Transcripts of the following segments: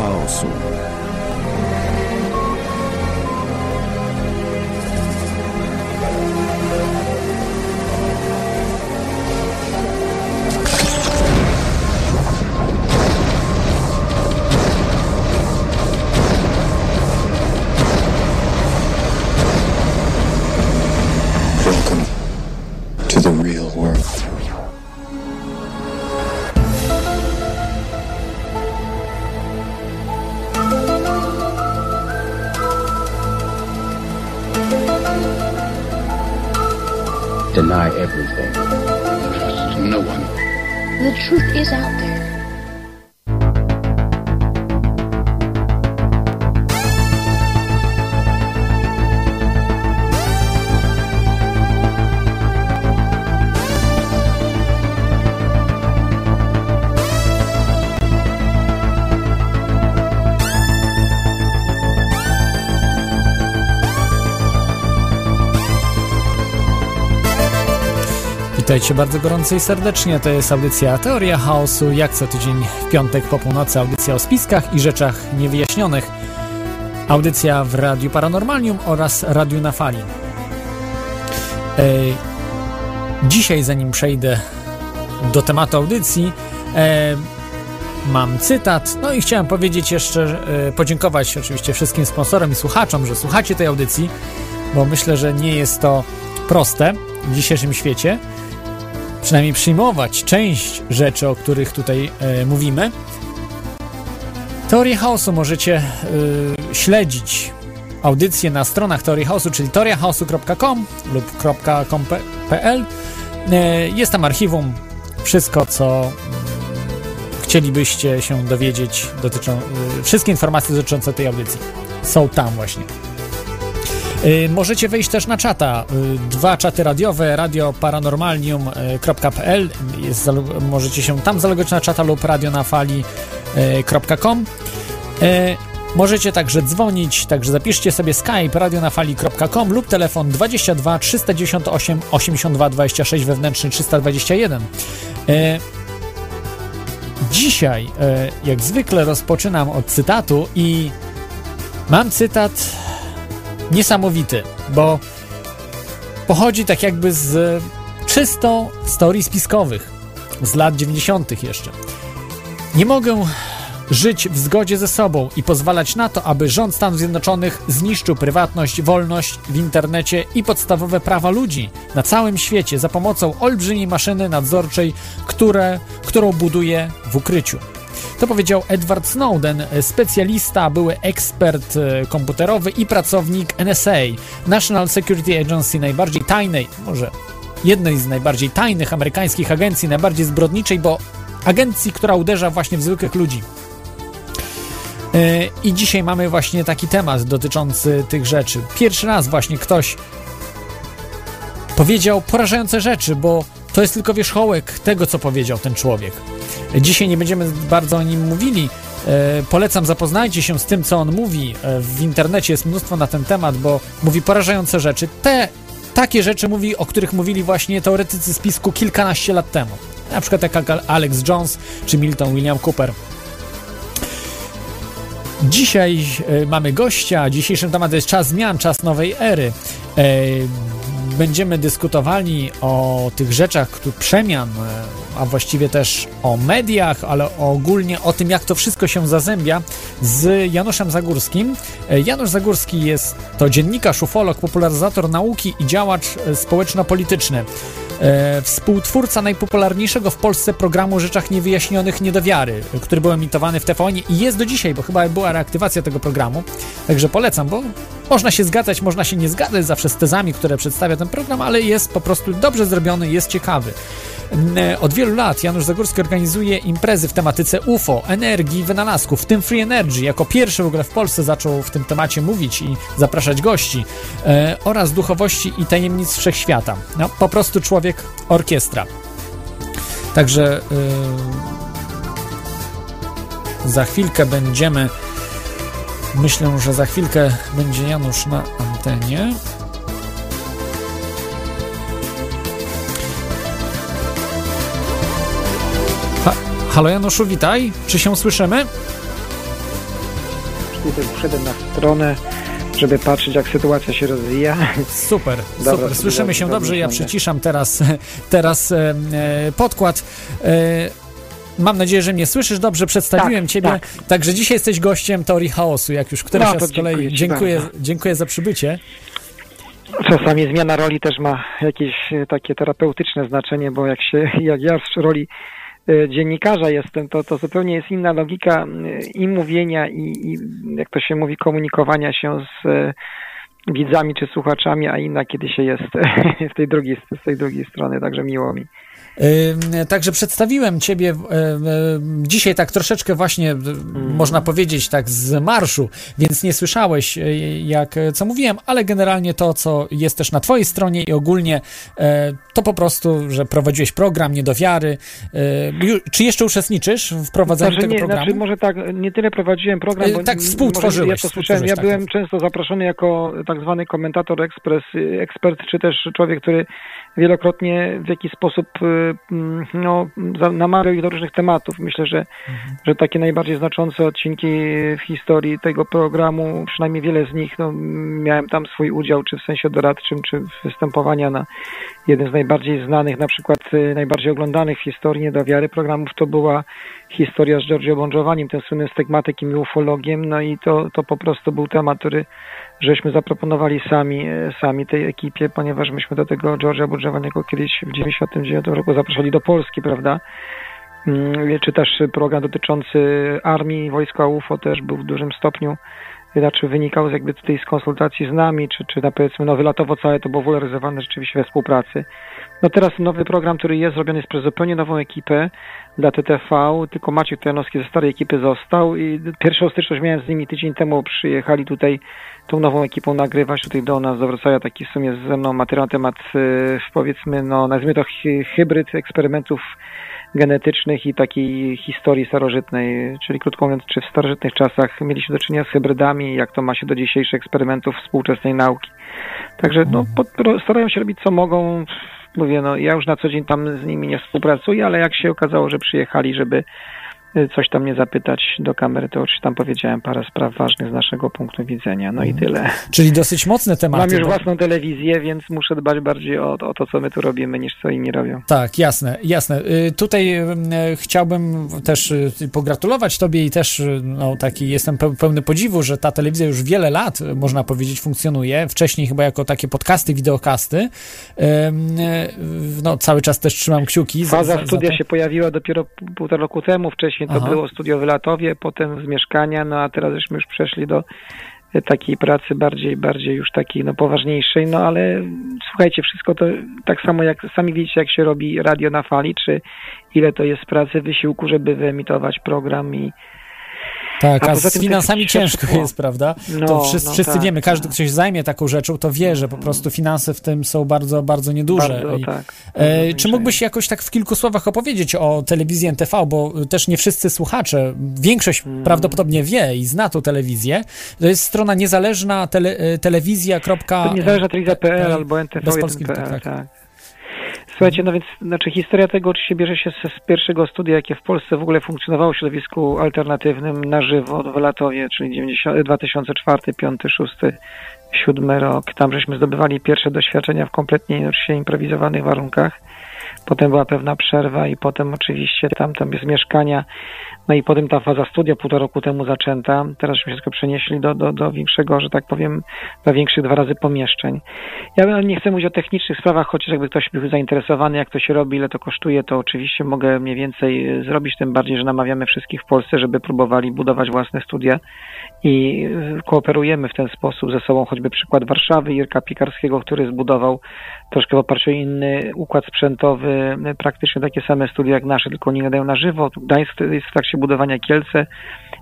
chaosu. Welcome truth is out there. Witajcie bardzo gorąco i serdecznie. To jest audycja Teoria Chaosu. Jak co tydzień w piątek po północy audycja o spiskach i rzeczach niewyjaśnionych. Audycja w Radiu Paranormalium oraz Radiu na Fali. Ej, dzisiaj, zanim przejdę do tematu audycji, e, mam cytat. No i chciałem powiedzieć jeszcze, e, podziękować oczywiście wszystkim sponsorom i słuchaczom, że słuchacie tej audycji, bo myślę, że nie jest to proste w dzisiejszym świecie przynajmniej przyjmować część rzeczy, o których tutaj e, mówimy. Teorię chaosu możecie e, śledzić audycje na stronach Teorii Chaosu, czyli teoriachaosu.com lub .com.pl. E, jest tam archiwum, wszystko co mm, chcielibyście się dowiedzieć, dotyczą, e, wszystkie informacje dotyczące tej audycji są tam właśnie. Y, Możecie wejść też na czata. y, Dwa czaty radiowe, radioparanormalium.pl jest, zalu- możecie się tam zalogować na czata lub radionafali.com Y, Możecie także dzwonić, także zapiszcie sobie skype radionafali.com lub telefon 22 398 82 26 wewnętrzny 321. Y, Dzisiaj, y, jak zwykle, rozpoczynam od cytatu i mam cytat niesamowity, bo pochodzi tak jakby z czysto z spiskowych z lat 90. jeszcze. Nie mogę żyć w zgodzie ze sobą i pozwalać na to, aby rząd Stanów Zjednoczonych zniszczył prywatność, wolność w internecie i podstawowe prawa ludzi na całym świecie za pomocą olbrzymiej maszyny nadzorczej, które, którą buduje w ukryciu. To powiedział Edward Snowden, specjalista, były ekspert e, komputerowy i pracownik NSA, National Security Agency, najbardziej tajnej, może jednej z najbardziej tajnych amerykańskich agencji, najbardziej zbrodniczej, bo agencji, która uderza właśnie w zwykłych ludzi. E, I dzisiaj mamy właśnie taki temat dotyczący tych rzeczy. Pierwszy raz właśnie ktoś powiedział porażające rzeczy, bo to jest tylko wierzchołek tego, co powiedział ten człowiek. Dzisiaj nie będziemy bardzo o nim mówili. E, polecam, zapoznajcie się z tym, co on mówi. E, w internecie jest mnóstwo na ten temat, bo mówi porażające rzeczy. Te takie rzeczy mówi, o których mówili właśnie teoretycy spisku kilkanaście lat temu. Na przykład jak Alex Jones czy Milton William Cooper. Dzisiaj e, mamy gościa. Dzisiejszym tematem jest czas zmian, czas nowej ery. Będziemy dyskutowali o tych rzeczach, których przemian, a właściwie też o mediach, ale ogólnie o tym, jak to wszystko się zazębia z Januszem Zagórskim. E, Janusz Zagórski jest to dziennikarz, ufolog, popularyzator nauki i działacz e, społeczno-polityczny. E, współtwórca najpopularniejszego w Polsce programu Rzeczach Niewyjaśnionych Niedowiary, który był emitowany w tvn i jest do dzisiaj, bo chyba była reaktywacja tego programu. Także polecam, bo można się zgadzać, można się nie zgadzać zawsze z tezami, które przedstawia ten program, ale jest po prostu dobrze zrobiony, jest ciekawy. Od wielu lat Janusz Zagórski organizuje imprezy w tematyce UFO, energii, wynalazków, w tym Free Energy. Jako pierwszy w ogóle w Polsce zaczął w tym temacie mówić i zapraszać gości e, oraz duchowości i tajemnic wszechświata. No, po prostu człowiek orkiestra. Także e, za chwilkę będziemy. Myślę, że za chwilkę będzie Janusz na antenie. Ha, halo Januszu, witaj. Czy się słyszymy? wszedłem na stronę, żeby patrzeć, jak sytuacja się rozwija. Super, Dobra, super. Słyszymy się dobrze. Ja przyciszam teraz, teraz e, e, podkład. Mam nadzieję, że mnie słyszysz dobrze, przedstawiłem Tak, Ciebie. tak. Także dzisiaj jesteś gościem Teorii Chaosu, jak już któryś No, raz z kolei. dziękuję Dziękuję, dziękuję za przybycie. Czasami zmiana roli też ma jakieś e, takie terapeutyczne znaczenie, bo jak się, jak ja w roli e, dziennikarza jestem, to, to zupełnie jest inna logika e, i mówienia, i, i jak to się mówi, komunikowania się z widzami czy słuchaczami, a inna kiedy się jest w tej drugiej, z tej drugiej strony, także miło mi. Także przedstawiłem Ciebie ym, ym, dzisiaj tak troszeczkę właśnie, Mhm. można powiedzieć, tak z marszu, więc nie słyszałeś, jak co mówiłem, ale generalnie to, co jest też na Twojej stronie i ogólnie, to po prostu, że prowadziłeś program Nie do wiary. Y, ju- Czy jeszcze uczestniczysz w prowadzeniu Znaczy, tego nie, programu? znaczy może tak, nie tyle prowadziłem program, bo tak współtworzyłeś, może Ja to słyszałem, ja współtworzyłeś, byłem tak, często zaproszony jako tak zwany komentator ekspres, ekspert, czy też człowiek, który wielokrotnie w jakiś sposób y, mm, no, namawiał ich do różnych tematów. Myślę, że, Mhm. że takie najbardziej znaczące odcinki w historii tego programu, przynajmniej wiele z nich, no, miałem tam swój udział, czy w sensie doradczym, czy występowania na jeden z najbardziej znanych, na przykład y, najbardziej oglądanych w historii niedowiary programów to była historia z Giorgio Bon Giovannim, tym słynnym stygmatykiem i ufologiem, no i to, to po prostu był temat, który żeśmy zaproponowali sami, e, sami tej ekipie, ponieważ myśmy do tego Giorgia Bon Giovanniego kiedyś w 99 roku zapraszali do Polski, prawda? Mm, Czy też program dotyczący armii, wojska UFO też był w dużym stopniu znaczy wynikał z jakby tutaj z konsultacji z nami, czy, czy na powiedzmy nowy latowo całe to było woloryzowane rzeczywiście we współpracy. No teraz nowy program, który jest zrobiony jest przez zupełnie nową ekipę dla TTV, tylko Maciek Trojanowski ze starej ekipy został i pierwszą styczność miałem z nimi tydzień temu, przyjechali tutaj tą nową ekipą nagrywać tutaj do nas, do Wrocławia, taki w sumie ze mną materiał na temat e, powiedzmy, no nazwijmy to hy- hybryd eksperymentów genetycznych i takiej historii starożytnej, czyli krótko mówiąc, czy w starożytnych czasach mieliśmy do czynienia z hybrydami, jak to ma się do dzisiejszych eksperymentów współczesnej nauki. Także no, pod, starają się robić co mogą. Mówię, no ja już na co dzień tam z nimi nie współpracuję, ale jak się okazało, że przyjechali, żeby coś tam mnie zapytać do kamery, to oczywiście tam powiedziałem parę spraw ważnych z naszego punktu widzenia. No i tyle. Czyli dosyć mocne tematy. Mam już bo- własną telewizję, więc muszę dbać bardziej o, o to, co my tu robimy, niż co inni robią. Tak, jasne, jasne. Y, Tutaj y, chciałbym też y, pogratulować Tobie i też y, no, taki jestem pe- pełny podziwu, że ta telewizja już wiele lat, y, można powiedzieć, funkcjonuje. Wcześniej chyba jako takie podcasty, wideokasty. Ym, y, No, cały czas też trzymam kciuki. za- Faza za- za studia to. się pojawiła dopiero półtora roku temu. Wcześniej to Aha. było studio w Latowie, potem z mieszkania, no a teraz żeśmy już przeszli do e, takiej pracy bardziej, bardziej już takiej no poważniejszej, no ale słuchajcie, wszystko to tak samo jak sami widzicie, jak się robi radio na fali, czy ile to jest pracy, wysiłku, żeby wyemitować program i Tak, A a, z tym finansami ciężko jest, prawda? No, to wszyscy, no wszyscy tak, wiemy, każdy, tak. kto się zajmie taką rzeczą, to wie, że po prostu finanse w tym są bardzo, bardzo nieduże. bardzo I- tak. E, bardzo czy mógłbyś jakoś tak w kilku słowach opowiedzieć o telewizji NTV, bo też nie wszyscy słuchacze, większość Hmm. prawdopodobnie wie i zna tą telewizję. To jest strona niezależna tele, e, telewizja. To niezależna telewizja.pl PL, albo polskich ntv1.pl, tak. tak. Słuchajcie, no więc znaczy historia tego oczywiście bierze się z, z pierwszego studia, jakie w Polsce w ogóle funkcjonowało w środowisku alternatywnym na żywo w Latowie, czyli 90, 2004, 5, 6, 7 rok. Tam żeśmy zdobywali pierwsze doświadczenia w kompletnie oczywiście improwizowanych warunkach. Potem była pewna przerwa i potem oczywiście tam, tam jest mieszkania, no i potem ta faza studia półtora roku temu zaczęta. Teraz się wszystko przenieśli do, do, do większego, że tak powiem, do większych dwa razy pomieszczeń. Ja nie chcę mówić o technicznych sprawach, chociaż jakby ktoś był zainteresowany, jak to się robi, ile to kosztuje, to oczywiście mogę mniej więcej e, zrobić, tym bardziej, że namawiamy wszystkich w Polsce, żeby próbowali budować własne studia i kooperujemy w ten sposób ze sobą, choćby przykład Warszawy, Jirka Pikarskiego, który zbudował troszkę w oparciu o inny układ sprzętowy, praktycznie takie same studia jak nasze, tylko oni nadają na żywo. Gdańsk jest w trakcie budowania Kielce,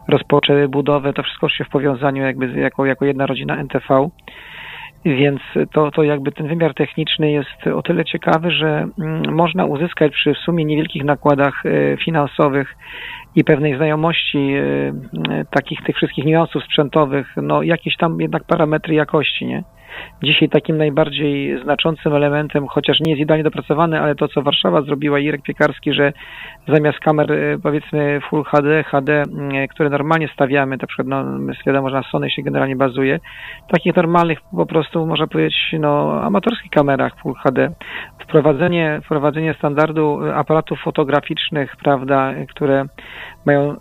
rozpoczęły budowę, to wszystko się w powiązaniu jakby jako, jako jedna rodzina NTV. Więc to, to jakby ten wymiar techniczny jest o tyle ciekawy, że mm, można uzyskać przy w sumie niewielkich nakładach e, finansowych i pewnej znajomości e, takich tych wszystkich niuansów sprzętowych, no jakieś tam jednak parametry jakości, nie? Dzisiaj takim najbardziej znaczącym elementem, chociaż nie jest idealnie dopracowany, ale to, co Warszawa zrobiła, Irek Piekarski, że zamiast kamer e, powiedzmy Full HD, HD, e, które normalnie stawiamy, na przykład no, wiadomo, że na Sony się generalnie bazuje, takich normalnych po prostu można powiedzieć no, amatorskich kamerach Full HD, wprowadzenie, wprowadzenie standardu aparatów fotograficznych, prawda, które mają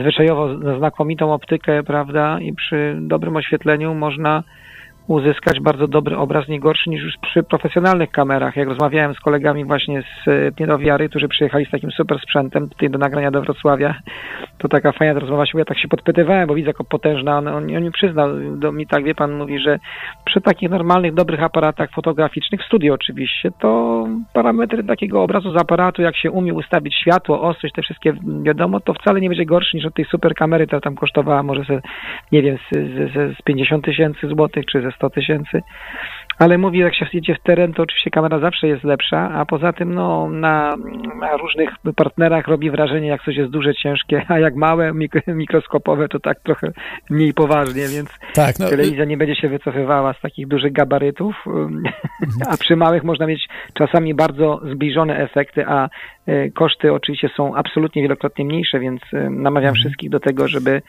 zwyczajowo znakomitą optykę, prawda, i przy dobrym oświetleniu można uzyskać bardzo dobry obraz, nie gorszy niż już przy profesjonalnych kamerach. Jak rozmawiałem z kolegami właśnie z e, Niedowiary, którzy przyjechali z takim super sprzętem tutaj do nagrania do Wrocławia, to taka fajna rozmowa się, ja tak się podpytywałem, bo widzę jako potężna, on, on, on przyznał do mi tak, wie pan, mówi, że przy takich normalnych, dobrych aparatach fotograficznych, w studiu oczywiście, to parametry takiego obrazu z aparatu, jak się umie ustawić światło, ostrość, te wszystkie wiadomo, to wcale nie będzie gorszy niż od tej super kamery, która tam kosztowała może ze, nie wiem, z, z, z 50 tysięcy złotych, czy ze 100 tysięcy. Ale mówi, jak się jedzie w teren, to oczywiście kamera zawsze jest lepsza, a poza tym no, na, na różnych partnerach robi wrażenie, jak coś jest duże, ciężkie, a jak małe, mikroskopowe, to tak trochę mniej poważnie, więc tak, no, telewizja nie będzie się wycofywała z takich dużych gabarytów, a przy małych można mieć czasami bardzo zbliżone efekty, a e, koszty oczywiście są absolutnie wielokrotnie mniejsze, więc namawiam mhm. wszystkich do tego, żeby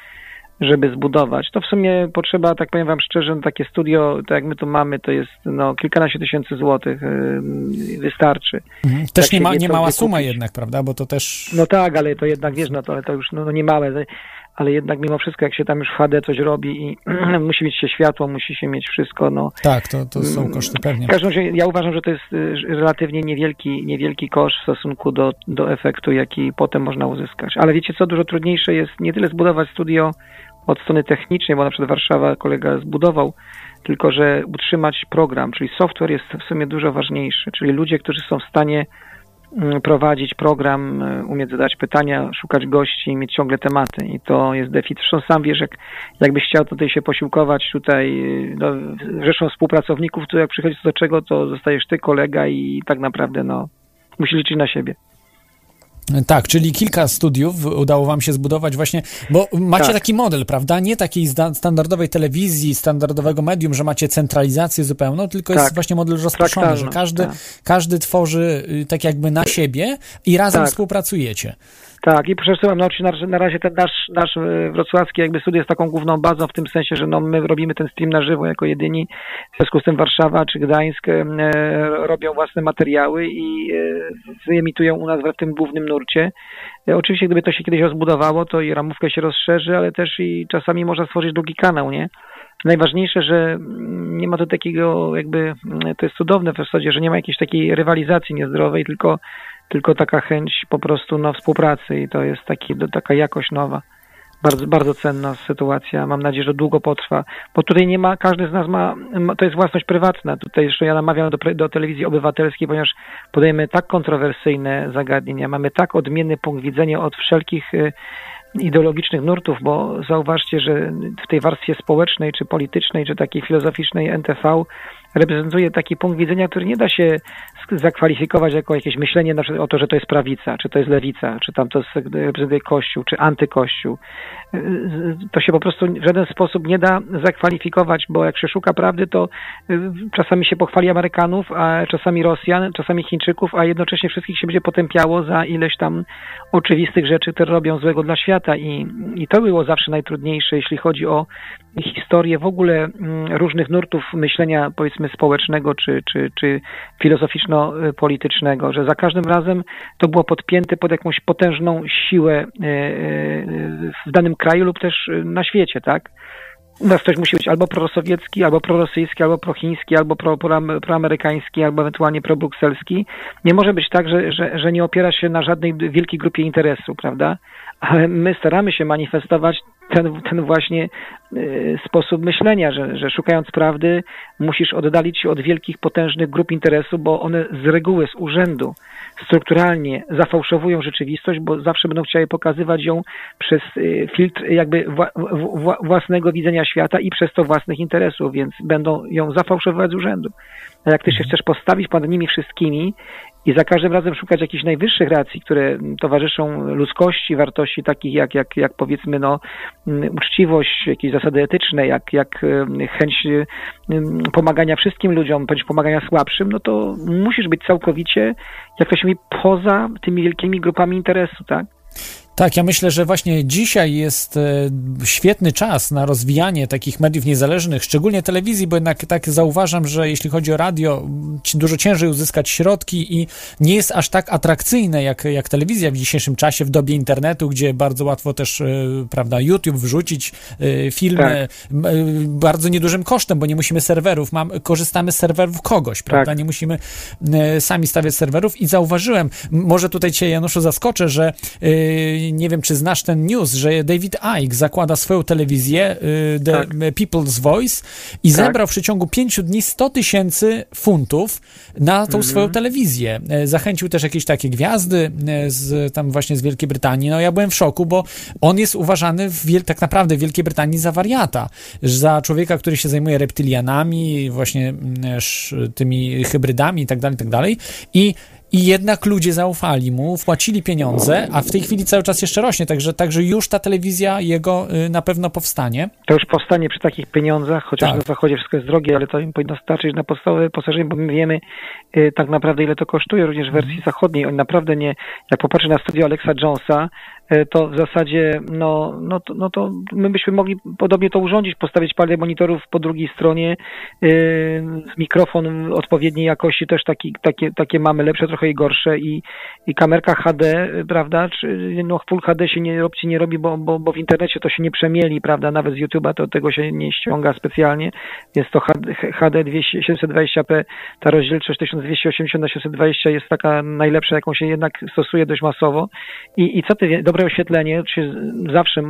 żeby zbudować. To w sumie potrzeba, tak powiem wam szczerze, no takie studio, tak jak my tu mamy, to jest no, kilkanaście tysięcy złotych, yy, wystarczy. Mhm. Też tak nie, ma, nie mała suma jednak, prawda, bo to też... No tak, ale to jednak, wiesz, no to, ale to już no, no nie małe, ale jednak mimo wszystko, jak się tam już w HD coś robi i musi mieć się światło, musi się mieć wszystko, no... Tak, to, to są mm, koszty pewnie. W każdym razie ja uważam, że to jest y, relatywnie niewielki, niewielki koszt w stosunku do, do efektu, jaki potem można uzyskać. Ale wiecie co, dużo trudniejsze jest nie tyle zbudować studio, od strony technicznej, bo na przykład Warszawa kolega zbudował, tylko że utrzymać program, czyli software jest w sumie dużo ważniejszy, czyli ludzie, którzy są w stanie mm, prowadzić program, y, umieć zadać pytania, szukać gości, mieć ciągle tematy i to jest deficyt. Zresztą sam wiesz, jak, jakbyś chciał tutaj się posiłkować tutaj y, no, rzeszą współpracowników, to jak przychodzi do czego, to zostajesz ty, kolega i tak naprawdę no, musisz liczyć na siebie. Tak, czyli kilka studiów udało wam się zbudować właśnie, bo macie tak. taki model, prawda? Nie takiej standardowej telewizji, standardowego medium, że macie centralizację zupełną, tylko tak. jest właśnie model rozproszony, że każdy, tak. każdy tworzy y, tak jakby na siebie i razem tak. współpracujecie. Tak, i przesyłam, no, na, na razie ten nasz, nasz e, wrocławski jakby studio jest taką główną bazą w tym sensie, że no, my robimy ten stream na żywo jako jedyni, w związku z tym Warszawa czy Gdańsk e, robią własne materiały i e, wyemitują u nas w tym głównym nurcie. E, oczywiście gdyby to się kiedyś rozbudowało, to i ramówka się rozszerzy, ale też i czasami można stworzyć drugi kanał, nie? Najważniejsze, że nie ma tu takiego jakby, to jest cudowne w zasadzie, że nie ma jakiejś takiej rywalizacji niezdrowej, tylko tylko taka chęć po prostu no, współpracy i to jest taki, taka jakość nowa. Bardzo, bardzo cenna sytuacja. Mam nadzieję, że długo potrwa, bo tutaj nie ma, każdy z nas ma, to jest własność prywatna. Tutaj zresztą ja namawiam do, do telewizji obywatelskiej, ponieważ podejmujemy tak kontrowersyjne zagadnienia, mamy tak odmienny punkt widzenia od wszelkich y, ideologicznych nurtów, bo zauważcie, że w tej warstwie społecznej, czy politycznej, czy takiej filozoficznej NTV reprezentuje taki punkt widzenia, który nie da się zakwalifikować jako jakieś myślenie o to, że to jest prawica, czy to jest lewica, czy tam to reprezentuje Kościół, czy antykościół. To się po prostu w żaden sposób nie da zakwalifikować, bo jak się szuka prawdy, to y, czasami się pochwali Amerykanów, a czasami Rosjan, czasami Chińczyków, a jednocześnie wszystkich się będzie potępiało za ileś tam oczywistych rzeczy, które robią złego dla świata i, i to było zawsze najtrudniejsze, jeśli chodzi o historię w ogóle mm, różnych nurtów myślenia, powiedzmy, społecznego czy, czy, czy filozoficzno-politycznego, że za każdym razem to było podpięte pod jakąś potężną siłę e, e, w danym kraju lub też na świecie, tak? U nas ktoś musi być albo prosowiecki, albo prorosyjski, albo prochiński, albo pro, proamerykański, albo ewentualnie probrukselski. Nie może być tak, że, że, że nie opiera się na żadnej wielkiej grupie interesu, prawda? Ale my staramy się manifestować ten, ten właśnie y, sposób myślenia, że, że szukając prawdy musisz oddalić się od wielkich, potężnych grup interesu, bo one z reguły, z urzędu strukturalnie zafałszowują rzeczywistość, bo zawsze będą chciały pokazywać ją przez y, filtr jakby własnego widzenia świata i przez to własnych interesów, więc będą ją zafałszowywać z urzędu. A jak ty się chcesz postawić ponad nimi wszystkimi i za każdym razem szukać jakichś najwyższych racji, które towarzyszą ludzkości, wartości takich jak, jak, jak powiedzmy no, uczciwość, jakieś zasady etyczne, jak, jak chęć pomagania wszystkim ludziom, bądź pomagania słabszym, no to musisz być całkowicie, jak to się mówi, poza tymi wielkimi grupami interesu, tak? Tak, ja myślę, że właśnie dzisiaj jest e, świetny czas na rozwijanie takich mediów niezależnych, szczególnie telewizji, bo jednak tak zauważam, że jeśli chodzi o radio, dużo ciężej uzyskać środki i nie jest aż tak atrakcyjne jak, jak telewizja w dzisiejszym czasie, w dobie internetu, gdzie bardzo łatwo też, e, prawda, YouTube wrzucić e, filmy tak. bardzo niedużym kosztem, bo nie musimy serwerów, mam, korzystamy z serwerów kogoś, prawda, tak. nie musimy sami stawiać serwerów i zauważyłem, może tutaj cię Januszu zaskoczę, że nie wiem, czy znasz ten news, że David Icke zakłada swoją telewizję, y, The tak. People's Voice, i tak. zebrał w przeciągu pięciu dni 100 tysięcy funtów na tą mm -hmm. swoją telewizję. E, zachęcił też jakieś takie gwiazdy e, z, tam właśnie z Wielkiej Brytanii. No ja byłem w szoku, bo on jest uważany w, tak naprawdę w Wielkiej Brytanii za wariata, za człowieka, który się zajmuje reptylianami, właśnie tymi hybrydami i tak dalej, i tak dalej. I i jednak ludzie zaufali mu, wpłacili pieniądze, a w tej chwili cały czas jeszcze rośnie, także, także już ta telewizja jego y, na pewno powstanie. To już powstanie przy takich pieniądzach, chociaż tak. na zachodzie wszystko jest drogie, ale to im powinno starczyć na podstawowe posażenie, bo my wiemy y, tak naprawdę ile to kosztuje, również w wersji mhm. zachodniej. Oni naprawdę nie, jak popatrzę na studio Alexa Jonesa, to w zasadzie, no, no, to, no to my byśmy mogli podobnie to urządzić, postawić parę monitorów po drugiej stronie, yy, mikrofon odpowiedniej jakości też taki, takie, takie mamy, lepsze trochę i gorsze i, i kamerka HD, prawda, czy no Full HD się nie, opcji nie robi, bo, bo, bo w internecie to się nie przemieli, prawda, nawet z YouTube'a to tego się nie ściąga specjalnie, jest to HD 720p, ta rozdzielczość 1280 na 720 jest taka najlepsza, jaką się jednak stosuje dość masowo. I, i co ty, dobre oświetlenie, zawsze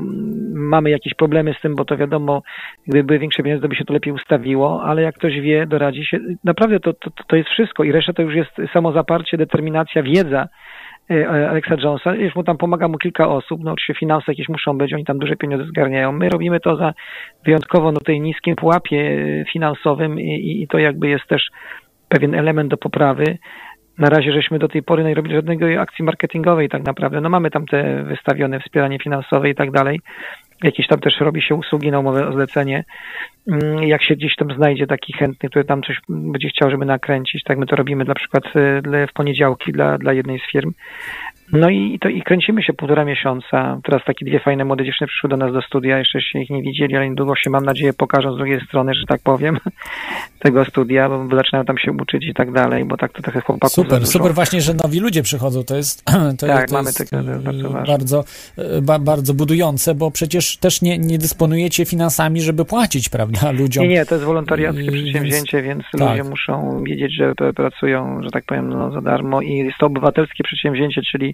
mamy jakieś problemy z tym, bo to wiadomo, gdyby były większe pieniądze, to by się to lepiej ustawiło, ale jak ktoś wie, doradzi się, naprawdę to, to, to jest wszystko i reszta to już jest samozaparcie, determinacja, wiedza, e, Alexa Jonesa, już mu tam pomaga mu kilka osób, no oczywiście finanse jakieś muszą być, oni tam duże pieniądze zgarniają. My robimy to za wyjątkowo no tej niskim pułapie finansowym i, i to jakby jest też pewien element do poprawy. Na razie żeśmy do tej pory nie robili żadnej akcji marketingowej tak naprawdę. No mamy tam te wystawione wspieranie finansowe i tak dalej. Jakieś tam też robi się usługi na umowę o zlecenie. Mm, jak się gdzieś tam znajdzie taki chętny, który tam coś będzie chciał, żeby nakręcić, tak my to robimy na przykład y, w poniedziałki dla, dla jednej z firm. No i, to, i kręcimy się półtora miesiąca. Teraz takie dwie fajne młode dziewczyny przyszły do nas do studia, jeszcze się ich nie widzieli, ale niedługo się mam nadzieję pokażą z drugiej strony, że tak powiem, tego studia, bo zaczynają tam się uczyć i tak dalej, bo tak to trochę chłopaków Super, super właśnie, że nowi ludzie przychodzą, to jest, to, tak, to mamy jest takie, bardzo, bardzo, ba, bardzo budujące, bo przecież też nie, nie dysponujecie finansami, żeby płacić, prawda, ludziom. Nie, nie, to jest wolontariackie przedsięwzięcie, więc tak. ludzie muszą wiedzieć, że pracują, że tak powiem, no, za darmo i jest to obywatelskie przedsięwzięcie, czyli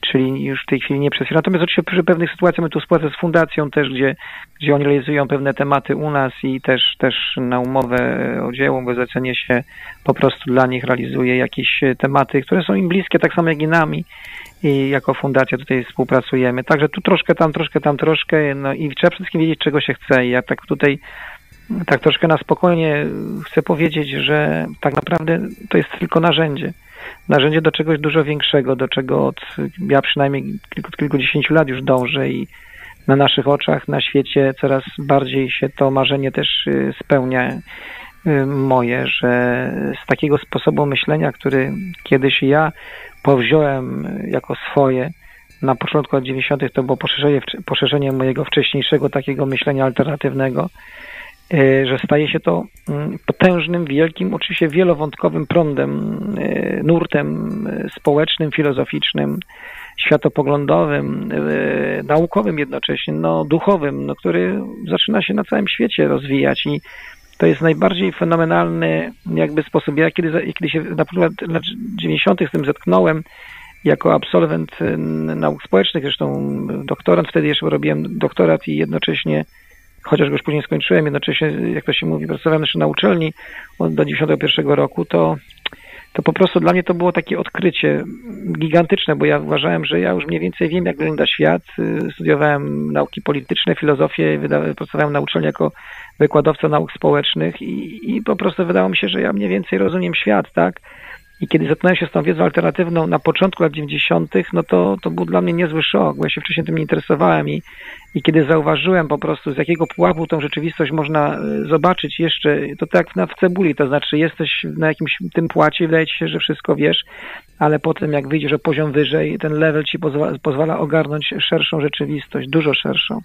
czyli już w tej chwili nie przez Natomiast oczywiście przy pewnych sytuacjach my tu współpracę z fundacją też, gdzie, gdzie oni realizują pewne tematy u nas i też, też na umowę o dzieło, bo zlecenie się po prostu dla nich realizuje jakieś tematy, które są im bliskie, tak samo jak i nami. I jako fundacja tutaj współpracujemy. Także tu troszkę, tam troszkę, tam troszkę, no i trzeba wszystkim wiedzieć, czego się chce. I ja tak tutaj tak troszkę na spokojnie chcę powiedzieć, że tak naprawdę to jest tylko narzędzie narzędzie do czegoś dużo większego, do czego od, ja przynajmniej kilku, kilkudziesięciu lat już dążę i na naszych oczach, na świecie coraz bardziej się to marzenie też y, spełnia y, moje, że z takiego sposobu myślenia, który kiedyś ja powziąłem jako swoje, na początku lat 90. to było poszerzenie, poszerzenie mojego wcześniejszego takiego myślenia alternatywnego, że staje się to mm, potężnym, wielkim, oczywiście wielowątkowym prądem, e, nurtem e, społecznym, filozoficznym, światopoglądowym, naukowym jednocześnie, no, duchowym, no, który zaczyna się na całym świecie rozwijać i to jest najbardziej fenomenalny jakby sposób. Ja kiedy, kiedy się na przykład w lat 90. z tym zetknąłem, jako absolwent nauk społecznych, zresztą doktorant, wtedy jeszcze robiłem doktorat i jednocześnie chociaż go już później skończyłem, jednocześnie, jak to się mówi, pracowałem jeszcze na uczelni do 91 roku, to, to po prostu dla mnie to było takie odkrycie gigantyczne, bo ja uważałem, że ja już mniej więcej wiem, jak wygląda świat. Studiowałem nauki polityczne, filozofię, pracowałem na uczelni jako wykładowca nauk społecznych i, i po prostu wydało mi się, że ja mniej więcej rozumiem świat, tak? I kiedy zetknąłem się z tą wiedzą alternatywną na początku lat 90., no to, to był dla mnie niezły szok, bo ja się wcześniej tym nie interesowałem i, i kiedy zauważyłem po prostu, z jakiego pułapu tą rzeczywistość można e, zobaczyć jeszcze, to tak na w cebuli, to znaczy jesteś na jakimś tym płacie, wydaje ci się, że wszystko wiesz, ale potem jak wyjdziesz o poziom wyżej, ten level ci pozwala, pozwala ogarnąć szerszą rzeczywistość, dużo szerszą.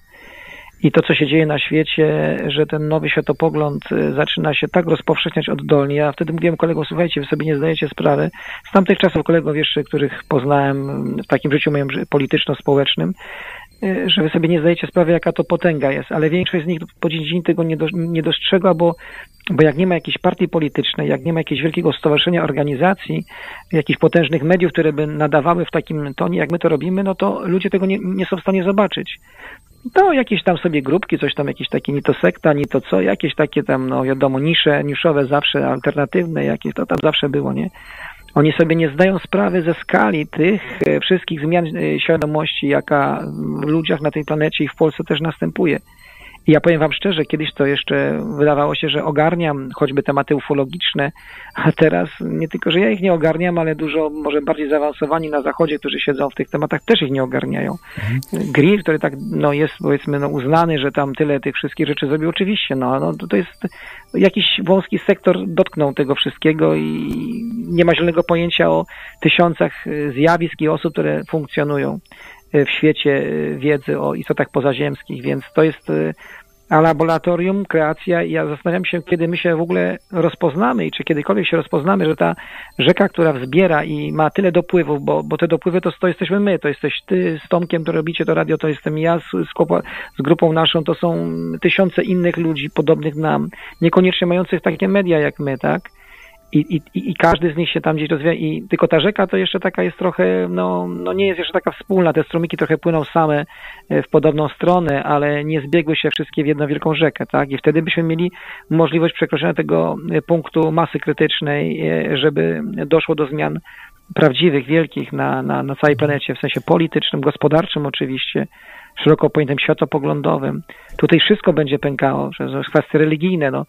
I to, co się dzieje na świecie, że ten nowy światopogląd y, zaczyna się tak rozpowszechniać oddolnie. Ja wtedy mówiłem kolegom, słuchajcie, wy sobie nie zdajecie sprawy. Z tamtych czasów kolegów jeszcze, których poznałem w takim życiu moim polityczno-społecznym, y, że wy sobie nie zdajecie sprawy, jaka to potęga jest, ale większość z nich po dzień dzień tego nie, do, nie bo, bo jak nie ma jakiejś partii politycznej, jak nie ma jakiegoś wielkiego stowarzyszenia organizacji, jakichś potężnych mediów, które by nadawały w takim tonie, jak my to robimy, no to ludzie tego nie, nie są w stanie zobaczyć to jakieś tam sobie grupki, coś tam, jakieś takie, ni to sekta, ni to co, jakieś takie tam, no wiadomo, nisze, niszowe zawsze, alternatywne jakieś, to tam zawsze było, nie? Oni sobie nie zdają sprawy ze skali tych e, wszystkich zmian e, świadomości, jaka w ludziach na tej planecie i w Polsce też następuje. I ja powiem Wam szczerze, kiedyś to jeszcze wydawało się, że ogarniam choćby tematy ufologiczne, a teraz nie tylko, że ja ich nie ogarniam, ale dużo może bardziej zaawansowani na zachodzie, którzy siedzą w tych tematach, też ich nie ogarniają. Mhm. Grill, który tak no, jest powiedzmy no, uznany, że tam tyle tych wszystkich rzeczy zrobił, oczywiście, no, no to, jest jakiś wąski sektor dotknął tego wszystkiego i nie ma zielonego pojęcia o tysiącach zjawisk i osób, które funkcjonują w świecie wiedzy o istotach pozaziemskich, więc to jest a laboratorium, kreacja i ja zastanawiam się, kiedy my się w ogóle rozpoznamy i czy kiedykolwiek się rozpoznamy, że ta rzeka, która wzbiera i ma tyle dopływów, bo, bo te dopływy to, to jesteśmy my, to jesteś ty z Tomkiem, to robicie to radio, to jestem ja z, z, z grupą naszą, to są tysiące innych ludzi podobnych nam, niekoniecznie mających takie media jak my, tak? I, i, I każdy z nich się tam gdzieś rozwija i tylko ta rzeka to jeszcze taka jest trochę, no, no nie jest jeszcze taka wspólna, te strumyki trochę płyną same e, w podobną stronę, ale nie zbiegły się wszystkie w jedną wielką rzekę, tak? I wtedy byśmy mieli możliwość przekroczenia tego e, punktu masy krytycznej, e, żeby doszło do zmian prawdziwych, wielkich na, na, na całej planecie, w sensie politycznym, gospodarczym oczywiście, szeroko pojętym światopoglądowym. Tutaj wszystko będzie pękało, kwestie religijne, no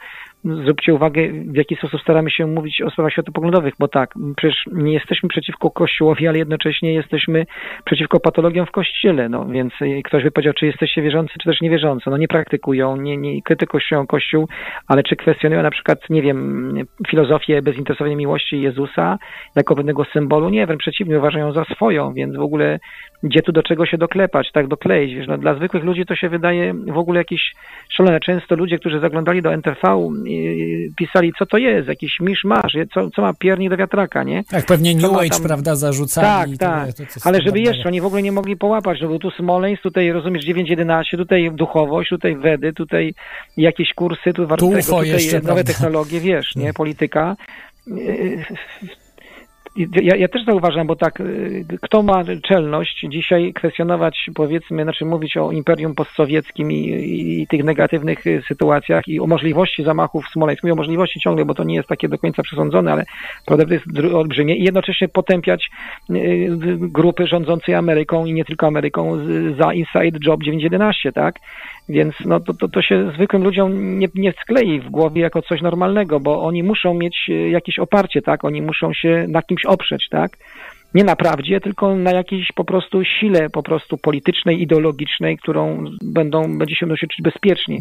zwróćcie uwagę, w jaki sposób staramy się mówić o sprawach światopoglądowych, bo tak, przecież nie jesteśmy przeciwko Kościołowi, ale jednocześnie jesteśmy przeciwko patologiom w Kościele, no więc ktoś by powiedział, czy jesteście wierzący, czy też niewierzący. No nie praktykują, nie, nie krytykują Kościół, ale czy kwestionują na przykład, nie wiem, filozofię bezinteresownej miłości Jezusa jako pewnego symbolu? Nie, wręcz przeciwnie, uważają za swoją, więc w ogóle gdzie tu do czego się doklepać, tak dokleić, wiesz, no dla zwykłych ludzi to się wydaje w ogóle jakieś szalone. Często ludzie, którzy zaglądali do NTV, pisali, co to jest, jakiś misz masz, co, co ma pierni do wiatraka, nie? Tak, pewnie New Age, tam... prawda, zarzucali. Tak, tak, to, to, ale żeby jeszcze, oni w ogóle nie mogli połapać, no bo tu Smoleńsk, tutaj rozumiesz 9.11, tutaj duchowość, tutaj Wedy, tutaj jakieś kursy, tu warto tutaj jeszcze, nowe prawda? technologie, wiesz, nie, polityka ja, ja, też zauważam, bo tak, y, kto ma czelność dzisiaj kwestionować, powiedzmy, znaczy mówić o imperium postsowieckim i, i, i tych negatywnych y, sytuacjach i o możliwości zamachów w Smoleńsku, mówię o możliwości ciągle, bo to nie jest takie do końca przesądzone, ale to jest olbrzymie i jednocześnie potępiać y, grupy rządzącej Ameryką i nie tylko Ameryką za Inside Job 911, tak? Więc no, to, to, to się zwykłym ludziom nie, nie sklei w głowie jako coś normalnego, bo oni muszą mieć jakieś oparcie, tak? Oni muszą się na kimś oprzeć, tak? Nie na prawdzie, tylko na jakiejś po prostu sile po prostu politycznej, ideologicznej, którą będą, będzie się nosić bezpiecznie.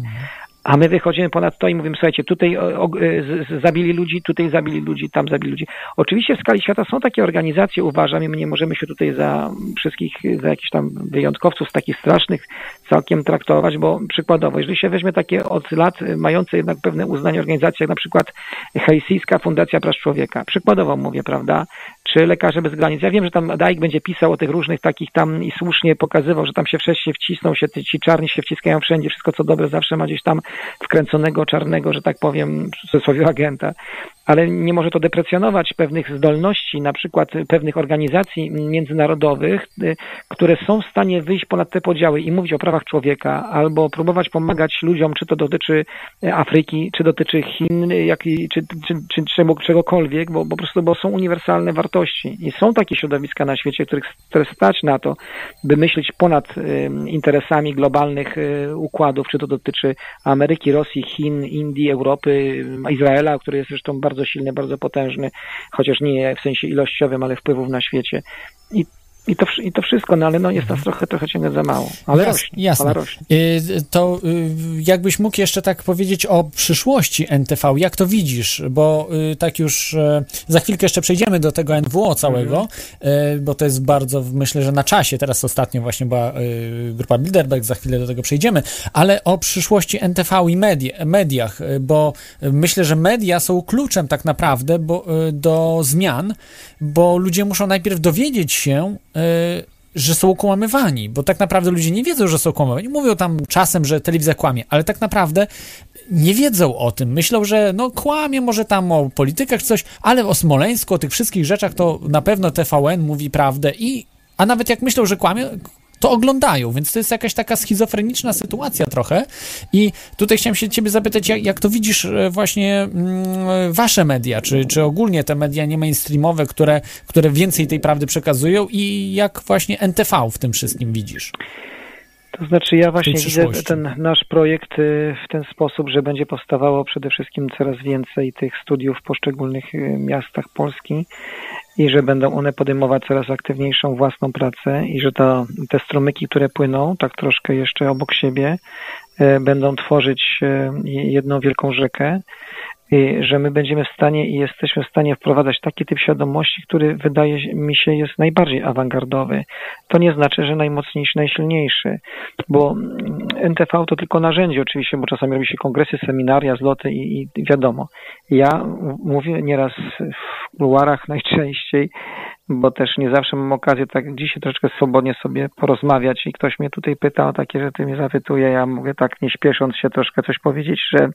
A my wychodzimy ponad to i mówimy, słuchajcie, tutaj z, zabili ludzi, tutaj zabili ludzi, tam zabili ludzi. Oczywiście w skali świata są takie organizacje, uważam, i my nie możemy się tutaj za wszystkich, za jakichś tam wyjątkowców takich strasznych całkiem traktować, bo przykładowo, jeżeli się weźmie takie od lat mające jednak pewne uznanie organizacje, jak na przykład Hejsyjska Fundacja Praw Człowieka, przykładowo mówię, prawda, czy Lekarze Bez Granic. Ja wiem, że tam Dajk będzie pisał o tych różnych takich tam i słusznie pokazywał, że tam się wreszcie wcisną, się ci czarni się wciskają wszędzie, wszystko co dobre zawsze ma gdzieś tam wkręconego czarnego, że tak powiem, w cudzysłowie agenta ale nie może to deprecjonować pewnych zdolności, na przykład pewnych organizacji międzynarodowych, y, które są w stanie wyjść ponad te podziały i mówić o prawach człowieka, albo próbować pomagać ludziom, czy to dotyczy y, Afryki, czy dotyczy Chin, jak i, czy, czy, czy, czy czegokolwiek, bo, po prostu bo są uniwersalne wartości. I są takie środowiska na świecie, których stać na to, by myśleć ponad y, interesami globalnych y, układów, czy to dotyczy Ameryki, Rosji, Chin, Indii, Europy, Izraela, który jest zresztą bardzo bardzo silny, bardzo potężny, chociaż nie w sensie ilościowym, ale wpływów na świecie. I i to, i to wszystko, no ale no jest nas trochę, trochę ciągle za mało. Ale Jas- rośnie, jasne. ale rośnie. Y, To y, jakbyś mógł jeszcze tak powiedzieć o przyszłości NTV, jak to widzisz? Bo y, tak już e, za chwilkę jeszcze przejdziemy do tego NWO całego, Mhm. e, bo to jest bardzo, myślę, że na czasie. Teraz ostatnio właśnie była y, grupa Bilderberg, za chwilę do tego przejdziemy, ale o przyszłości NTV i media, mediach, bo myślę, że media są kluczem tak naprawdę bo, do zmian, bo ludzie muszą najpierw dowiedzieć się, że są okłamywani, bo tak naprawdę ludzie nie wiedzą, że są okłamywani. Mówią tam czasem, że telewizja kłamie, ale tak naprawdę nie wiedzą o tym. Myślą, że no kłamie może tam o politykach coś, ale o Smoleńsku, o tych wszystkich rzeczach to na pewno TVN mówi prawdę i a nawet jak myślą, że kłamie, to oglądają, więc to jest jakaś taka schizofreniczna sytuacja trochę. I tutaj chciałem się ciebie zapytać, jak, jak to widzisz e, właśnie mm, wasze media, czy, czy ogólnie te media nie mainstreamowe, które, które więcej tej prawdy przekazują i jak właśnie NTV w tym wszystkim widzisz? To znaczy ja właśnie widzę ten nasz projekt y, w ten sposób, że będzie powstawało przede wszystkim coraz więcej tych studiów w poszczególnych y, miastach Polski i że będą one podejmować coraz aktywniejszą własną pracę i że to, te strumyki, które płyną tak troszkę jeszcze obok siebie, y, będą tworzyć y, jedną wielką rzekę że my będziemy w stanie i jesteśmy w stanie wprowadzać taki typ świadomości, który wydaje mi się jest najbardziej awangardowy. To nie znaczy, że najmocniejszy, najsilniejszy, bo mm, NTV to tylko narzędzie oczywiście, bo czasami robi się kongresy, seminaria, zloty i, i wiadomo. Ja mówię nieraz w kuluarach najczęściej, bo też nie zawsze mam okazję tak dzisiaj troszeczkę swobodnie sobie porozmawiać i ktoś mnie tutaj pyta o takie rzeczy, mnie zapytuje, ja mówię tak nie śpiesząc się troszkę coś powiedzieć, że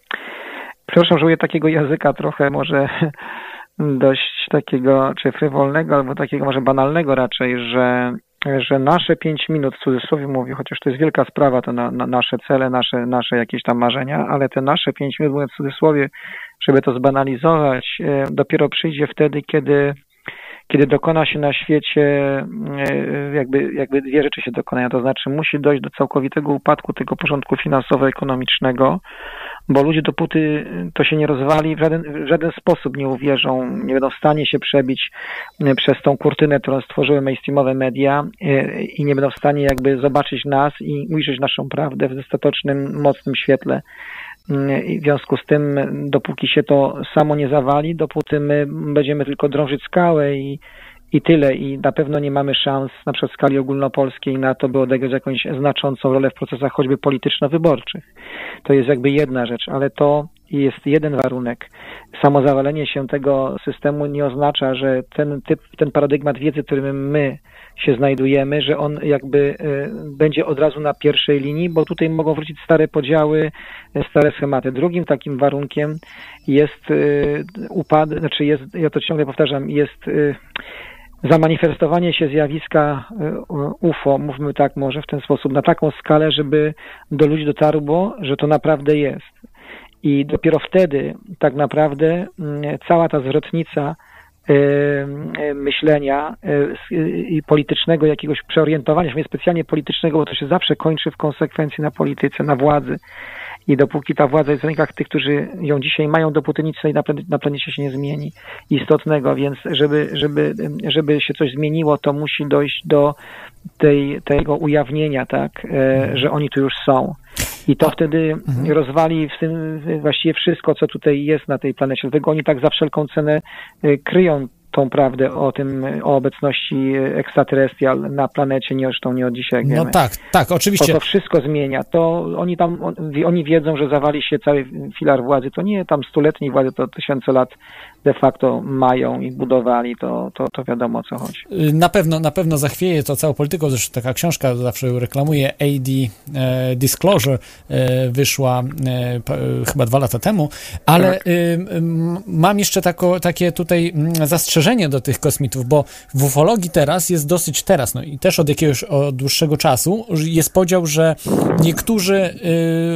przepraszam, że takiego języka trochę może dość takiego, czy frywolnego, albo takiego może banalnego raczej, że, że nasze pięć minut, w cudzysłowie mówię, chociaż to jest wielka sprawa, to na, na nasze cele, nasze, nasze jakieś tam marzenia, ale te nasze pięć minut, mówię w cudzysłowie, żeby to zbanalizować, e, dopiero przyjdzie wtedy, kiedy kiedy dokona się na świecie, e, jakby, jakby dwie rzeczy się dokonają, to znaczy musi dojść do całkowitego upadku tego porządku finansowo-ekonomicznego, bo ludzie dopóty to się nie rozwali, w żaden, w żaden sposób nie uwierzą, nie będą w stanie się przebić e, przez tą kurtynę, którą stworzyły mainstreamowe media e, i nie będą w stanie jakby zobaczyć nas i ujrzeć naszą prawdę w dostatecznym, mocnym świetle. I w związku z tym, dopóki się to samo nie zawali, dopóty my będziemy tylko drążyć skałę i, i tyle. I na pewno nie mamy szans, na przykład w skali ogólnopolskiej, na to, by odegrać jakąś znaczącą rolę w procesach choćby polityczno-wyborczych. To jest jakby jedna rzecz, ale to jest jeden warunek. Samo zawalenie się tego systemu nie oznacza, że ten typ, ten paradygmat wiedzy, którym my się znajdujemy, że on jakby y, będzie od razu na pierwszej linii, bo tutaj mogą wrócić stare podziały, y, stare schematy. Drugim takim warunkiem jest y, upad, znaczy jest, ja to ciągle powtarzam, jest zamanifestowanie się zjawiska UFO, mówmy tak może w ten sposób, na taką skalę, żeby do ludzi dotarło, że to naprawdę jest. I dopiero wtedy tak naprawdę mm, cała ta zwrotnica myślenia i politycznego jakiegoś przeorientowania mówię specjalnie politycznego, bo to się zawsze kończy w konsekwencji na polityce, na władzy. I dopóki ta władza jest w rękach tych, którzy ją dzisiaj mają, dopóty nic tutaj na planecie się nie zmieni istotnego, więc żeby, żeby, żeby się coś zmieniło, to musi dojść do tej, tego ujawnienia, tak, e, że oni tu już są. I to wtedy rozwali w tym właściwie wszystko, co tutaj jest na tej planecie. Dlatego oni tak za wszelką cenę e, kryją tą prawdę o tym, o obecności ekstraterrestrial na planecie, nie zresztą nie od dzisiaj, No tak, tak, To, oczywiście. to wszystko zmienia. To oni tam, on- oni wiedzą, że zawali się cały filar władzy. To nie tam stuletniej władzy, to tysiące lat de facto mają i budowali. To, to, to wiadomo o co chodzi. Na pewno, na pewno zachwieje to całą polityką, zresztą taka książka zawsze reklamuje, AD e, Disclosure, e, wyszła e, p- e, chyba dwa lata temu, ale Tak. y, mam jeszcze tako, takie tutaj mm, zastrzeżenie, do tych kosmitów, bo w ufologii teraz jest dosyć teraz, no i też od jakiegoś od dłuższego czasu jest podział, że niektórzy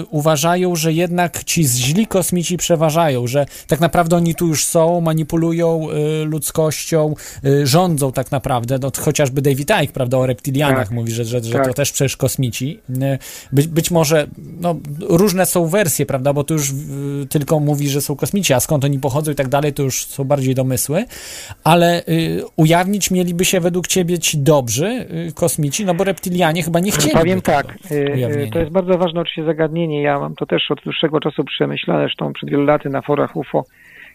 y, uważają, że jednak ci źli kosmici przeważają, że tak naprawdę oni tu już są, manipulują y, ludzkością, y, rządzą tak naprawdę, no chociażby David Icke, prawda, o reptilianach tak. mówi, że, że, że tak. to też przecież kosmici. Y, być, być może, no różne są wersje, prawda, bo tu już tylko mówi, że są kosmici, a skąd oni pochodzą i tak dalej, to już są bardziej domysły, ale y, ujawnić mieliby się według ciebie ci dobrzy y, kosmici, no bo reptilianie chyba nie chcieli. Powiem tak, y, to jest bardzo ważne oczywiście zagadnienie, ja mam to też od dłuższego czasu przemyślane, zresztą przed wielu laty na forach UFO,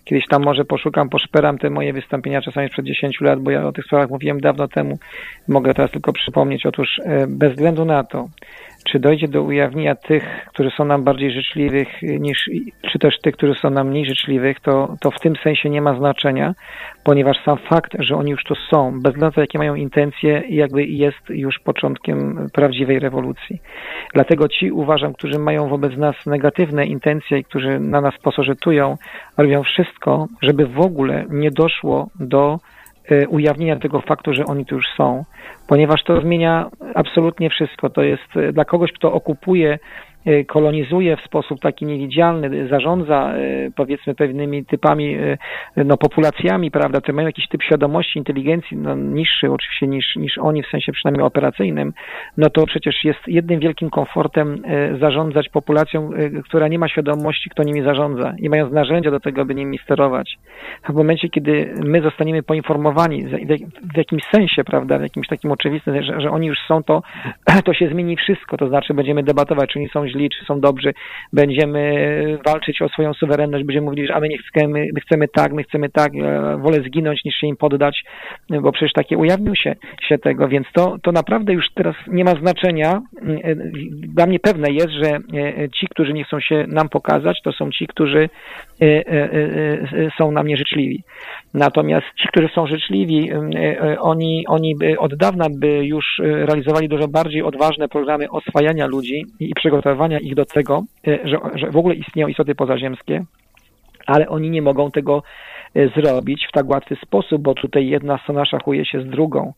kiedyś tam może poszukam, poszperam te moje wystąpienia czasami sprzed 10 lat, bo ja o tych sprawach mówiłem dawno temu, mogę teraz tylko przypomnieć. Otóż bez względu na to, czy dojdzie do ujawnienia tych, którzy są nam bardziej życzliwych, niż, czy też tych, którzy są nam mniej życzliwych, to, to w tym sensie nie ma znaczenia, ponieważ sam fakt, że oni już to są, bez względu na jakie mają intencje, jakby jest już początkiem prawdziwej rewolucji. Dlatego ci uważam, którzy mają wobec nas negatywne intencje i którzy na nas posożytują, robią wszystko, żeby w ogóle nie doszło do Y, ujawnienia tego faktu, że oni tu już są, ponieważ to zmienia absolutnie wszystko. To jest y, dla kogoś, kto okupuje Y, kolonizuje w sposób taki niewidzialny, zarządza y, powiedzmy pewnymi typami, y, no populacjami, prawda, które mają jakiś typ świadomości, inteligencji, no niższy oczywiście niż, niż oni w sensie przynajmniej operacyjnym, no to przecież jest jednym wielkim komfortem zarządzać populacją, która nie ma świadomości, kto nimi zarządza i mając narzędzia do tego, by nimi sterować. W momencie, kiedy my zostaniemy poinformowani w jakimś sensie, prawda, w jakimś takim oczywistym, że, że oni już są, to, to się zmieni wszystko, to znaczy będziemy debatować, czy oni są źli, czy są dobrzy, będziemy walczyć o swoją suwerenność, będziemy mówili, że a my nie chcemy, my chcemy tak, my chcemy tak, wolę zginąć niż się im poddać, bo przecież takie ujawnił się, się tego, więc to, to naprawdę już teraz nie ma znaczenia. Dla mnie pewne jest, że ci, którzy nie chcą się nam pokazać, to są ci, którzy e, e, e, są nam nieżyczliwi. Natomiast ci, którzy są życzliwi, oni, oni by od dawna by już realizowali dużo bardziej odważne programy oswajania ludzi i przygotowania ich do tego, że, że w ogóle istnieją istoty pozaziemskie, ale oni nie mogą tego zrobić w tak łatwy sposób, bo tutaj jedna strona szachuje się z drugą.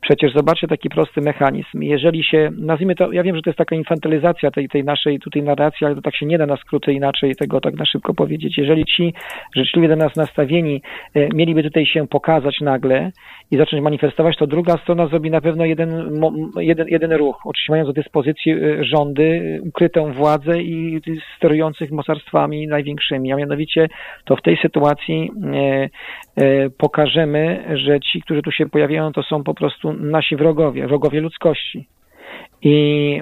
Przecież zobaczcie taki prosty mechanizm. Jeżeli się, nazwijmy to, ja wiem, że to jest taka infantylizacja tej, tej naszej tutaj narracji, ale to tak się nie da na skróty inaczej tego tak na szybko powiedzieć. Jeżeli ci życzliwie do nas nastawieni e, mieliby tutaj się pokazać nagle i zacząć manifestować, to druga strona zrobi na pewno jeden, jeden, jeden ruch. Oczywiście mając do dyspozycji e, rządy, ukrytą władzę i sterujących mocarstwami największymi, a mianowicie to w tej sytuacji e, pokażemy, że ci, którzy tu się pojawiają, to są po prostu nasi wrogowie, wrogowie ludzkości. I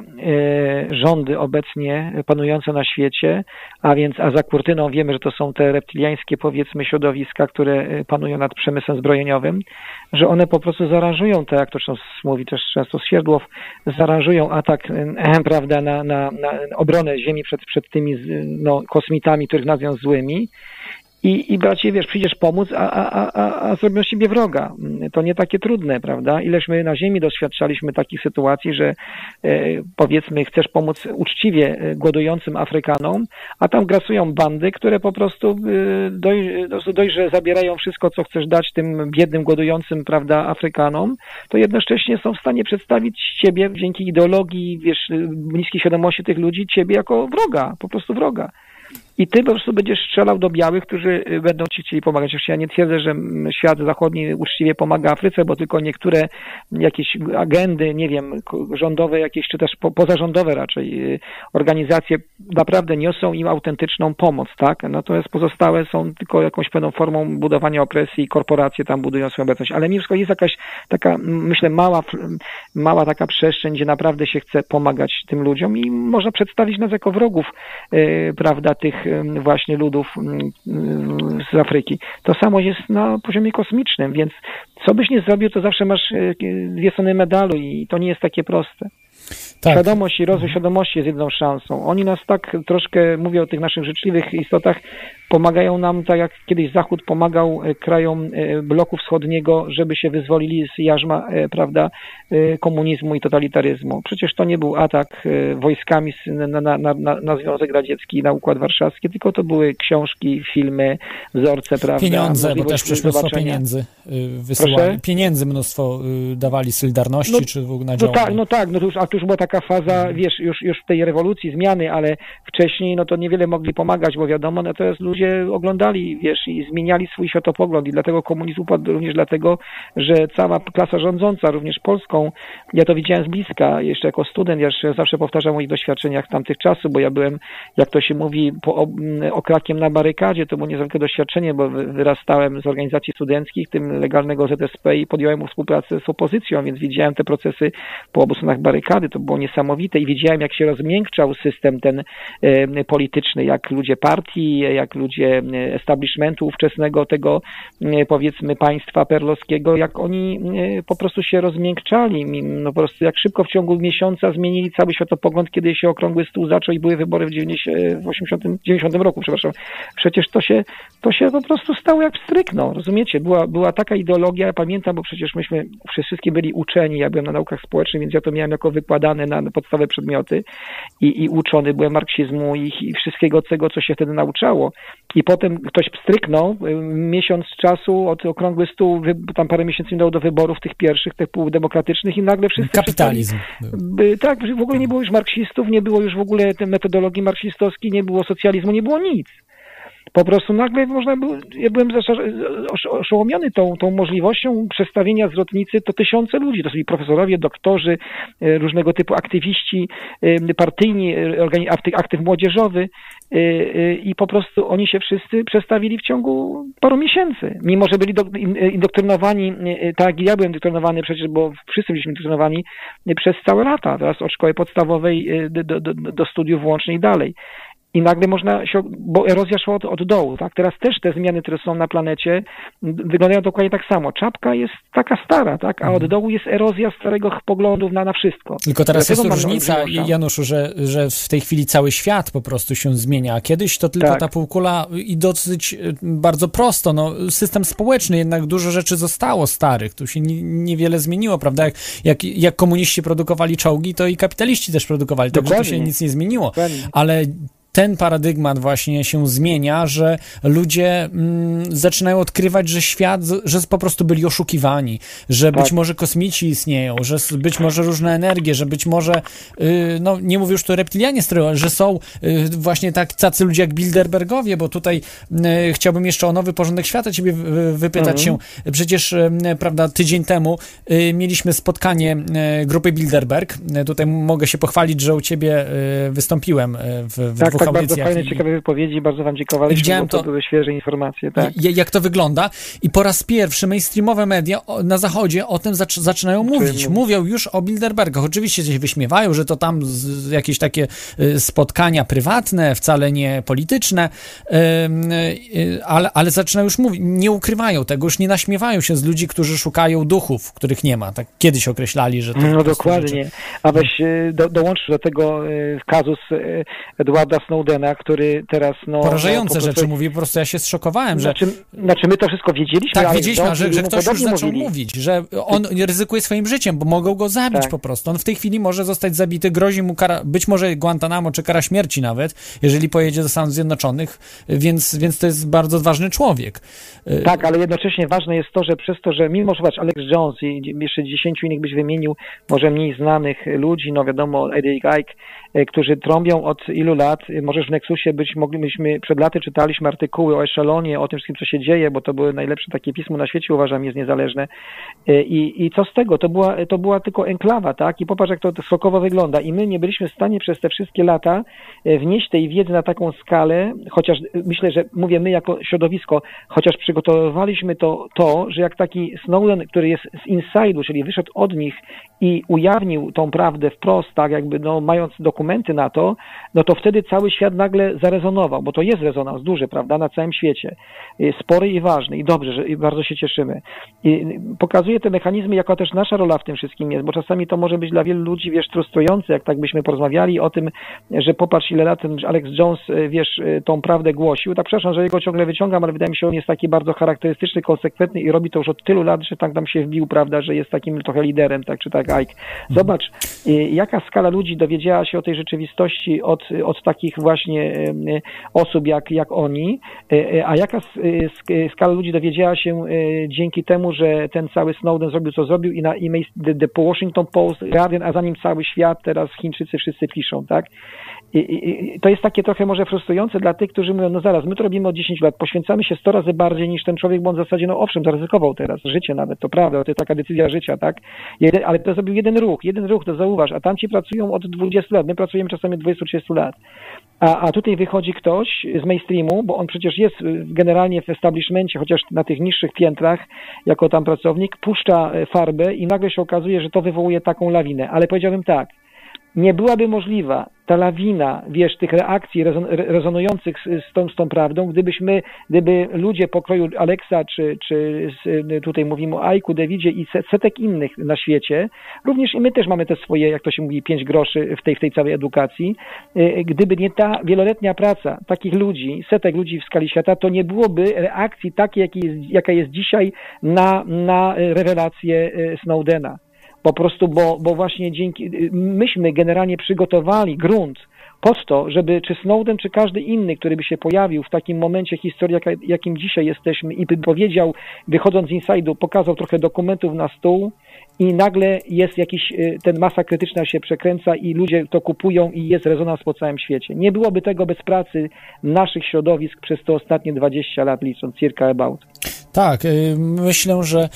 y, rządy obecnie panujące na świecie, a więc a za kurtyną wiemy, że to są te reptiliańskie powiedzmy środowiska, które e, panują nad przemysłem zbrojeniowym, że one po prostu zaaranżują, tak jak to mówi też często Swierdłow, zaaranżują atak e, prawda, na, na, na obronę Ziemi przed, przed tymi no, kosmitami, których nazwią złymi i, i bracie, wiesz, przyjdziesz pomóc, a, a, a, a zrobią z siebie wroga. To nie takie trudne, prawda? Ileż my na ziemi doświadczaliśmy takich sytuacji, że e, powiedzmy chcesz pomóc uczciwie e, głodującym Afrykanom, a tam grasują bandy, które po prostu e, doj, dość, że zabierają wszystko, co chcesz dać tym biednym, głodującym, prawda, Afrykanom, to jednocześnie są w stanie przedstawić ciebie dzięki ideologii, wiesz, niskiej świadomości tych ludzi, ciebie jako wroga, po prostu wroga. I ty po prostu będziesz strzelał do białych, którzy y, będą ci chcieli pomagać. Oczywiście ja nie twierdzę, że świat zachodni uczciwie pomaga Afryce, bo tylko niektóre jakieś agendy, nie wiem, rządowe jakieś, czy też pozarządowe raczej y, organizacje naprawdę niosą im autentyczną pomoc, tak? Natomiast pozostałe są tylko jakąś pewną formą budowania opresji i korporacje tam budują swoją obecność. Ale mimo wszystko jest jakaś taka, myślę, mała, mała taka przestrzeń, gdzie naprawdę się chce pomagać tym ludziom i można przedstawić nas jako wrogów, yy, prawda, tych właśnie ludów z Afryki. To samo jest na poziomie kosmicznym, więc co byś nie zrobił, to zawsze masz e, dwie strony medalu i to nie jest takie proste. Tak. Świadomość i rozwój świadomości jest jedną szansą. Oni nas tak troszkę, mówię o tych naszych życzliwych istotach, pomagają nam, tak jak kiedyś Zachód pomagał e, krajom e, bloku wschodniego, żeby się wyzwolili z jarzma, e, prawda, komunizmu i totalitaryzmu. Przecież to nie był atak wojskami na, na, na, na- Związek Radziecki, na Układ Warszawski, tylko to były książki, filmy, wzorce, prawda, Pieniądze, bo też przecież mnóstwo pieniędzy y, wysyłali. Proszę? Pieniędzy mnóstwo y, dawali Solidarności, No- czy w ogóle na No działania. tak, no tak, no to już, a to już była taka faza, wiesz, już, już w tej rewolucji, zmiany, ale wcześniej no to niewiele mogli pomagać, bo wiadomo, natomiast ludzie oglądali, wiesz, i zmieniali swój światopogląd. I dlatego komunizm upadł również dlatego, że cała klasa rządząca, również polską, ja to widziałem z bliska, jeszcze jako student, ja zawsze powtarzam o moich doświadczeniach tamtych czasów, bo ja byłem, jak to się mówi, po, o, m, okrakiem na barykadzie, to było niezwykłe doświadczenie, bo wy- wyrastałem z organizacji studenckich, tym legalnego ZSP i podjąłem współpracę z opozycją, więc widziałem te procesy po obu stronach barykady, to było niesamowite i widziałem, jak się rozmiękczał system ten e, polityczny, jak ludzie partii, jak ludzie e, establishmentu ówczesnego tego, e, powiedzmy, państwa perlowskiego, jak oni e, po prostu się rozmiękczali, Mi- no po prostu jak szybko w ciągu miesiąca zmienili cały światopogląd, kiedy się okrągły stół zaczął i były wybory w 90, w 80, 90 roku, przepraszam. Przecież to się, to się po prostu stało jak strykno, rozumiecie? Była, była taka ideologia, ja pamiętam, bo przecież myśmy wszystkie byli uczeni, ja byłem na naukach społecznych, więc ja to miałem jako wykładane na podstawowe przedmioty i, i uczony byłem marksizmu i, i wszystkiego tego, co się wtedy nauczało. I potem ktoś pstryknął, y, miesiąc czasu od okrągły stół, tam parę miesięcy minęło do wyborów tych pierwszych, tych półdemokratycznych i nagle wszyscy Kapitalizm. przestali- by, tak, w ogóle nie było już marksistów, nie było już w ogóle tej metodologii marksistowskiej, nie było socjalizmu, nie było nic. Po prostu nagle można było, ja byłem oszołomiony tą, tą możliwością przestawienia zwrotnicy to tysiące ludzi. To byli profesorowie, doktorzy, e, różnego typu aktywiści e, partyjni, e, aktyw, młodzieżowy i po prostu oni się wszyscy przestawili w ciągu paru miesięcy. Mimo, że byli do, in- indoktrynowani, tak jak ja byłem indoktrynowany przecież, bo wszyscy byliśmy indoktrynowani przez całe lata, teraz od szkoły podstawowej do, do, do, do studiów włącznie i dalej. I nagle można się, bo erozja szła od, od dołu, tak? Teraz też te zmiany, które są na planecie, wyglądają dokładnie tak samo. Czapka jest taka stara, tak? A od dołu jest erozja starego poglądów na, na wszystko. Tylko teraz Dlatego jest różnica, Januszu, że, że w tej chwili cały świat po prostu się zmienia. A kiedyś to tylko Tak. ta półkula i dosyć y, bardzo prosto. No, system społeczny, jednak dużo rzeczy zostało starych. Tu się ni- niewiele zmieniło, prawda? Jak, jak, jak komuniści produkowali czołgi, to i kapitaliści też produkowali. Także tu się nic nie zmieniło. Dokładnie. Ale ten paradygmat właśnie się zmienia, że ludzie mm, zaczynają odkrywać, że świat, że po prostu byli oszukiwani, że być Tak. może kosmici istnieją, że być może różne energie, że być może, y, no nie mówię już tu reptilianie sterują, że są y, właśnie tak, tacy ludzie jak Bilderbergowie, bo tutaj y, chciałbym jeszcze o nowy porządek świata ciebie wy- wypytać się. Przecież, prawda, tydzień temu mieliśmy spotkanie grupy Bilderberg. Tutaj mogę się pochwalić, że u ciebie wystąpiłem w, w Tak, dwóch tak, bardzo fajne, i- ciekawe wypowiedzi, bardzo wam dziękowaliśmy, Widziałem to, to- były świeże informacje, tak. Jak to wygląda? I po raz pierwszy mainstreamowe media na zachodzie o tym zac- zaczynają mówić. Mówią już o Bilderbergach. Oczywiście się wyśmiewają, że to tam jakieś takie y, spotkania prywatne, wcale nie polityczne, y, ale, ale zaczynają już mówić. Nie ukrywają tego, już nie naśmiewają się z ludzi, którzy szukają duchów, których nie ma. Tak kiedyś określali, że to No dokładnie. A weź e, do, dołączysz do tego kazus Edwarda Snowdena, który teraz no... Porażające no, po rzeczy mówi, po prostu ja się zszokowałem, że Znaczy, znaczy my to wszystko wiedzieliśmy, Tak, wiedzieliśmy, że, że ktoś już zaczął mówili. mówić, że on ryzykuje swoim życiem, bo mogą go zabić Tak. po prostu. On w tej chwili może zostać zabity, grozi mu kara, być może Guantanamo czy kara śmierci nawet, jeżeli pojedzie do Stanów Zjednoczonych, więc, więc to jest bardzo ważny człowiek. Tak, ale jednocześnie ważne jest to, że przez to, że mimo, że zobacz, Alex Jones i jeszcze dziesięciu innych byś wymienił, może mniej znanych ludzi, no wiadomo, Eddie Geik, e, którzy trąbią od ilu lat, e, możesz w Nexusie być, moglibyśmy, przed laty czytaliśmy artykuły o Echelonie, o tym wszystkim, co się dzieje, bo to były najlepsze takie pismo na świecie, uważam, jest niezależne. E, I, i co z tego? To była, to była tylko enklawa, tak? I popatrz, jak to sokowo wygląda. I my nie byliśmy w stanie przez te wszystkie lata e, wnieść tej wiedzy na taką skalę, chociaż e, myślę, że mówię my jako środowisko, chociaż przygotowywaliśmy to, to, że jak taki Snowden, który jest z inside'u, czyli wyszedł od nich i ujawnił tą prawdę wprost, tak jakby no, mając dokumenty, dokumenty na to, no to wtedy cały świat nagle zarezonował, bo to jest rezonans duży, prawda, na całym świecie. Y, spory i ważny i dobrze, że i bardzo się cieszymy. I pokazuje te mechanizmy, jaka też nasza rola w tym wszystkim jest, bo czasami to może być dla wielu ludzi, wiesz, frustrujące, jak tak byśmy porozmawiali o tym, że popatrz ile lat ten Alex Jones, wiesz, tą prawdę głosił. Tak przepraszam, że jego ciągle wyciągam, ale wydaje mi się, że on jest taki bardzo charakterystyczny, konsekwentny i robi to już od tylu lat, że tak tam się wbił, prawda, że jest takim trochę liderem, tak czy tak Ike. Zobacz, y, jaka skala ludzi dowiedziała się o tej rzeczywistości od, od takich właśnie osób jak, jak oni, y, a jaka skala ludzi dowiedziała się dzięki temu, że ten cały Snowden zrobił, co zrobił i na e The, The Washington Post, Guardian, a za nim cały świat, teraz Chińczycy wszyscy piszą, tak? I, i, I, to jest takie trochę może frustrujące dla tych, którzy mówią, no zaraz, my to robimy od 10 lat, poświęcamy się 100 razy bardziej niż ten człowiek, bo on w zasadzie, no owszem, zaryzykował teraz życie nawet, to prawda, to jest taka decyzja życia, tak? Jeden, ale to zrobił jeden ruch, jeden ruch, to zauważ, a tamci pracują od 20 lat, my pracujemy czasami 20-30 lat. A, a tutaj wychodzi ktoś z mainstreamu, bo on przecież jest generalnie w establishmencie, chociaż na tych niższych piętrach, jako tam pracownik, puszcza farbę i nagle się okazuje, że to wywołuje taką lawinę. Ale powiedziałbym tak, nie byłaby możliwa ta lawina, wiesz, tych reakcji rezon, rezonujących z, z, tą, z tą prawdą, gdybyśmy, gdyby ludzie pokroju Alexa, czy, czy tutaj mówimy o Aiku, Davidzie i setek innych na świecie, również i my też mamy te swoje, jak to się mówi, pięć groszy w tej, w tej całej edukacji, y, gdyby nie ta wieloletnia praca takich ludzi, setek ludzi w skali świata, to nie byłoby reakcji takiej, jest, jaka jest dzisiaj na, na rewelację y, Snowdena po prostu, bo, bo właśnie dzięki, myśmy generalnie przygotowali grunt pod to, żeby czy Snowden, czy każdy inny, który by się pojawił w takim momencie historii, jakim dzisiaj jesteśmy i by powiedział, wychodząc z inside'u, pokazał trochę dokumentów na stół, i nagle jest jakiś, y, ten masa krytyczna się przekręca i ludzie to kupują i jest rezonans po całym świecie. Nie byłoby tego bez pracy naszych środowisk przez te ostatnie 20 lat licząc, circa about. Tak, y, myślę, że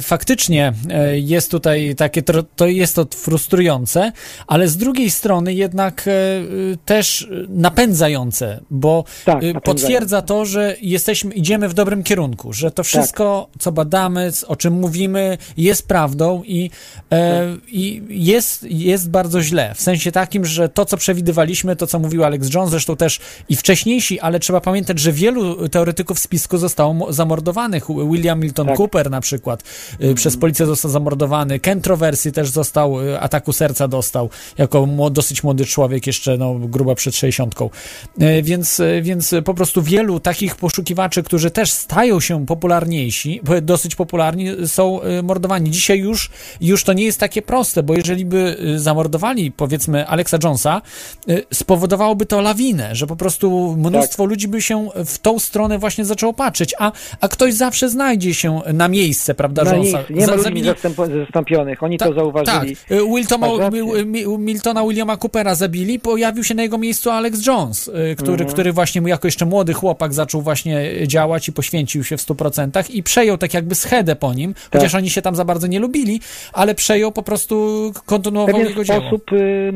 faktycznie jest tutaj takie, to jest to frustrujące, ale z drugiej strony jednak też napędzające, bo tak, potwierdza to, że jesteśmy, idziemy w dobrym kierunku, że to wszystko, tak. co badamy, o czym mówimy, jest prawdą, i, e, i jest, jest bardzo źle. W sensie takim, że to, co przewidywaliśmy, to, co mówił Alex Jones, zresztą też i wcześniejsi, ale trzeba pamiętać, że wielu teoretyków spisku zostało zamordowanych. William Milton tak. Cooper na przykład mm. przez policję został zamordowany. Controversy też został, e, ataku serca dostał, jako dosyć młody człowiek, jeszcze no, gruba przed 60. Więc, więc po prostu wielu takich poszukiwaczy, którzy też stają się popularniejsi, dosyć popularni, są mordowani. Dzisiaj już już, to nie jest takie proste, bo jeżeli by y, zamordowali, powiedzmy, Alexa Jonesa, y, spowodowałoby to lawinę, że po prostu mnóstwo tak. ludzi by się w tą stronę właśnie zaczęło patrzeć, a, a ktoś zawsze znajdzie się na miejsce, prawda, na Jonesa. Nie ma ludzi zastąpionych, oni Ta, to zauważyli. Tak, Wiltona, Miltona Williama Coopera zabili, pojawił się na jego miejscu Alex Jones, który, mhm. który właśnie jako jeszcze młody chłopak zaczął właśnie działać i poświęcił się w 100% i przejął tak jakby schedę po nim, tak. chociaż oni się tam za bardzo nie lubili, ale przejął po prostu, kontynuował Pewien jego sposób y,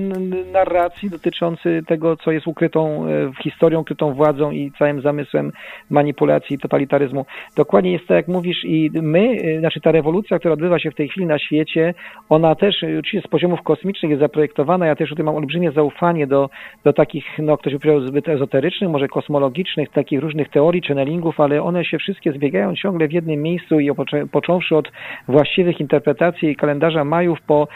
narracji dotyczący tego, co jest ukrytą y, historią, ukrytą władzą i całym zamysłem manipulacji i totalitaryzmu. Dokładnie jest tak, jak mówisz i my, y, znaczy ta rewolucja, która odbywa się w tej chwili na świecie, ona też oczywiście z poziomów kosmicznych jest zaprojektowana. Ja też tutaj mam olbrzymie zaufanie do, do takich, no ktoś by powiedział zbyt ezoterycznych, może kosmologicznych, takich różnych teorii, channelingów, ale one się wszystkie zbiegają ciągle w jednym miejscu i począwszy od właściwych interpretacji kalendarza Majów po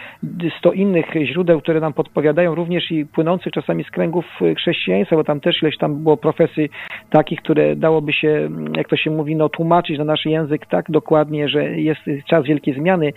sto innych źródeł, które nam podpowiadają, również i płynących czasami z kręgów chrześcijaństwa, bo tam też ileś tam było profesji takich, które dałoby się, jak to się mówi, no tłumaczyć na nasz język tak dokładnie, że jest czas wielkiej zmiany.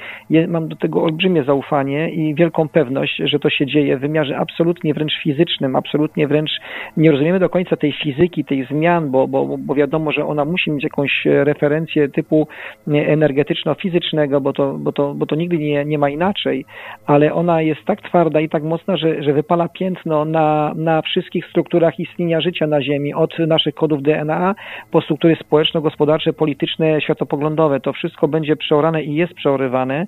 Mam do tego olbrzymie zaufanie i wielką pewność, że to się dzieje w wymiarze absolutnie wręcz fizycznym, absolutnie wręcz nie rozumiemy do końca tej fizyki, tej zmian, bo, bo, bo wiadomo, że ona musi mieć jakąś referencję typu energetyczno-fizycznego, bo to, bo to bo, to nigdy nie, nie ma inaczej, ale ona jest tak twarda i tak mocna, że, że wypala piętno na, na wszystkich strukturach istnienia życia na Ziemi, od naszych kodów DNA po struktury społeczno-gospodarcze, polityczne, światopoglądowe. To wszystko będzie będzie przeorane i jest przeorywane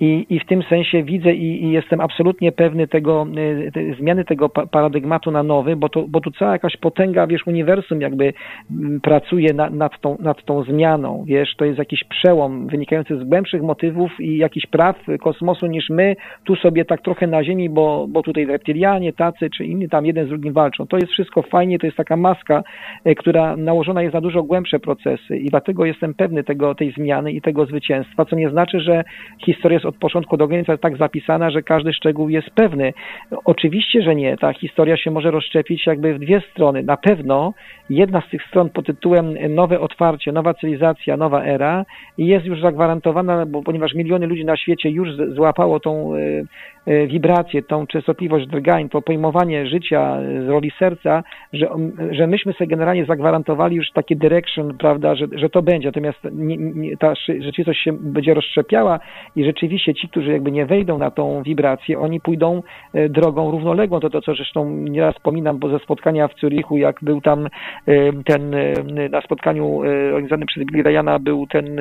i, i w tym sensie widzę i, i jestem absolutnie pewny tego, y, te, zmiany tego pa, paradygmatu na nowy, bo, to, bo tu cała jakaś potęga, wiesz, uniwersum jakby m, pracuje na, nad, tą, nad tą zmianą, wiesz, to jest jakiś przełom wynikający z głębszych motywów i jakichś praw kosmosu niż my tu sobie tak trochę na Ziemi, bo, bo tutaj reptilianie, tacy czy inni tam jeden z drugim walczą. To jest wszystko fajnie, to jest taka maska, y, która nałożona jest na dużo głębsze procesy i dlatego jestem pewny tego, tej zmiany i tego zwycięstwa, co nie znaczy, że historia jest od początku do końca tak zapisana, że każdy szczegół jest pewny. Oczywiście, że nie. Ta historia się może rozszczepić jakby w dwie strony. Na pewno jedna z tych stron pod tytułem nowe otwarcie, nowa cywilizacja, nowa era jest już zagwarantowana, bo ponieważ miliony ludzi na świecie już złapało tą y, y, wibrację, tą częstotliwość drgań, to pojmowanie życia z roli serca, że, że myśmy sobie generalnie zagwarantowali już taki direction, prawda, że, że to będzie. Natomiast nie, nie, ta rzeczywistość się będzie rozszczepiała i rzeczywiście ci, którzy jakby nie wejdą na tą wibrację, oni pójdą e, drogą równoległą. To to, co zresztą nieraz wspominam, bo ze spotkania w Zurichu, jak był tam ten na spotkaniu organizowanym przez Billy Ryana był ten,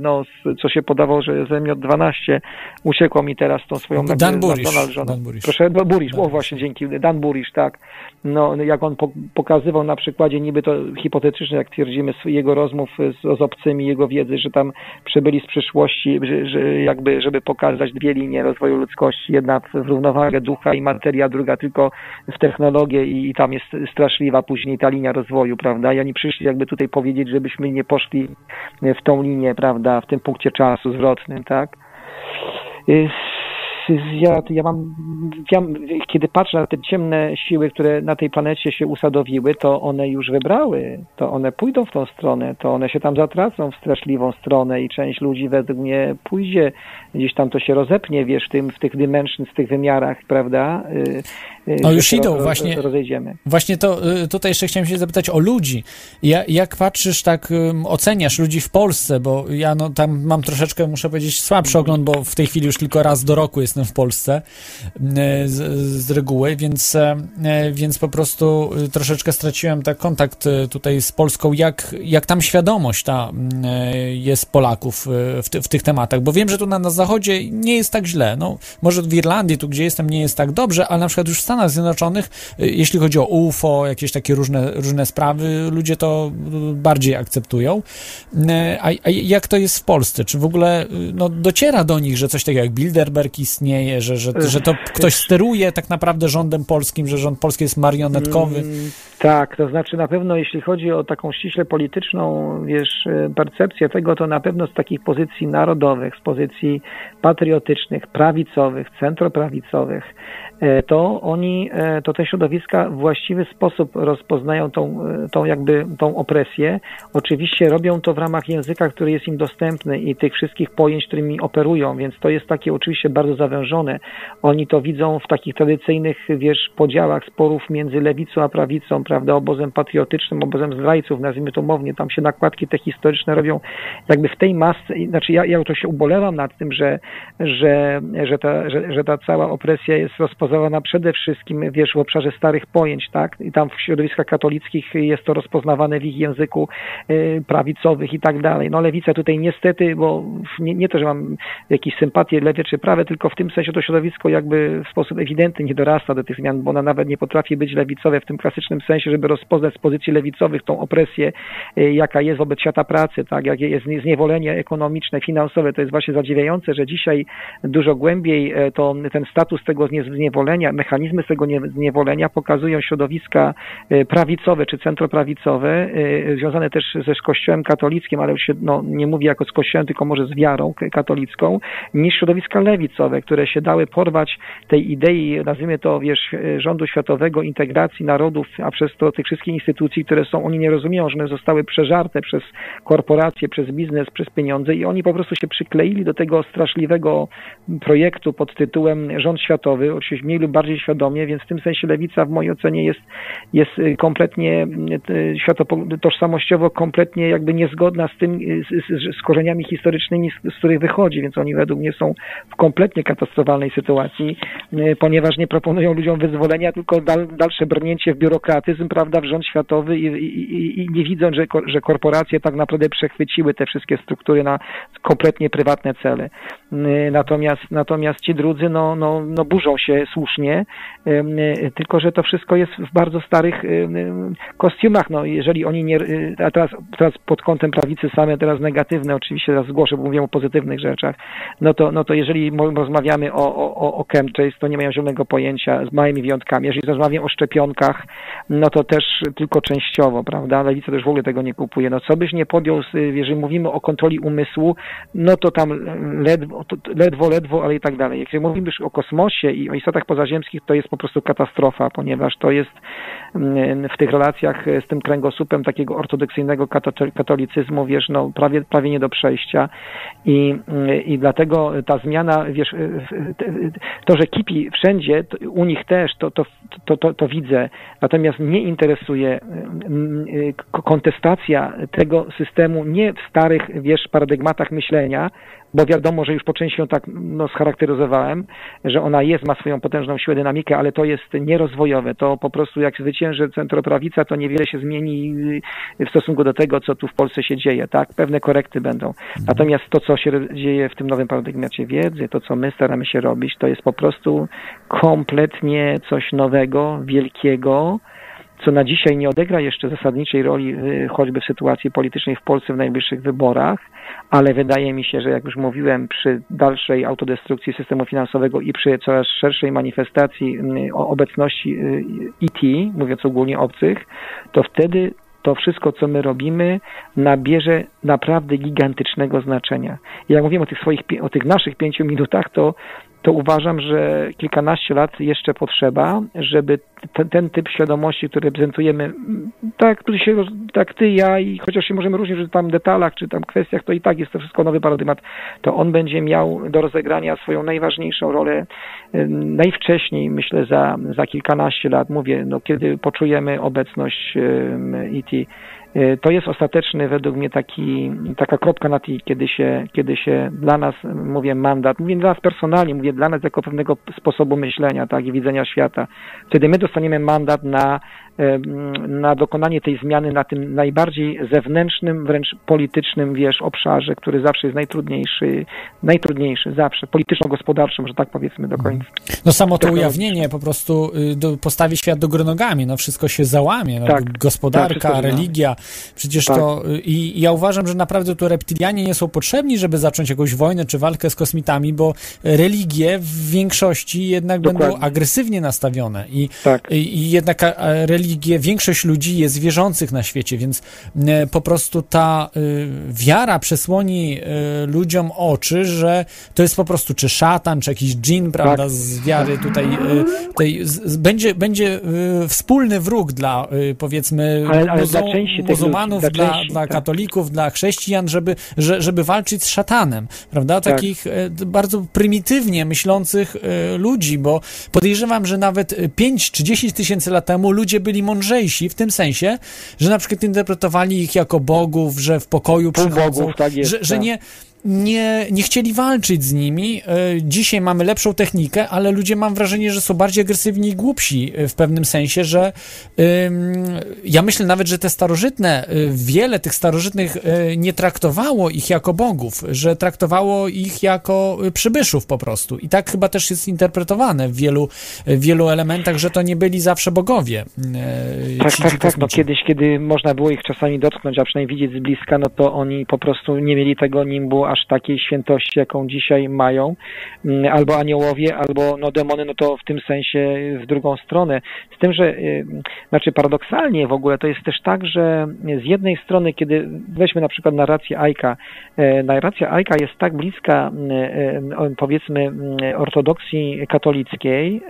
no, co się podawał, że zemiot 12, uciekło mi teraz tą swoją Dan Burisz. Dan Burisz. Proszę, no, Burisz, o właśnie, dzięki, Dan Burisz, tak. No, jak on pokazywał na przykładzie niby to hipotetycznie, jak twierdzimy, jego rozmów z, z obcymi, jego wiedzy, że tam przybyli z przyszłości, że, że jakby, żeby pokazać dwie linie rozwoju ludzkości, jedna w równowagę ducha i materia, druga tylko w technologię i, i tam jest straszliwa później ta linia rozwoju, prawda? I oni przyszli jakby tutaj powiedzieć, żebyśmy nie poszli w tą linię, prawda, w tym punkcie czasu zwrotnym, tak? ja, ja mam, ja, kiedy patrzę na te ciemne siły, które na tej planecie się usadowiły, to one już wybrały, to one pójdą w tą stronę, to one się tam zatracą w straszliwą stronę i część ludzi według mnie pójdzie, gdzieś tam to się rozepnie, wiesz, w, tym, w tych dimensions, w tych wymiarach, prawda? Y, y, no już idą, roz, właśnie. Rozejdziemy. Właśnie to y, tutaj jeszcze chciałem się zapytać o ludzi. Ja, jak patrzysz, tak oceniasz ludzi w Polsce, bo ja no, tam mam troszeczkę, muszę powiedzieć, słabszy ogląd, bo w tej chwili już tylko raz do roku jestem w Polsce z, z reguły, więc, e, więc po prostu troszeczkę straciłem tak kontakt tutaj z Polską, jak, jak tam świadomość ta jest Polaków w, w tych tematach, bo wiem, że tu na, na zachodzie nie jest tak źle. No, może w Irlandii, tu gdzie jestem, nie jest tak dobrze, ale na przykład już w Stanach Zjednoczonych, jeśli chodzi o UFO, jakieś takie różne, różne sprawy, ludzie to bardziej akceptują. A, a jak to jest w Polsce? Czy w ogóle no, dociera do nich, że coś takiego jak Bilderberg istnieje, że, że, że to ktoś steruje tak naprawdę rządem polskim, że rząd polski jest marionetkowy? Mm, tak, to znaczy na pewno jeśli chodzi o taką ściśle polityczną, wiesz, percepcję tego, to na pewno z takich pozycji narodowych, z pozycji patriotycznych, prawicowych, centroprawicowych, to oni, e, to te środowiska w właściwy sposób rozpoznają tą, e, tą jakby tą opresję. Oczywiście robią to w ramach języka, który jest im dostępny i tych wszystkich pojęć, którymi operują, więc to jest takie oczywiście bardzo zawężone. Oni to widzą w takich tradycyjnych, wiesz, podziałach sporów między lewicą a prawicą, prawda, obozem patriotycznym, obozem zdrajców, nazwijmy to mownie, tam się nakładki te historyczne robią jakby w tej masce, znaczy ja, ja to się ubolewam nad tym, że, że, że, ta, że, że ta cała opresja jest rozpoznana rozpoznawana przede wszystkim, wiesz, w obszarze starych pojęć, tak? I tam w środowiskach katolickich jest to rozpoznawane w ich języku y, prawicowych i tak dalej. No lewica tutaj niestety, bo nie, nie to, że mam jakieś sympatie lewie czy prawe, tylko w tym sensie to środowisko jakby w sposób ewidentny nie dorasta do tych zmian, bo ona nawet nie potrafi być lewicowe w tym klasycznym sensie, żeby rozpoznać z pozycji lewicowych tą opresję, y, jaka jest wobec świata pracy, tak? Jakie jest zniewolenie ekonomiczne, finansowe. To jest właśnie zadziwiające, że dzisiaj dużo głębiej y, to ten status tego zniewolenia zniewolenia, mechanizmy tego zniewolenia pokazują środowiska e, prawicowe czy centroprawicowe, e, związane też ze Kościołem katolickim, ale już się no, nie mówi jako z Kościołem, tylko może z wiarą katolicką, niż środowiska lewicowe, które się dały porwać tej idei, nazwijmy to, wiesz, e, rządu światowego, integracji narodów, a przez to tych wszystkich instytucji, które są, oni nie rozumieją, że one zostały przeżarte przez korporacje, przez biznes, przez pieniądze i oni po prostu się przykleili do tego straszliwego projektu pod tytułem rząd światowy, oczywiście mniej lub bardziej świadomy, poziomie, więc w tym sensie lewica w mojej ocenie jest, jest kompletnie światotożsamościowo kompletnie jakby niezgodna z tym, z, z, z korzeniami historycznymi, z, z których wychodzi, więc oni według mnie są w kompletnie katastrofalnej sytuacji, ponieważ nie proponują ludziom wyzwolenia, tylko dal, dalsze brnięcie w biurokratyzm, prawda, w rząd światowy i, i, i nie widzą, że, że korporacje tak naprawdę przechwyciły te wszystkie struktury na kompletnie prywatne cele. Natomiast, natomiast ci drudzy, no, no, no burzą się słusznie, tylko że to wszystko jest w bardzo starych kostiumach. No, jeżeli oni nie, a teraz, teraz pod kątem prawicy same teraz negatywne, oczywiście teraz zgłoszę, bo mówię o pozytywnych rzeczach, no to, no to jeżeli rozmawiamy o, o, o chemtrails, to nie mają zielonego pojęcia, z małymi wyjątkami. Jeżeli rozmawiam o szczepionkach, no to też tylko częściowo, prawda? Lewica też w ogóle tego nie kupuje. No co byś nie podjął, jeżeli mówimy o kontroli umysłu, no to tam ledwo, ledwo, ledwo, ale i tak dalej. Jak mówimy już o kosmosie i o istotach pozaziemskich, to jest po prostu katastrofa, ponieważ to jest mm, w tych relacjach z tym kręgosłupem takiego ortodoksyjnego katolicyzmu, wiesz, no prawie, prawie nie do przejścia. I, i dlatego ta zmiana, wiesz, to, że kipi wszędzie, u nich też, to, to, to, to, to widzę, natomiast mnie interesuje kontestacja tego systemu nie w starych, wiesz, paradygmatach myślenia, bo wiadomo, że już po części ją tak no, scharakteryzowałem, że ona jest, ma swoją potężną siłę, dynamikę, ale to jest nierozwojowe. To po prostu jak zwycięży centroprawica, to niewiele się zmieni w stosunku do tego, co tu w Polsce się dzieje, tak? Pewne korekty będą. Natomiast to, co się dzieje w tym nowym paradygmacie wiedzy, to, co my staramy się robić, to jest po prostu kompletnie coś nowego, wielkiego, co na dzisiaj nie odegra jeszcze zasadniczej roli y, choćby w sytuacji politycznej w Polsce w najbliższych wyborach, ale wydaje mi się, że jak już mówiłem, przy dalszej autodestrukcji systemu finansowego i przy coraz szerszej manifestacji y, obecności IT, y, mówiąc ogólnie obcych, to wtedy to wszystko, co my robimy, nabierze naprawdę gigantycznego znaczenia. Jak mówiłem o tych swoich, o tych naszych pięciu minutach, to to uważam, że kilkanaście lat jeszcze potrzeba, żeby ten, ten typ świadomości, który reprezentujemy, tak, się, tak ty, ja i chociaż się możemy różnić w tam detalach, czy tam kwestiach, to i tak jest to wszystko nowy paradygmat, to on będzie miał do rozegrania swoją najważniejszą rolę. Najwcześniej, myślę, za, za kilkanaście lat, mówię, no, kiedy poczujemy obecność IT to jest ostateczny według mnie taki, taka kropka na tej, kiedy się, kiedy się dla nas, mówię mandat, mówię dla nas personalnie, mówię dla nas jako pewnego sposobu myślenia tak, i widzenia świata. Wtedy my dostaniemy mandat na na dokonanie tej zmiany na tym najbardziej zewnętrznym, wręcz politycznym, wiesz, obszarze, który zawsze jest najtrudniejszy, najtrudniejszy zawsze, polityczno-gospodarczym, że tak powiedzmy do końca. No samo to ujawnienie po prostu y, postawi świat do góry nogami, no wszystko się załamie, no, tak, gospodarka, tak, religia, przecież tak. to y, i, ja uważam, że naprawdę tu reptilianie nie są potrzebni, żeby zacząć jakąś wojnę czy walkę z kosmitami, bo religie w większości jednak Dokładnie. będą agresywnie nastawione i, tak. i, i jednak religia religię, większość ludzi jest wierzących na świecie, więc e, po prostu ta y, wiara przesłoni y, ludziom oczy, że to jest po prostu czy szatan, czy jakiś dżin, prawda, tak. z wiary tutaj, tutaj z, będzie, będzie wspólny wróg dla powiedzmy ale, ale dla muzułmanów, dla, dla, części, dla tak. katolików, dla chrześcijan, żeby, że, żeby walczyć z szatanem, prawda, tak. takich bardzo prymitywnie myślących ludzi, bo podejrzewam, że nawet 5 czy 10 tysięcy lat temu ludzie byli byli mądrzejsi w tym sensie, że na przykład interpretowali ich jako bogów, że w pokoju przychodzą, bogów, tak jest, że, że tak. nie nie, nie chcieli walczyć z nimi. E, dzisiaj mamy lepszą technikę, ale ludzie mam wrażenie, że są bardziej agresywni i głupsi e, w pewnym sensie, że ja myślę nawet, że te starożytne, e, wiele tych starożytnych nie traktowało ich jako bogów, że traktowało ich jako przybyszów po prostu. I tak chyba też jest interpretowane w wielu, w wielu elementach, że to nie byli zawsze bogowie. Tak, tak, tak. No kiedyś, kiedy można było ich czasami dotknąć, a przynajmniej widzieć z bliska, no to oni po prostu nie mieli tego nimbu aż takiej świętości, jaką dzisiaj mają, mm, albo aniołowie, albo no demony, no to w tym sensie w drugą stronę. Z tym, że y, znaczy paradoksalnie w ogóle to jest też tak, że z jednej strony, kiedy weźmy na przykład narrację Ajka, y, narracja Ajka jest tak bliska y, powiedzmy mm, ortodoksji katolickiej,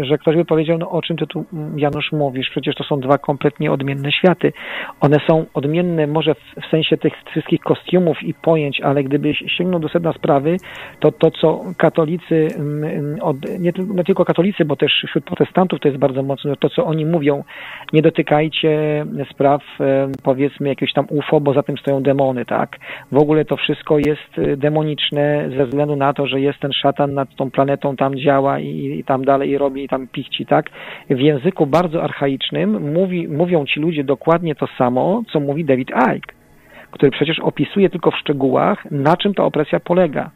że ktoś by powiedział, no o czym ty tu Janusz mówisz, przecież to są dwa kompletnie odmienne światy. One są odmienne może w sensie tych wszystkich kostiumów i pojęć, ale gdyby sięgnął do sedna sprawy, to to, co katolicy, mm, od, nie, nie tylko katolicy, bo też wśród protestantów to jest bardzo mocno, to co oni mówią, nie dotykajcie spraw e, powiedzmy jakiegoś tam UFO, bo za tym stoją demony, tak? W ogóle to wszystko jest e, demoniczne ze względu na to, że jest ten szatan nad tą planetą, tam działa i, i tam dalej robi i tam pichci, tak? W języku bardzo archaicznym mówi, mówią ci ludzie dokładnie to samo, co mówi David Icke, który przecież opisuje tylko w szczegółach, na czym ta opresja polega.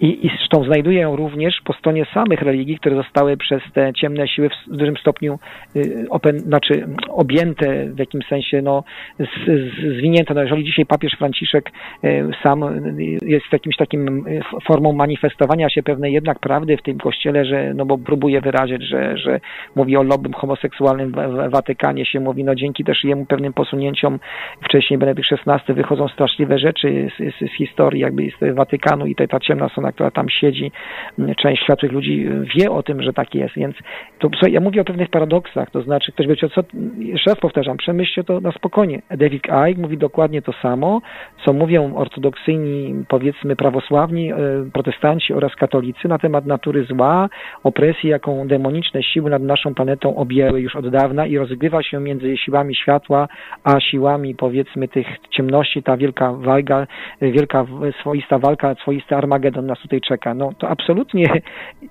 I, I zresztą znajduje ją również po stronie samych religii, które zostały przez te ciemne siły w dużym stopniu y, open, znaczy objęte w jakimś sensie no, z, z, zwinięte. No, jeżeli dzisiaj papież Franciszek y, sam y, jest jakimś takim formą manifestowania się pewnej jednak prawdy w tym kościele, że no bo próbuje wyrazić, że, że mówi o lobbym homoseksualnym w Watykanie się mówi, no dzięki też jemu pewnym posunięciom wcześniej Benedykt XVI wychodzą straszliwe rzeczy z, z, z historii jakby z Watykanu i ta, ta ciemna która tam siedzi, m, część światłych ludzi wie o tym, że tak jest, więc to, słuchaj, ja mówię o pewnych paradoksach, to znaczy ktoś będzie, co, jeszcze raz powtarzam, przemyślcie to na spokojnie. David Icke mówi dokładnie to samo, co mówią ortodoksyjni, powiedzmy prawosławni, e, protestanci oraz katolicy na temat natury zła, opresji, jaką demoniczne siły nad naszą planetą objęły już od dawna i rozgrywa się między siłami światła, a siłami powiedzmy tych ciemności, ta wielka walka, wielka w- swoista walka, swoisty Armagedon nas tutaj czeka. No to absolutnie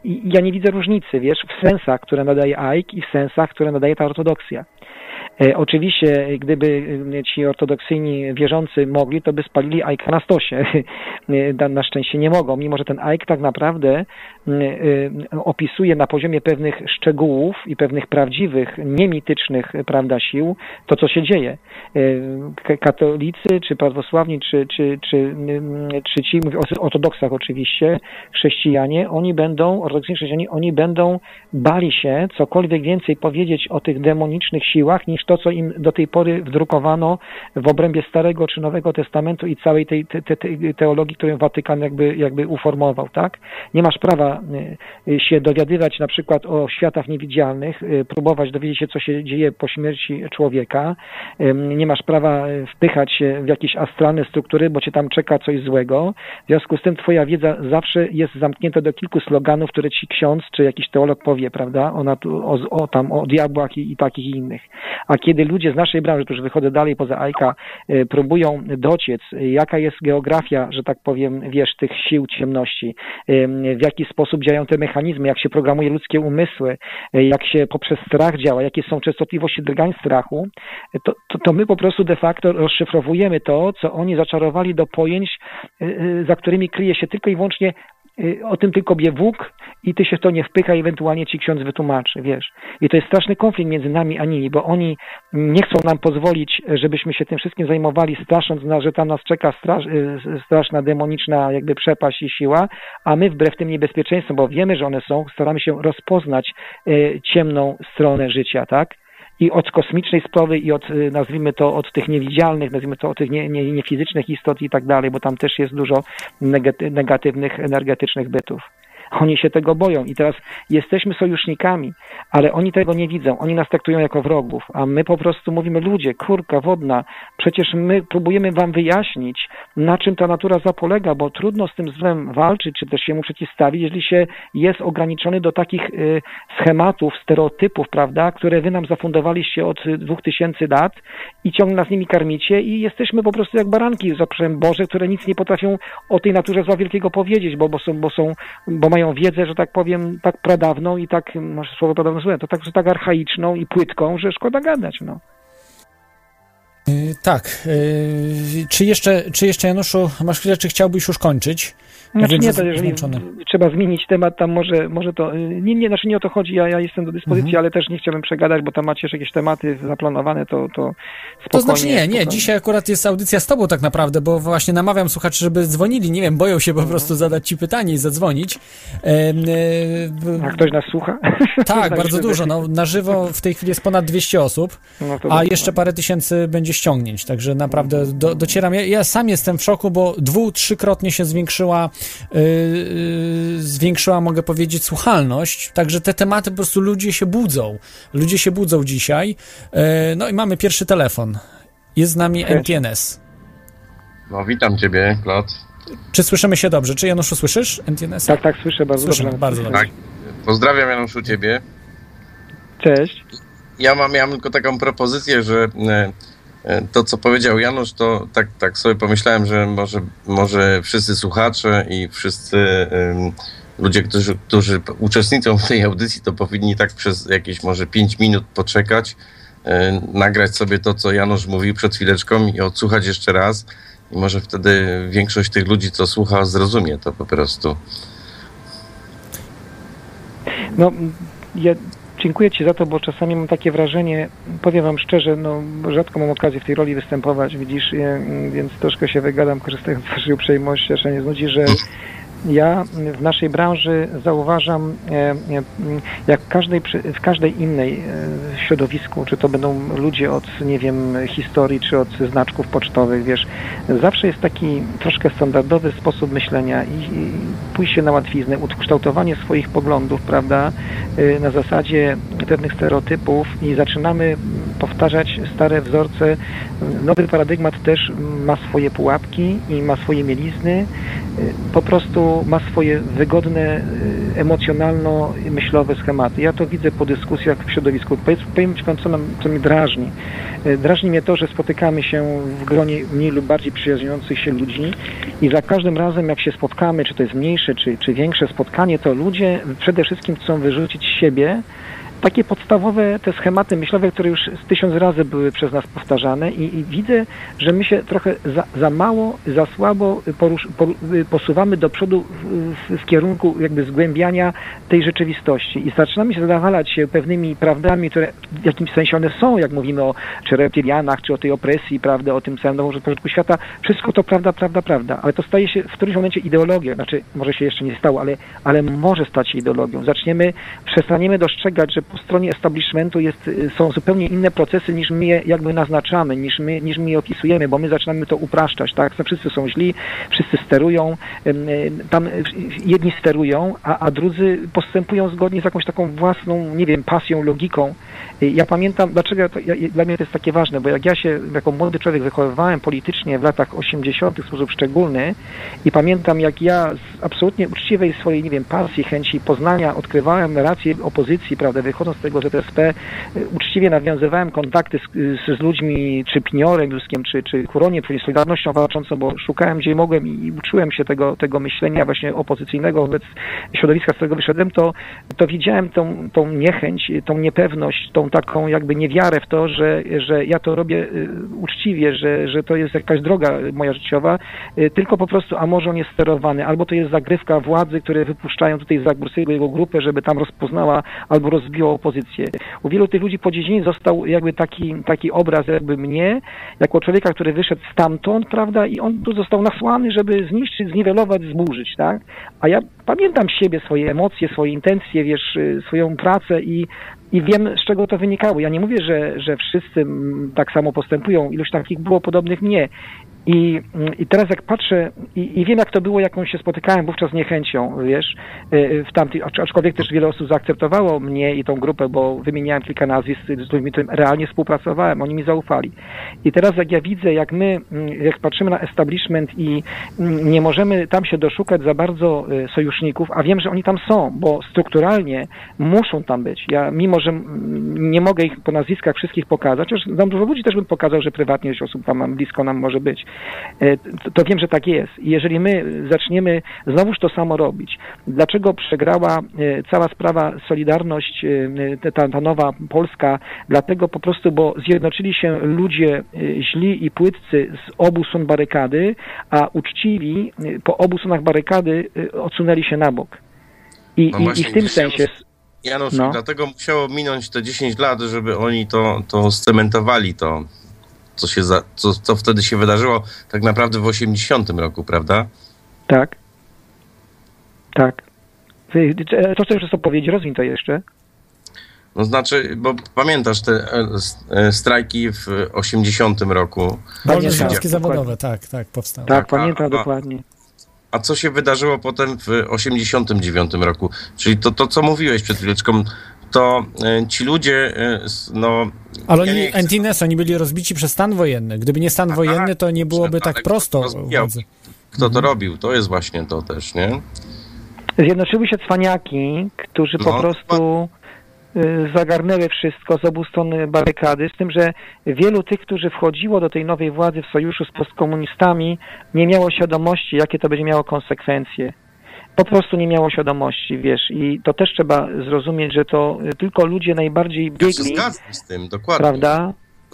ja nie widzę różnicy, wiesz, w sensach, które nadaje Ike i w sensach, które nadaje ta ortodoksja. E, Oczywiście, gdyby e, ci ortodoksyjni wierzący mogli, to by spalili Ike na stosie. E, Na- szczęście nie mogą, mimo że ten Ike tak naprawdę opisuje na poziomie pewnych szczegółów i pewnych prawdziwych, niemitycznych, e, prawda, sił, to co się dzieje. Katolicy, czy prawosławni, czy, czy, czy, czy ci, mówię o ortodoksach oczywiście, chrześcijanie, oni będą, ortodoksyjni chrześcijanie, oni będą bali się cokolwiek więcej powiedzieć o tych demonicznych siłach, niż to, co im do tej pory wdrukowano w obrębie Starego czy Nowego Testamentu i całej tej te, te, te, teologii, którą Watykan jakby, jakby uformował, tak? Nie masz prawa y, się dowiadywać na przykład o światach niewidzialnych, y, próbować dowiedzieć się, co się dzieje po śmierci człowieka. Nie masz prawa y, wpychać się w jakieś astralne struktury, bo cię tam czeka coś złego. W związku z tym twoja wiedza zawsze jest zamknięta do kilku sloganów, które ci ksiądz czy jakiś teolog powie, prawda? O, natu- o, o tam, o diabłach i, i takich i innych. A kiedy ludzie z naszej branży, którzy wychodzę dalej poza AIKA, y, próbują dociec, jaka jest geografia, że tak powiem, wiesz, tych sił ciemności, w jaki sposób działają te mechanizmy, jak się programuje ludzkie umysły, y, jak się poprzez strach działa, jakie są częstotliwości drgań strachu, y, to, to, to my po prostu de facto rozszyfrowujemy to, co oni zaczarowali do pojęć, y, za którymi kryje się tylko i wyłącznie o tym tylko wie Bóg i ty się w to nie wpycha i ewentualnie ci ksiądz wytłumaczy, wiesz. I to jest straszny konflikt między nami a nimi, bo oni nie chcą nam pozwolić, żebyśmy się tym wszystkim zajmowali, strasząc nas, że tam nas czeka strasz, y, straszna, demoniczna jakby przepaść i siła, a my wbrew tym niebezpieczeństwom, bo wiemy, że one są, staramy się rozpoznać y, ciemną stronę życia, tak? I od kosmicznej sprawy i od, y, nazwijmy to, od tych niewidzialnych, nazwijmy to, od tych nie, nie, niefizycznych istot i tak dalej, bo tam też jest dużo negaty- negatywnych, energetycznych bytów. Oni się tego boją i teraz jesteśmy sojusznikami, ale oni tego nie widzą. Oni nas traktują jako wrogów, a my po prostu mówimy, ludzie, kurka wodna, przecież my próbujemy wam wyjaśnić, na czym ta natura zapolega, bo trudno z tym złem walczyć, czy też się mu przeciwstawić, jeżeli się jest ograniczony do takich y, schematów, stereotypów, prawda, które wy nam zafundowaliście od dwóch tysięcy lat i ciągle nas nimi karmicie i jesteśmy po prostu jak baranki z oprzem Boże, które nic nie potrafią o tej naturze zła wielkiego powiedzieć, bo, bo są, bo są, bo mają wiedzę, że tak powiem, tak pradawną i tak, może słowo pradawne złe, to tak, że tak archaiczną i płytką, że szkoda gadać, no. Y, Tak. y, Czy jeszcze, czy jeszcze Januszu, masz chwilę, czy chciałbyś już kończyć? Znaczy Wiem, nie, to jeżeli zmęczony. trzeba zmienić temat, tam może, może to, nie, nie, znaczy nie o to chodzi, ja, ja jestem do dyspozycji, Mhm. ale też nie chciałbym przegadać, bo tam macie jeszcze jakieś tematy zaplanowane, to, to. To znaczy nie, nie, dzisiaj akurat jest audycja z tobą tak naprawdę, bo właśnie namawiam słuchaczy, żeby dzwonili, nie wiem, boją się Mhm. po prostu zadać ci pytanie i zadzwonić. E, A ktoś nas słucha? tak, bardzo dużo, no, na żywo w tej chwili jest ponad 200 osób, No a jeszcze parę tysięcy będzie ściągnięć, także naprawdę do, docieram. Ja, ja sam jestem w szoku, bo dwu, trzykrotnie się zwiększyła, zwiększyła, mogę powiedzieć, słuchalność, także te tematy po prostu ludzie się budzą. Ludzie się budzą dzisiaj. Yy, no i mamy pierwszy telefon. Jest z nami. NTNS. No witam Ciebie, Klot. Czy słyszymy się dobrze? Czy Januszu słyszysz NTNS? Tak, tak, słyszę bardzo Słyszymy, dobrze. bardzo dobrze. Tak. Pozdrawiam Januszu Ciebie. Cześć. Ja mam, ja mam tylko taką propozycję, że e, to, co powiedział Janusz, to tak, tak sobie pomyślałem, że może, może wszyscy słuchacze i wszyscy em, ludzie, którzy, którzy uczestniczą w tej audycji, to powinni tak przez jakieś może 5 minut poczekać, e, nagrać sobie to, co Janusz mówił przed chwileczką i odsłuchać jeszcze raz. I może wtedy większość tych ludzi, co słucha, zrozumie to po prostu. No, ja dziękuję Ci za to, bo czasami mam takie wrażenie, powiem Wam szczerze, no rzadko mam okazję w tej roli występować, widzisz, e, więc troszkę się wygadam, korzystając z Waszej uprzejmości, aż nie znudzi, że ja w naszej branży zauważam, e, e, jak w każdej, w każdej innej e, środowisku, czy to będą ludzie od, nie wiem, historii, czy od znaczków pocztowych, wiesz, zawsze jest taki troszkę standardowy sposób myślenia i, i pójście na łatwiznę, ukształtowanie swoich poglądów, prawda, na zasadzie pewnych stereotypów i zaczynamy powtarzać stare wzorce. Nowy paradygmat też ma swoje pułapki i ma swoje mielizny, po prostu ma swoje wygodne, y, emocjonalno-myślowe schematy. Ja to widzę po dyskusjach w środowisku. Powiem Ci Wam, co, nam, co mi drażni. Y, Drażni mnie to, że spotykamy się w gronie mniej lub bardziej przyjaźniących się ludzi i za każdym razem, jak się spotkamy, czy to jest mniejsze, czy, czy większe spotkanie, to ludzie przede wszystkim chcą wyrzucić siebie takie podstawowe te schematy myślowe, które już z tysiąc razy były przez nas powtarzane i, i widzę, że my się trochę za, za mało, za słabo porusz, poru, posuwamy do przodu w, w, w kierunku jakby zgłębiania tej rzeczywistości. I zaczynamy się zadawalać się pewnymi prawdami, które w jakimś sensie one są, jak mówimy o czy reptilianach, czy o tej opresji, prawda, o tym całym nowym porządku świata, wszystko to prawda, prawda, prawda, ale to staje się w którymś momencie ideologią, znaczy może się jeszcze nie stało, ale, ale może stać się ideologią. Zaczniemy, przestaniemy dostrzegać, że po stronie establishmentu jest, y, są zupełnie inne procesy niż my je jakby naznaczamy, niż my, niż my je opisujemy, bo my zaczynamy to upraszczać, tak? Wszyscy są źli, wszyscy sterują, y, tam y, jedni sterują, a, a drudzy postępują zgodnie z jakąś taką własną, nie wiem, pasją, logiką. Ja pamiętam, dlaczego to, ja, dla mnie to jest takie ważne, bo jak ja się jako młody człowiek wychowywałem politycznie w latach 80. w sposób szczególny i pamiętam, jak ja z absolutnie uczciwej swojej, nie wiem, pasji, chęci poznania odkrywałem rację opozycji, prawda, wychodząc z tego ZSP, y, uczciwie nawiązywałem kontakty z, z, ludźmi, czy Piniorem Juskiem, czy, czy Kuroniem, czyli Solidarnością Walczącą, bo szukałem gdzie mogłem i, i uczyłem się tego, tego myślenia właśnie opozycyjnego wobec środowiska, z którego wyszedłem, to, to widziałem tą, tą niechęć, tą niepewność, tą taką jakby niewiarę w to, że, że ja to robię y, uczciwie, że, że to jest jakaś droga moja życiowa, y, tylko po prostu, a może on jest sterowany, albo to jest zagrywka władzy, które wypuszczają tutaj Zagórskiego jego grupę, żeby tam rozpoznała albo rozbiła opozycję. U wielu tych ludzi po dziedzinie został jakby taki, taki obraz jakby mnie, jako człowieka, który wyszedł stamtąd, prawda, i on tu został nasłany, żeby zniszczyć, zniwelować, zburzyć, tak? A ja pamiętam siebie, swoje emocje, swoje intencje, wiesz, y, swoją pracę i i wiem, z czego to wynikało. Ja nie mówię, że, że wszyscy tak samo postępują. Ilość takich było podobnych nie. I, I teraz jak patrzę i, i wiem, jak to było, jaką się spotykałem wówczas niechęcią, wiesz, y, w tamtej, acz- aczkolwiek też wiele osób zaakceptowało mnie i tą grupę, bo wymieniałem kilka nazwisk, z którymi realnie współpracowałem, oni mi zaufali. I teraz jak ja widzę, jak my, mm, jak patrzymy na establishment i mm, nie możemy tam się doszukać za bardzo y, sojuszników, a wiem, że oni tam są, bo strukturalnie muszą tam być. Ja mimo, że mm, nie mogę ich po nazwiskach wszystkich pokazać, chociaż znam dużo ludzi też bym pokazał, że prywatnie osób tam blisko nam może być, to, to wiem, że tak jest. I jeżeli my zaczniemy znowuż to samo robić, dlaczego przegrała e, cała sprawa Solidarność, e, ta, ta nowa Polska, dlatego po prostu, bo zjednoczyli się ludzie e, źli i płytcy z obu stron barykady, a uczciwi e, po obu stronach barykady e, odsunęli się na bok. I, No i, właśnie, i w tym sensie... Janusz, No. dlatego musiało minąć te 10 lat, żeby oni to, to scementowali, to co, się za, co, co wtedy się wydarzyło tak naprawdę w 80 roku, prawda? Tak. Tak. Ty- Co chcesz to powiedzieć? Rozwin to jeszcze. No znaczy, bo pamiętasz te e, e, strajki w 80 roku. Dokładnie. zawodowe, tak, tak, powstały. Tak, a- pamiętam a- dokładnie. A co się wydarzyło potem w 89 roku? Czyli to, to co mówiłeś przed chwileczką, to e, ci ludzie, e, no... Ale ja oni, Antines, oni byli rozbici przez stan wojenny. Gdyby nie stan Aha, wojenny, to nie byłoby ale tak kto prosto rozbijał? kto to robił. To jest właśnie to też, nie? Zjednoczyły się cwaniaki, którzy po No, prostu y, zagarnęły wszystko z obu stron barykady, z tym, że wielu tych, którzy wchodziło do tej nowej władzy w sojuszu z postkomunistami, nie miało świadomości, jakie to będzie miało konsekwencje. Po prostu nie miało świadomości, wiesz, i to też trzeba zrozumieć, że to y, tylko ludzie najbardziej Ja się biegli, zgadzam z tym, dokładnie. prawda?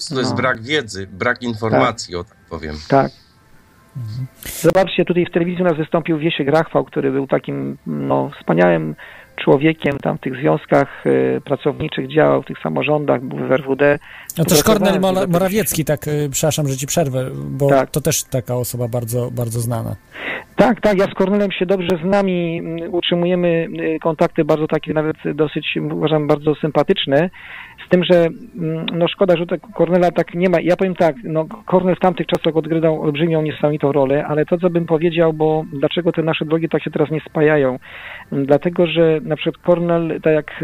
To jest No. brak wiedzy, brak informacji, o tak powiem. Tak. Zobaczcie, tutaj w telewizji u nas wystąpił Wiesiek Rachwał, który był takim no, wspaniałym człowiekiem tam w tych związkach y, pracowniczych, działał w tych samorządach, był w RWD. No też Kornel z Morawiecki, tak, y, przepraszam, że ci przerwę, bo Tak. to też taka osoba bardzo, bardzo znana. Tak, tak, ja z Kornelem się dobrze znam i mm, utrzymujemy y, kontakty bardzo takie nawet dosyć, uważam, bardzo sympatyczne. Tym, że mm, no szkoda, że tak Kornela tak nie ma. Ja powiem tak, no Kornel w tamtych czasach odgrywał olbrzymią, niesamowitą rolę, ale to, co bym powiedział, bo dlaczego te nasze drogi tak się teraz nie spajają? Dlatego, że na przykład Kornel, tak jak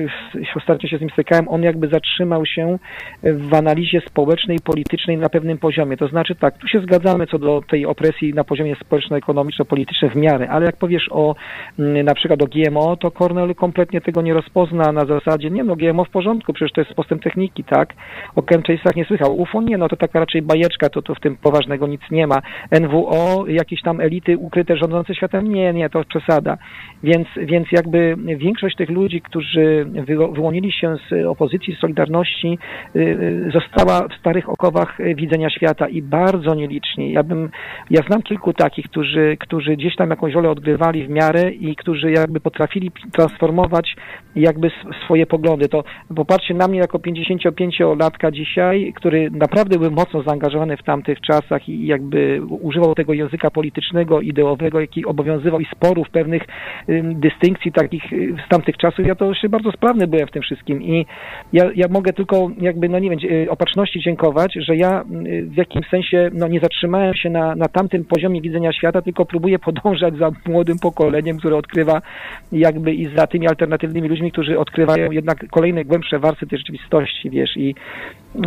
ostatnio się z nim stykałem, on jakby zatrzymał się w analizie społecznej i politycznej na pewnym poziomie. To znaczy tak, tu się zgadzamy co do tej opresji na poziomie społeczno-ekonomiczno-politycznym w miarę, ale jak powiesz o mm, na przykład o GMO, to Cornell kompletnie tego nie rozpozna na zasadzie, nie no, GMO w porządku, przecież to jest postęp techniki, tak? O chemtrace'ach nie słychał. UFO nie, no to taka raczej bajeczka, to, to w tym poważnego nic nie ma. NWO, jakieś tam elity ukryte rządzące światem, nie, nie, to przesada. Więc, więc jakby większość tych ludzi, którzy wy, wyłonili się z opozycji, z Solidarności, y, y, została w starych okowach widzenia świata i bardzo nieliczni. Ja bym, ja znam kilku takich, którzy, którzy gdzieś tam jakąś rolę odgrywali w miarę i którzy jakby potrafili transformować jakby swoje poglądy. To popatrzcie na mnie jako 55-latka dzisiaj, który naprawdę był mocno zaangażowany w tamtych czasach i jakby używał tego języka politycznego, ideowego, jaki obowiązywał i sporów pewnych dystynkcji takich y, z tamtych czasów. Ja to jeszcze bardzo sprawny byłem w tym wszystkim i ja, ja mogę tylko jakby, no nie wiem, y, opatrzności dziękować, że ja y, w jakimś sensie no nie zatrzymałem się na, na tamtym poziomie widzenia świata, tylko próbuję podążać za młodym pokoleniem, które odkrywa jakby i za tymi alternatywnymi ludźmi, którzy odkrywają jednak kolejne głębsze warstwy tej rzeczywistości, wiesz, i,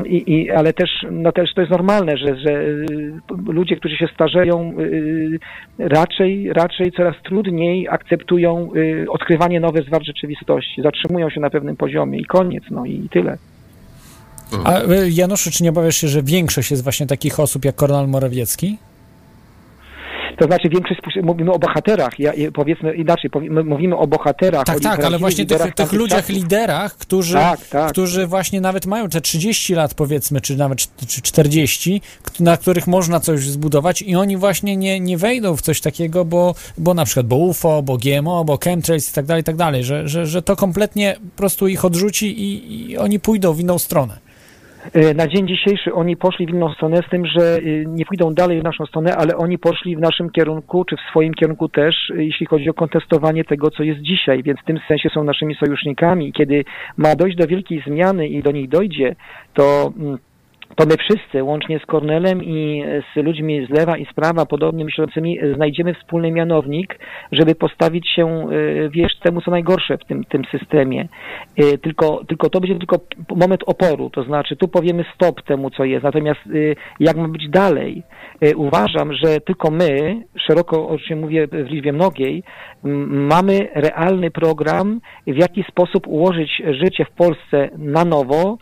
i, i ale też, no też to jest normalne, że, że y, ludzie, którzy się starzeją, y, raczej, raczej coraz trudniej akceptują y, odkrywanie nowych zwart rzeczywistości, zatrzymują się na pewnym poziomie i koniec, no i tyle. A Januszu, czy nie obawiasz się, że większość jest właśnie takich osób jak Kornel Morawiecki? To znaczy większość, mówimy o bohaterach, ja, powiedzmy inaczej, mówimy o bohaterach. Tak, o tak, ale właśnie tych, tych ludziach, czasów. liderach, którzy, Tak, tak. którzy właśnie nawet mają te 30 lat powiedzmy, czy nawet cz- czy 40, k- na których można coś zbudować i oni właśnie nie, nie wejdą w coś takiego, bo, bo na przykład bo UFO, bo GMO, bo chemtrails i tak dalej, i tak dalej, że, że, że to kompletnie po prostu ich odrzuci i, i oni pójdą w inną stronę. E, Na dzień dzisiejszy oni poszli w inną stronę, z tym, że y, nie pójdą dalej w naszą stronę, ale oni poszli w naszym kierunku, czy w swoim kierunku też, y, jeśli chodzi o kontestowanie tego, co jest dzisiaj, więc w tym sensie są naszymi sojusznikami. Kiedy ma dojść do wielkiej zmiany i do nich dojdzie, to mm, to my wszyscy, łącznie z Kornelem i z ludźmi z lewa i z prawa, podobnie myślącymi, znajdziemy wspólny mianownik, żeby postawić się, e, wiesz, temu, co najgorsze w tym, tym systemie. E, Tylko, tylko to będzie tylko moment oporu, to znaczy tu powiemy stop temu, co jest, natomiast e, jak ma być dalej? Uważam, że tylko my, szeroko oczywiście mówię w liczbie mnogiej, mamy realny program, w jaki sposób ułożyć życie w Polsce na nowo,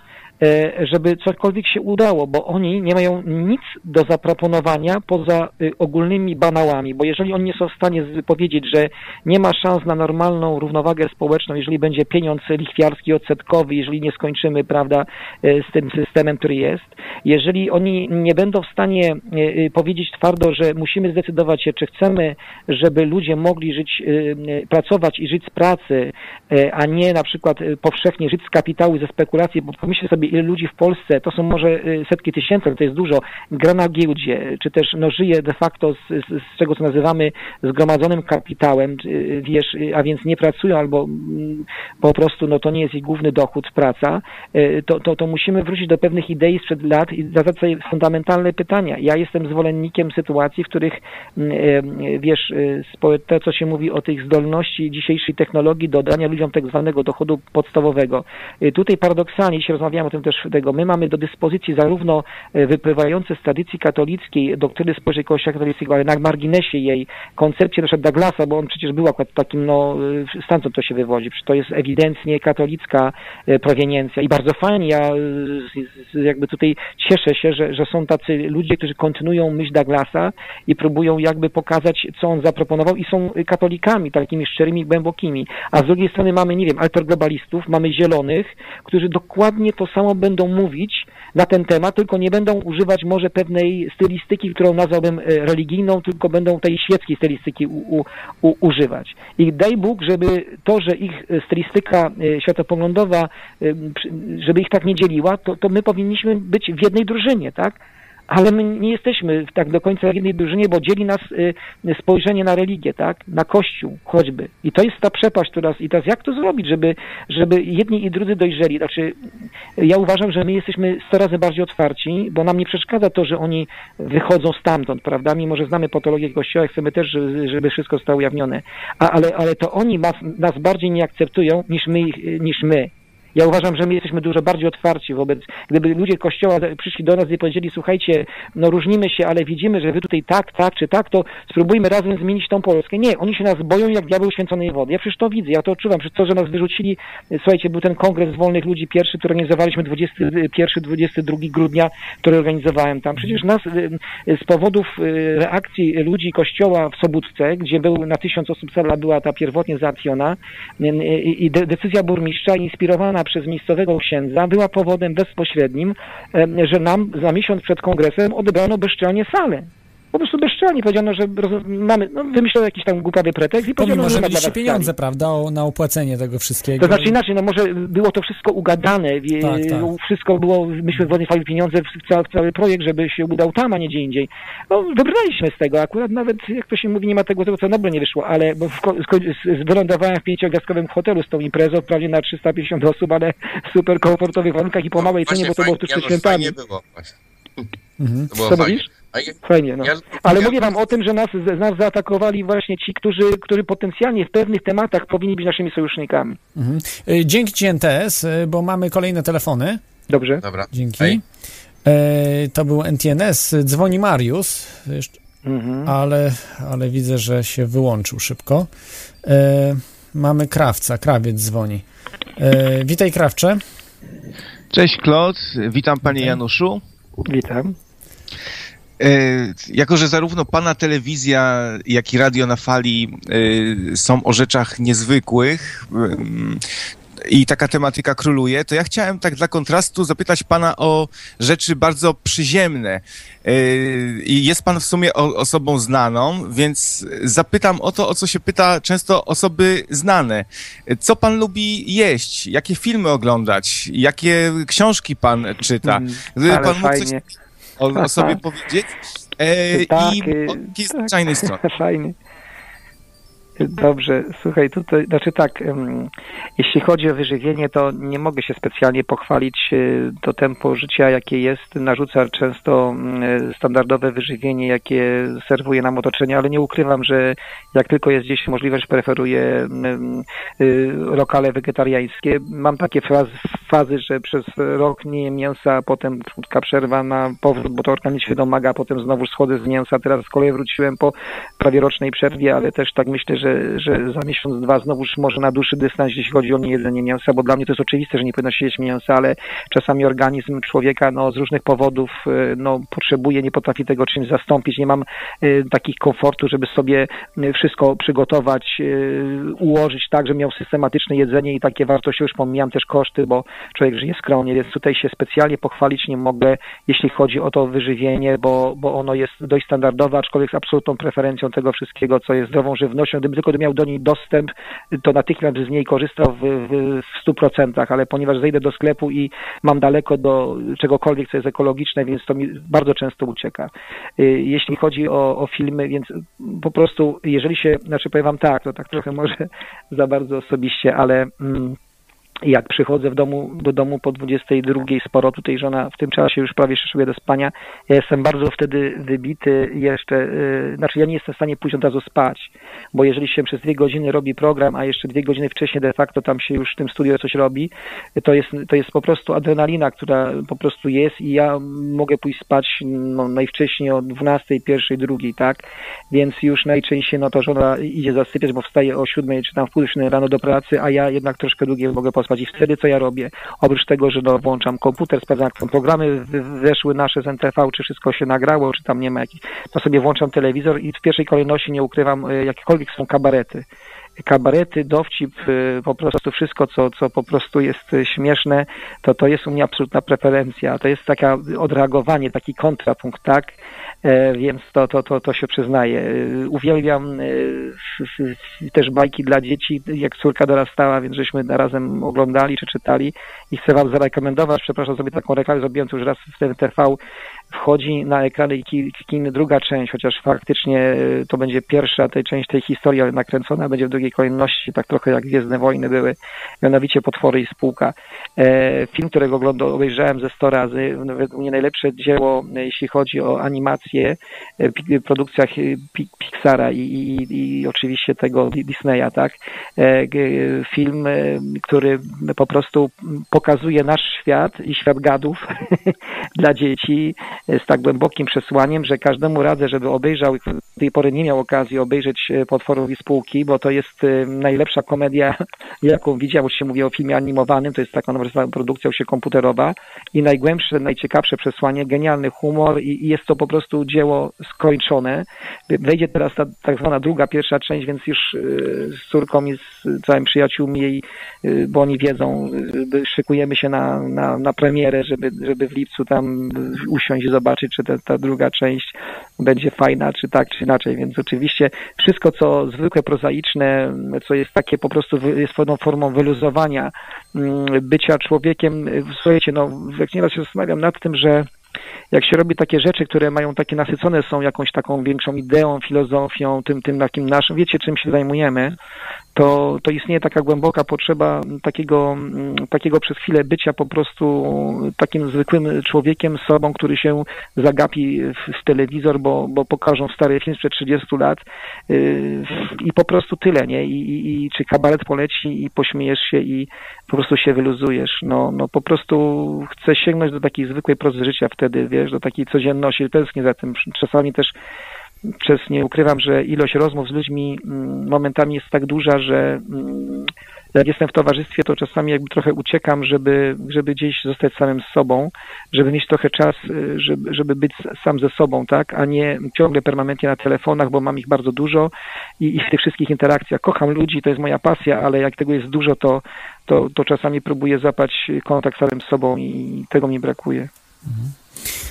żeby cokolwiek się udało, bo oni nie mają nic do zaproponowania poza y, ogólnymi banałami, bo jeżeli oni nie są w stanie powiedzieć, że nie ma szans na normalną równowagę społeczną, jeżeli będzie pieniądz lichwiarski, odsetkowy, jeżeli nie skończymy, prawda, y, z tym systemem, który jest, jeżeli oni nie będą w stanie y, powiedzieć twardo, że musimy zdecydować się, czy chcemy, żeby ludzie mogli żyć, pracować i żyć z pracy, a nie na przykład powszechnie żyć z kapitału ze spekulacji, bo pomyślcie sobie, ile ludzi w Polsce, to są może y, setki tysięcy, to jest dużo, gra na giełdzie, czy też no, żyje de facto z, z, z czego, co nazywamy zgromadzonym kapitałem, y, wiesz, y, a więc nie pracują albo mm, po prostu no, to nie jest ich główny dochód, praca, y, to, to, to musimy wrócić do pewnych idei sprzed lat i zadać sobie fundamentalne pytania. Ja jestem zwolennikiem sytuacji, w których mm, y, wiesz, y, to, co się mówi o tych zdolności dzisiejszej technologii do dania ludziom tak zwanego dochodu podstawowego. Y, Tutaj paradoksalnie, dzisiaj rozmawiałem o tym też tego, my mamy do dyspozycji zarówno e, wypływające z tradycji katolickiej doktryny społecznej Kościoła katolickiego, ale na marginesie jej koncepcję przykład Douglasa, bo on przecież był akurat takim, no, e, stamtąd to się wywodzi, to jest ewidentnie katolicka e, proweniencja. I bardzo fajnie, ja jakby tutaj cieszę się, że, że są tacy ludzie, którzy kontynuują myśl Douglasa i próbują jakby pokazać, co on zaproponował i są katolikami takimi szczerymi, głębokimi, a z drugiej strony mamy, nie wiem, alterglobalistów, mamy zielonych, którzy dokładnie to samo będą mówić na ten temat, tylko nie będą używać może pewnej stylistyki, którą nazwałbym e, religijną, tylko będą tej świeckiej stylistyki u, u, u, używać. I daj Bóg, żeby to, że ich stylistyka e, światopoglądowa, e, żeby ich tak nie dzieliła, to, to my powinniśmy być w jednej drużynie, tak? Ale my nie jesteśmy tak do końca w jednej drużynie, bo dzieli nas y, spojrzenie na religię, tak? Na Kościół choćby. I to jest ta przepaść teraz. I teraz jak to zrobić, żeby, żeby jedni i drudzy dojrzeli? Znaczy, ja uważam, że my jesteśmy 100 razy bardziej otwarci, bo nam nie przeszkadza to, że oni wychodzą stamtąd, prawda? Mimo, że znamy patologię Kościoła, chcemy też, żeby wszystko zostało ujawnione. A, ale, ale to oni nas, nas bardziej nie akceptują niż my, niż my. Ja uważam, że my jesteśmy dużo bardziej otwarci wobec, gdyby ludzie Kościoła przyszli do nas i powiedzieli, słuchajcie, no różnimy się, ale widzimy, że wy tutaj tak, tak czy tak, to spróbujmy razem zmienić tą Polskę. Nie, oni się nas boją jak diabeł święconej wody. Ja przecież to widzę, ja to odczuwam, przez to, że nas wyrzucili, słuchajcie, był ten kongres wolnych ludzi pierwszy, który organizowaliśmy 21-22 grudnia, który organizowałem tam. Przecież nas y, z powodów y, reakcji ludzi Kościoła w Sobótce, gdzie był na tysiąc osób cela była ta pierwotnie załatwiona y, i decyzja burmistrza inspirowana przez miejscowego księdza była powodem bezpośrednim, że nam za miesiąc przed kongresem odebrano bezczelnie salę po prostu bezczelnie powiedziano, że mamy, no, wymyślono jakiś tam głupawy pretekst i powiedziano, że nie ma pieniądze, stali. prawda, o, na opłacenie tego wszystkiego. To znaczy inaczej, no może było to wszystko ugadane, tak, tak. wszystko było, myśmy wydawali pieniądze w cały, w cały projekt, żeby się udał tam, a nie gdzie indziej. No wybraliśmy z tego, akurat nawet, jak to się mówi, nie ma tego, tego co Nobel nie wyszło, ale bo w, wylądowałem w pięciogwiazdkowym hotelu z tą imprezą, prawie na 350 osób, ale w super komfortowych warunkach i po małej cenie, bo to było tuż przed świętami. Mhm. To było Co fajnie. mówisz? Fajnie, no. Ale mówię wam o tym, że nas, nas zaatakowali właśnie ci, którzy, którzy potencjalnie w pewnych tematach powinni być naszymi sojusznikami. Mhm. Y, dzięki ci NTS, y, bo mamy kolejne telefony. Dobrze. Dobra. Dzięki. E, to był NTNS. Dzwoni Mariusz, mhm. ale, ale widzę, że się wyłączył szybko. E, mamy krawca, krawiec dzwoni. E, witaj krawcze. Cześć Klot, witam panie Januszu. Witam. E, jako, że zarówno pana telewizja, jak i radio na fali e, są o rzeczach niezwykłych i taka tematyka króluje, to ja chciałem tak dla kontrastu zapytać pana o rzeczy bardzo przyziemne. E, I jest pan w sumie osobą znaną, więc zapytam o to, o co się pyta często osoby znane. Co pan lubi jeść? Jakie filmy oglądać? Jakie książki pan czyta? Gdyby pan mógł coś o, o sobie powiedzieć. E, tak, I y, zwyczajnej tak, strony. Fajnie. Dobrze, słuchaj, tutaj, znaczy tak, jeśli chodzi o wyżywienie, to nie mogę się specjalnie pochwalić. To tempo życia, jakie jest, narzuca często standardowe wyżywienie, jakie serwuje nam otoczenie, ale nie ukrywam, że jak tylko jest gdzieś możliwość, preferuję y, lokale wegetariańskie. Mam takie fazy, fazy, że przez rok nie jem mięsa, potem krótka przerwa na powrót, bo to organizm się domaga, potem znowu schodzę z mięsa. Teraz z kolei wróciłem po prawie rocznej przerwie, ale też tak myślę, że że, że za miesiąc, dwa znowuż może na dłuższy dystans, jeśli chodzi o niejedzenie mięsa, bo dla mnie to jest oczywiste, że nie powinno się jeść mięsa, ale czasami organizm człowieka no, z różnych powodów y, no, potrzebuje, nie potrafi tego czymś zastąpić. Nie mam y, takich komfortu, żeby sobie y, wszystko przygotować, ułożyć tak, że miał systematyczne jedzenie i takie wartości. Już pomijam też koszty, bo człowiek żyje skromnie, więc tutaj się specjalnie pochwalić nie mogę, jeśli chodzi o to wyżywienie, bo, bo ono jest dość standardowe, aczkolwiek z absolutną preferencją tego wszystkiego, co jest zdrową żywnością. Gdyby tylko miał do niej dostęp, to natychmiast z niej korzystał w, w, w 100%, ale ponieważ zejdę do sklepu i mam daleko do czegokolwiek, co jest ekologiczne, więc to mi bardzo często ucieka. Y, jeśli chodzi o, o filmy, więc po prostu, jeżeli się, znaczy powiem wam tak, to tak trochę może za bardzo osobiście, ale mm, jak przychodzę w domu, do domu po 22, sporo tutaj żona w tym czasie już prawie szykuje do spania, ja jestem bardzo wtedy wybity jeszcze, yy, znaczy ja nie jestem w stanie pójść od razu spać, bo jeżeli się przez dwie godziny robi program, a jeszcze dwie godziny wcześniej de facto tam się już w tym studio coś robi, to jest, to jest po prostu adrenalina, która po prostu jest i ja mogę pójść spać no, najwcześniej o 12, 1, 2, tak? Więc już najczęściej no to żona idzie zasypiać, bo wstaje o 7 czy tam w rano do pracy, a ja jednak troszkę długiej mogę pospać i wtedy co ja robię? Oprócz tego, że no, włączam komputer, sprawdzam jak tam programy weszły nasze z NTV, czy wszystko się nagrało, czy tam nie ma jakichś, to sobie włączam telewizor i w pierwszej kolejności nie ukrywam, e, jakiekolwiek są kabarety kabarety, dowcip, y, po prostu wszystko, co, co po prostu jest y, śmieszne, to to jest u mnie absolutna preferencja. To jest taka odreagowanie, taki kontrapunkt, tak? E, więc to, to, to, to się przyznaje. E, uwielbiam e, też bajki dla dzieci, jak córka dorastała, więc żeśmy razem oglądali czy czytali i chcę wam zarekomendować, przepraszam, sobie taką reklamę zrobiłem to już raz w ten TV, wchodzi na ekrany kin druga część, chociaż faktycznie to będzie pierwsza tej część tej historii, ale nakręcona będzie w drugiej kolejności, tak trochę jak Gwiezdne Wojny były, mianowicie Potwory i Spółka. Film, którego oglądał, obejrzałem ze 100 razy, według mnie najlepsze dzieło, jeśli chodzi o animację e, produkcjach e, Pixara i, i, i oczywiście tego Disneya, tak? E, film, który po prostu pokazuje nasz świat i świat gadów dla dzieci z tak głębokim przesłaniem, że każdemu radzę, żeby obejrzał, do tej pory nie miał okazji obejrzeć Potworów i Spółki, bo to jest najlepsza komedia, jaką widziałem, już się mówi o filmie animowanym, to jest taka produkcja się komputerowa i najgłębsze, najciekawsze przesłanie, genialny humor i, jest to po prostu dzieło skończone. Wejdzie teraz ta tak zwana druga, pierwsza część, więc już y, z córką i z całym przyjaciółmi bo oni wiedzą, szykujemy się na, na, na premierę, żeby, żeby w lipcu tam usiąść zobaczyć, czy ta, ta druga część będzie fajna, czy tak, czy inaczej. Więc oczywiście wszystko, co zwykłe, prozaiczne, co jest takie po prostu jest pewną formą wyluzowania mm, bycia człowiekiem. Słuchajcie, no, jak nieraz się zastanawiam nad tym, że jak się robi takie rzeczy, które mają takie nasycone są jakąś taką większą ideą, filozofią, tym, tym takim naszym, wiecie czym się zajmujemy, to, to istnieje taka głęboka potrzeba takiego, takiego przez chwilę bycia po prostu takim zwykłym człowiekiem, sobą, który się zagapi w, w telewizor, bo, bo pokażą stary film sprzed 30 lat yy, i po prostu tyle, nie? I, i, I czy kabaret poleci i pośmiejesz się i po prostu się wyluzujesz. No, no po prostu chcę sięgnąć do takiej zwykłej prozy życia wtedy, wiesz, do takiej codzienności, tęsknię za tym. Czasami też przez nie ukrywam, że ilość rozmów z ludźmi mm, momentami jest tak duża, że mm, jak jestem w towarzystwie, to czasami jakby trochę uciekam, żeby, żeby gdzieś zostać samym z sobą, żeby mieć trochę czas, y, żeby, żeby być sam ze sobą, tak, a nie ciągle permanentnie na telefonach, bo mam ich bardzo dużo i, i w tych wszystkich interakcjach. Kocham ludzi, to jest moja pasja, ale jak tego jest dużo, to, to, to czasami próbuję zapać kontakt z samym sobą i tego mi brakuje. Mhm.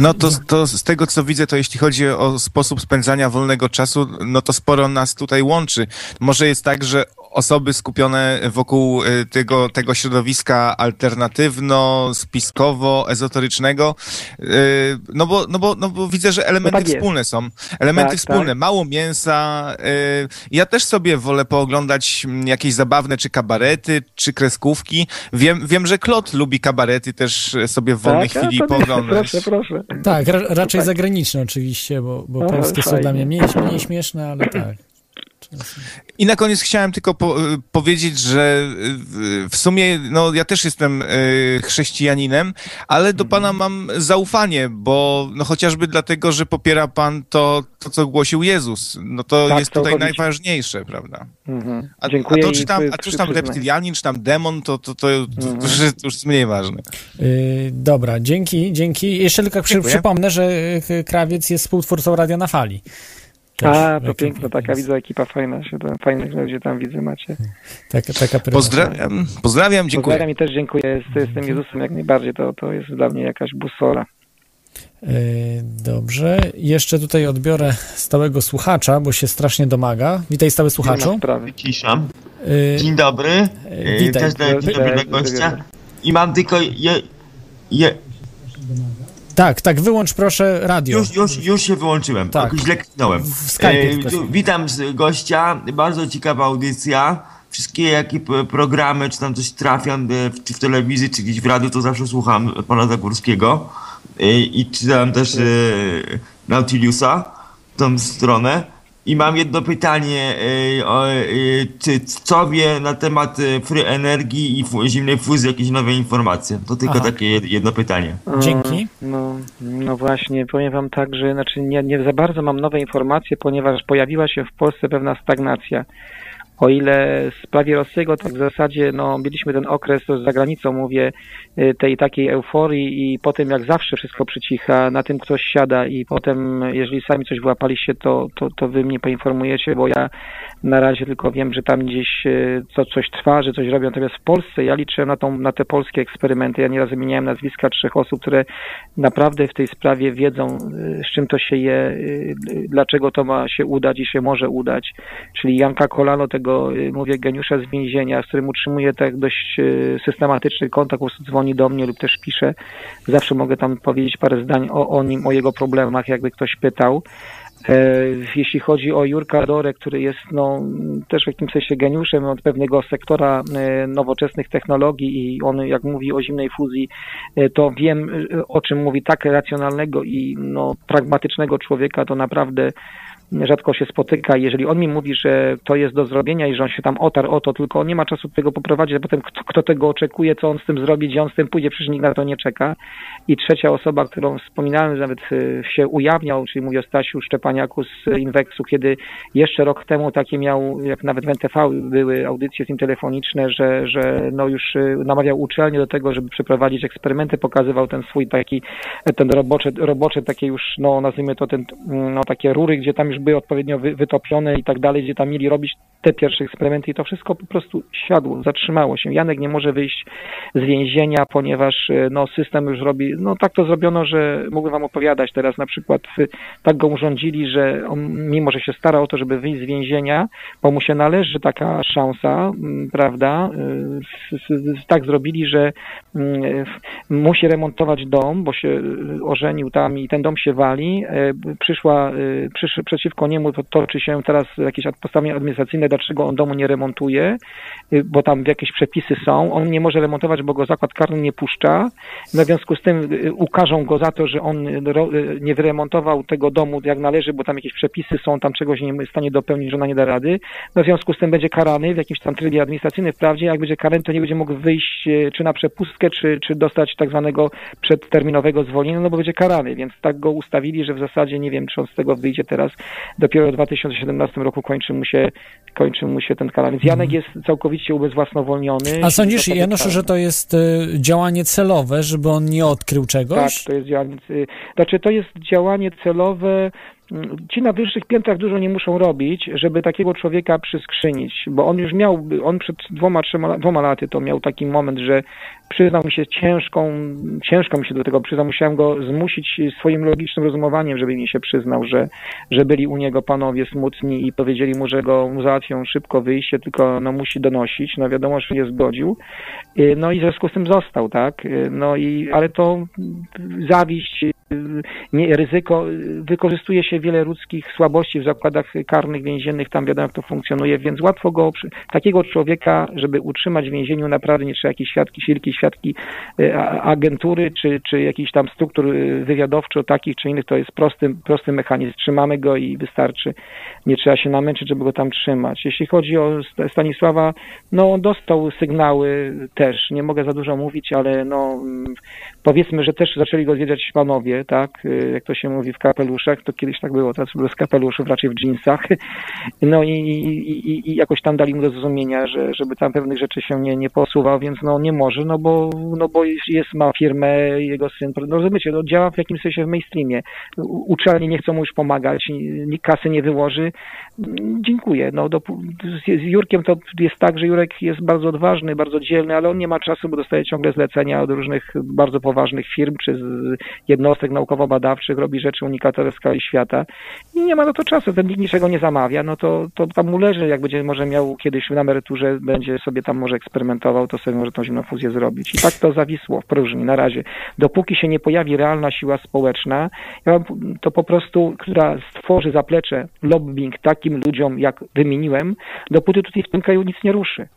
No to, to z tego, co widzę, to jeśli chodzi o sposób spędzania wolnego czasu, no to sporo nas tutaj łączy. Może jest tak, że osoby skupione wokół y, tego, tego środowiska alternatywno-spiskowo-ezoterycznego, y, no bo, no, bo, no bo widzę, że elementy no tak wspólne są. Elementy tak, wspólne, tak. mało mięsa. Y, ja też sobie wolę pooglądać jakieś zabawne czy kabarety, czy kreskówki. Wiem, wiem że Klot lubi kabarety też sobie w wolnej tak, chwili pooglądać. Proszę, proszę. Tak, ra raczej zagraniczne oczywiście, bo, bo polskie są dla mnie mniej, mniej śmieszne, ale tak. I na koniec chciałem tylko po, y, powiedzieć, że y, w sumie no, ja też jestem y, chrześcijaninem, ale do Pana mam zaufanie, bo no, chociażby dlatego, że popiera Pan to, to co głosił Jezus. No to tak, jest tutaj najważniejsze, prawda? Mhm. A, Dziękuję a to czy tam, a czy tam reptylianin, czy tam demon, to, to, to, to, mhm. to, już, to już jest mniej ważne. Yy, dobra, dzięki, dzięki. Jeszcze tylko przy, przypomnę, że Krawiec jest współtwórcą Radia na Fali. A, to piękna taka widzę ekipa fajna, się tam, fajnych ludzi tam widzę macie. Taka, taka pozdrawiam, pozdrawiam, dziękuję. Pozdrawiam i też dziękuję tym Jezusem jak najbardziej, to, to jest dla mnie jakaś busola. E, dobrze. Jeszcze tutaj odbiorę stałego słuchacza, bo się strasznie domaga. Witaj stały słuchaczu. Wyciszam. E, dzień dobry. E, witaj. Też dzień dobry dla gościa. I mam tylko je, je, tak, tak, wyłącz proszę radio. Już, już, już się wyłączyłem, tak. źle kliknąłem. W Skype. E, witam gościa, bardzo ciekawa audycja. wszystkie jakie programy, czy tam coś trafia, e, czy w telewizji, czy gdzieś w radiu, to zawsze słucham pana Zagórskiego. E, I czytałem też e, Nautiliusa, tą stronę. I mam jedno pytanie, e, o, e, czy co wie na temat e, free energii i zimnej fuzji jakieś nowe informacje? To tylko Aha. takie jed- jedno pytanie. Dzięki. No, no właśnie, powiem wam tak, że znaczy nie, nie za bardzo mam nowe informacje, ponieważ pojawiła się w Polsce pewna stagnacja. O ile w sprawie Rosyjego, tak w zasadzie no, mieliśmy ten okres, za granicą mówię, y, tej takiej euforii i potem jak zawsze wszystko przycicha, na tym ktoś siada i potem jeżeli sami coś wyłapaliście, to, to, to wy mnie poinformujecie, bo ja na razie tylko wiem, że tam gdzieś y, co, coś trwa, że coś robią. Natomiast w Polsce ja liczyłem na, tą, na te polskie eksperymenty. Ja nieraz wymieniałem nazwiska trzech osób, które naprawdę w tej sprawie wiedzą, y, z czym to się je, dlaczego to ma się udać i się może udać. Czyli Janka Kolano, tego y, mówię geniusza z więzienia, z którym utrzymuję tak dość y, systematyczny kontakt, po prostu dzwoni do mnie lub też pisze. Zawsze mogę tam powiedzieć parę zdań o, o nim, o jego problemach, jakby ktoś pytał. E, Jeśli chodzi o Jurka Dorę, który jest no, też w jakimś sensie geniuszem od pewnego sektora e, nowoczesnych technologii i on jak mówi o zimnej fuzji, e, to wiem o czym mówi tak racjonalnego i no, pragmatycznego człowieka, to naprawdę rzadko się spotyka. Jeżeli on mi mówi, że to jest do zrobienia i że on się tam otarł o to, tylko on nie ma czasu tego poprowadzić, a potem kto, kto tego oczekuje, co on z tym zrobi, gdzie on z tym pójdzie, przecież nikt na to nie czeka. I trzecia osoba, którą wspominałem, nawet y, się ujawniał, czyli mówię o Stasiu Szczepaniaku z Inwexu, kiedy jeszcze rok temu takie miał, jak nawet w NTV były audycje z nim telefoniczne, że, że no już y, namawiał uczelnię do tego, żeby przeprowadzić eksperymenty, pokazywał ten swój taki, ten robocze, robocze takie już, no nazwijmy to ten, no takie rury, gdzie tam już były odpowiednio wy, wytopione i tak dalej, gdzie tam mieli robić te pierwsze eksperymenty i to wszystko po prostu siadło, zatrzymało się. Janek nie może wyjść z więzienia, ponieważ y, no, system już robi, no tak to zrobiono, że mógłbym wam opowiadać teraz na przykład, tak go urządzili, że on, mimo że się stara o to, żeby wyjść z więzienia, bo mu się należy taka szansa, prawda, s- tak zrobili, że musi remontować dom, bo się y, ożenił tam i ten dom się wali. Przyszła, przysz, przeciwko niemu to toczy się teraz jakieś postanowienie administracyjne, dlaczego on domu nie remontuje, y, bo tam jakieś przepisy są. On nie może remontować, bo go zakład karny nie puszcza. W związku z tym y, ukażą go za to, że on y, nie wyremontował tego domu jak należy, bo tam jakieś przepisy są, tam czegoś nie jest w stanie dopełnić, że ona nie da rady. No w związku z tym będzie karany w jakimś tam trybie administracyjnym. Wprawdzie jak będzie karany, to nie będzie mógł wyjść czy na przepustkę, czy, czy dostać tak zwanego przedterminowego zwolnienia, no bo będzie karany, więc tak go ustawili, że w zasadzie nie wiem, czy on z tego wyjdzie teraz. Dopiero w 2017 roku kończy mu się, kończy mu się ten karany. Więc Janek jest całkowicie ubezwłasnowolniony. A sądzisz, tak karany. że to jest y, działanie celowe, żeby on nie odkrył Tak, czegoś? to jest działanie, y, znaczy to jest działanie celowe. Ci na wyższych piętrach dużo nie muszą robić, żeby takiego człowieka przyskrzynić, bo on już miał, on przed dwoma, trzema, dwoma laty to miał taki moment, że przyznał mi się ciężką, ciężko mi się do tego przyznał, musiałem go zmusić swoim logicznym rozumowaniem, żeby mi się przyznał, że, że byli u niego panowie smutni i powiedzieli mu, że go załatwią szybko wyjście, tylko no musi donosić, no wiadomo, że nie zgodził. Y, No i w związku z tym został, tak? Y, No i, ale to zawiść, nie, ryzyko, y, wykorzystuje się wiele ludzkich słabości w zakładach karnych, więziennych, tam wiadomo jak to funkcjonuje, więc łatwo go, takiego człowieka, żeby utrzymać w więzieniu naprawdę nie trzeba jakiejś świadki, silki, świadki y, agentury, czy, czy jakichś tam struktur y, wywiadowczo takich czy innych, to jest prosty, prosty mechanizm. Trzymamy go i wystarczy. Nie trzeba się namęczyć, żeby go tam trzymać. Jeśli chodzi o Sta- Stanisława, no dostał sygnały też, nie mogę za dużo mówić, ale no mm, powiedzmy, że też zaczęli go odwiedzać panowie, tak, y, jak to się mówi w kapeluszach, to kiedyś tak było, teraz bez kapeluszów, raczej w dżinsach, no i, i, i, jakoś tam dali mu do zrozumienia, że, żeby tam pewnych rzeczy się nie, nie posuwał, więc no nie może, no bo, no bo jest, ma firmę, jego syn, no rozumiecie, no działa w jakimś sensie w mainstreamie, uczelnie nie chcą mu już pomagać, kasy nie wyłoży, dziękuję, no do, z, Jurkiem to jest tak, że Jurek jest bardzo odważny, bardzo dzielny, ale on nie ma czasu, bo dostaje ciągle zlecenia od różnych bardzo poważnych firm, czy z naukowo-badawczych, badawczych, robi rzeczy unikatowe w skali świata i nie ma na to czasu, ten nikt niczego nie zamawia, no to, to tam mu leży, jak będzie może miał kiedyś na emeryturze, będzie sobie tam może eksperymentował, to sobie może tą zimną fuzję zrobić. I tak to zawisło w próżni na razie. Dopóki się nie pojawi realna siła społeczna, to po prostu, która stworzy zaplecze, lobbying takim ludziom, jak wymieniłem, dopóty tutaj w tym kraju nic nie ruszy.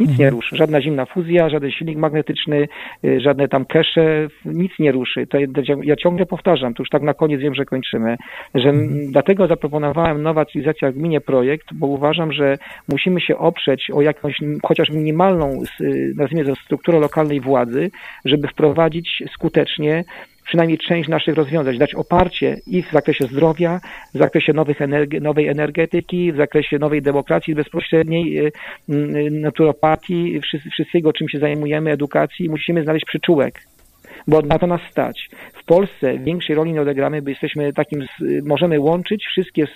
Nic nie ruszy. Żadna zimna fuzja, żaden silnik magnetyczny, y, żadne tam kesze, nic nie ruszy. To ja ciągle powtarzam, to już tak na koniec wiem, że kończymy, że dlatego zaproponowałem Nowa Cywilizacja w Gminie projekt, bo uważam, że musimy się oprzeć o jakąś chociaż minimalną, y, nazwijmy to, strukturę lokalnej władzy, żeby wprowadzić skutecznie przynajmniej część naszych rozwiązań, dać oparcie i w zakresie zdrowia, w zakresie nowych energe, nowej energetyki, w zakresie nowej demokracji bezpośredniej, y, y, naturopatii, wszystkiego, czym się zajmujemy, edukacji. Musimy znaleźć przyczółek bo na to nas stać. W Polsce większej roli nie odegramy, bo jesteśmy takim, możemy łączyć wszystkie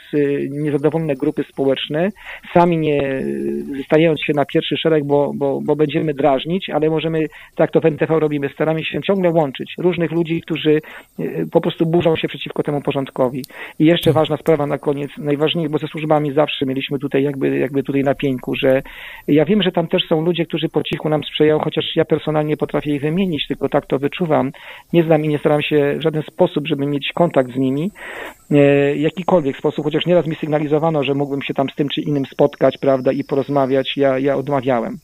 niezadowolone grupy społeczne, sami nie stawiając się na pierwszy szereg, bo, bo, bo będziemy drażnić, ale możemy, tak to w NTV robimy, staramy się ciągle łączyć różnych ludzi, którzy e, po prostu burzą się przeciwko temu porządkowi. I jeszcze ważna sprawa na koniec, najważniejsza, bo ze służbami zawsze mieliśmy tutaj jakby, jakby tutaj na pieńku, że ja wiem, że tam też są ludzie, którzy po cichu nam sprzyjają, chociaż ja personalnie potrafię ich wymienić, tylko tak to wyczuwam, nie znam i nie staram się w żaden sposób, żeby mieć kontakt z nimi, e, jakikolwiek sposób, chociaż nieraz mi sygnalizowano, że mógłbym się tam z tym czy innym spotkać, prawda, i porozmawiać, ja, ja odmawiałem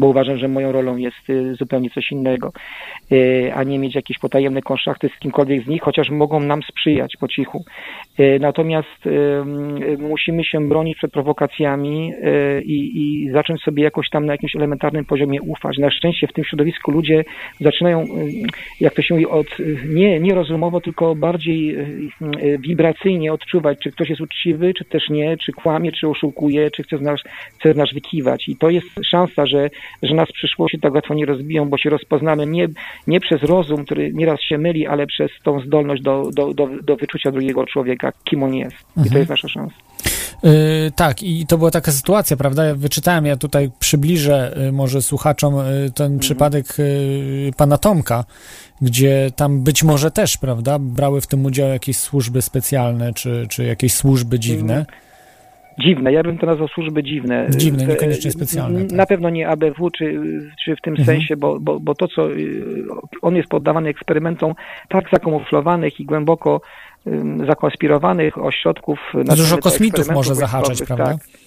bo uważam, że moją rolą jest y, zupełnie coś innego, y, a nie mieć jakieś potajemne konszachty z kimkolwiek z nich, chociaż mogą nam sprzyjać po cichu. Y, natomiast musimy się bronić przed prowokacjami i, i zacząć sobie jakoś tam na jakimś elementarnym poziomie ufać. Na szczęście w tym środowisku ludzie zaczynają, jak to się mówi, od, nie, nie rozumowo, tylko bardziej wibracyjnie odczuwać, czy ktoś jest uczciwy, czy też nie, czy kłamie, czy oszukuje, czy chce z nas, chce z nas wykiwać. I to jest szansa, że że nas w przyszłości tak łatwo nie rozbiją, bo się rozpoznamy nie, nie przez rozum, który nieraz się myli, ale przez tą zdolność do, do, do, do wyczucia drugiego człowieka, kim on jest. I to mhm. jest nasza szansa. Yy, tak, i to była taka sytuacja, prawda? Ja wyczytałem, ja tutaj przybliżę yy, może słuchaczom yy, ten mhm. przypadek y, pana Tomka, gdzie tam być może też, prawda, brały w tym udział jakieś służby specjalne, czy, czy jakieś służby dziwne. Mhm dziwne. Ja bym to nazwał służby dziwne. Dziwne, niekoniecznie specjalne. Tak. Na pewno nie ABW, czy, czy w tym mhm. sensie, bo, bo, bo to, co y, on jest poddawany eksperymentom tak zakamuflowanych i głęboko zakonspirowanych ośrodków. Dużo kosmitów może zahaczać, prawda? Tak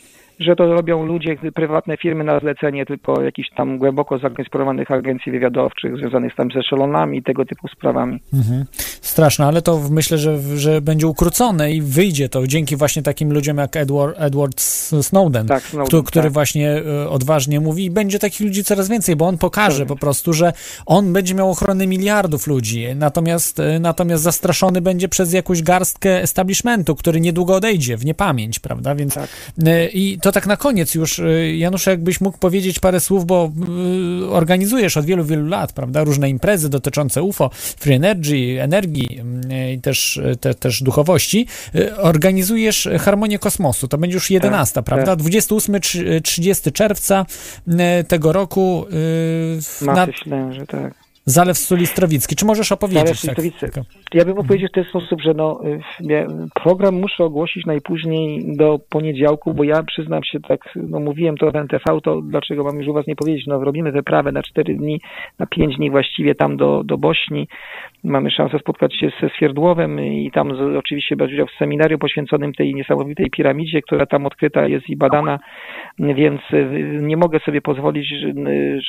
że to robią ludzie, prywatne firmy na zlecenie tylko jakichś tam głęboko zakonspirowanych agencji wywiadowczych związanych tam ze szelonami i tego typu sprawami. Mhm. Straszne, ale to myślę, że, że będzie ukrócone i wyjdzie to dzięki właśnie takim ludziom jak Edward, Edward Snowden, tak, Snowden który, który tak. właśnie e, odważnie mówi i będzie takich ludzi coraz więcej, bo on pokaże tak. po prostu, że on będzie miał ochronę miliardów ludzi, natomiast, e, natomiast zastraszony będzie przez jakąś garstkę establishmentu, który niedługo odejdzie w niepamięć, prawda, więc tak. E, i to tak na koniec już, y, Janusz, jakbyś mógł powiedzieć parę słów, bo y, organizujesz od wielu, wielu lat, prawda, różne imprezy dotyczące UFO, free energy, energii y, i też, te, też duchowości. Organizujesz Harmonię Kosmosu, to będzie już 11, tak, prawda? Tak. 28-30 czerwca tego roku. Myślę, że tak. Zalew Sulistrowicki. Czy możesz opowiedzieć? Zalew tak? Ja bym opowiedział w ten sposób, że no, program muszę ogłosić najpóźniej do poniedziałku, bo ja przyznam się tak, no mówiłem to w NTV, to dlaczego mam już u was nie powiedzieć, no robimy wyprawę na 4 dni, na 5 dni właściwie tam do, do Bośni. Mamy szansę spotkać się ze Swierdłowem i tam z, oczywiście brać udział w seminarium poświęconym tej niesamowitej piramidzie, która tam odkryta jest i badana, więc y, nie mogę sobie pozwolić,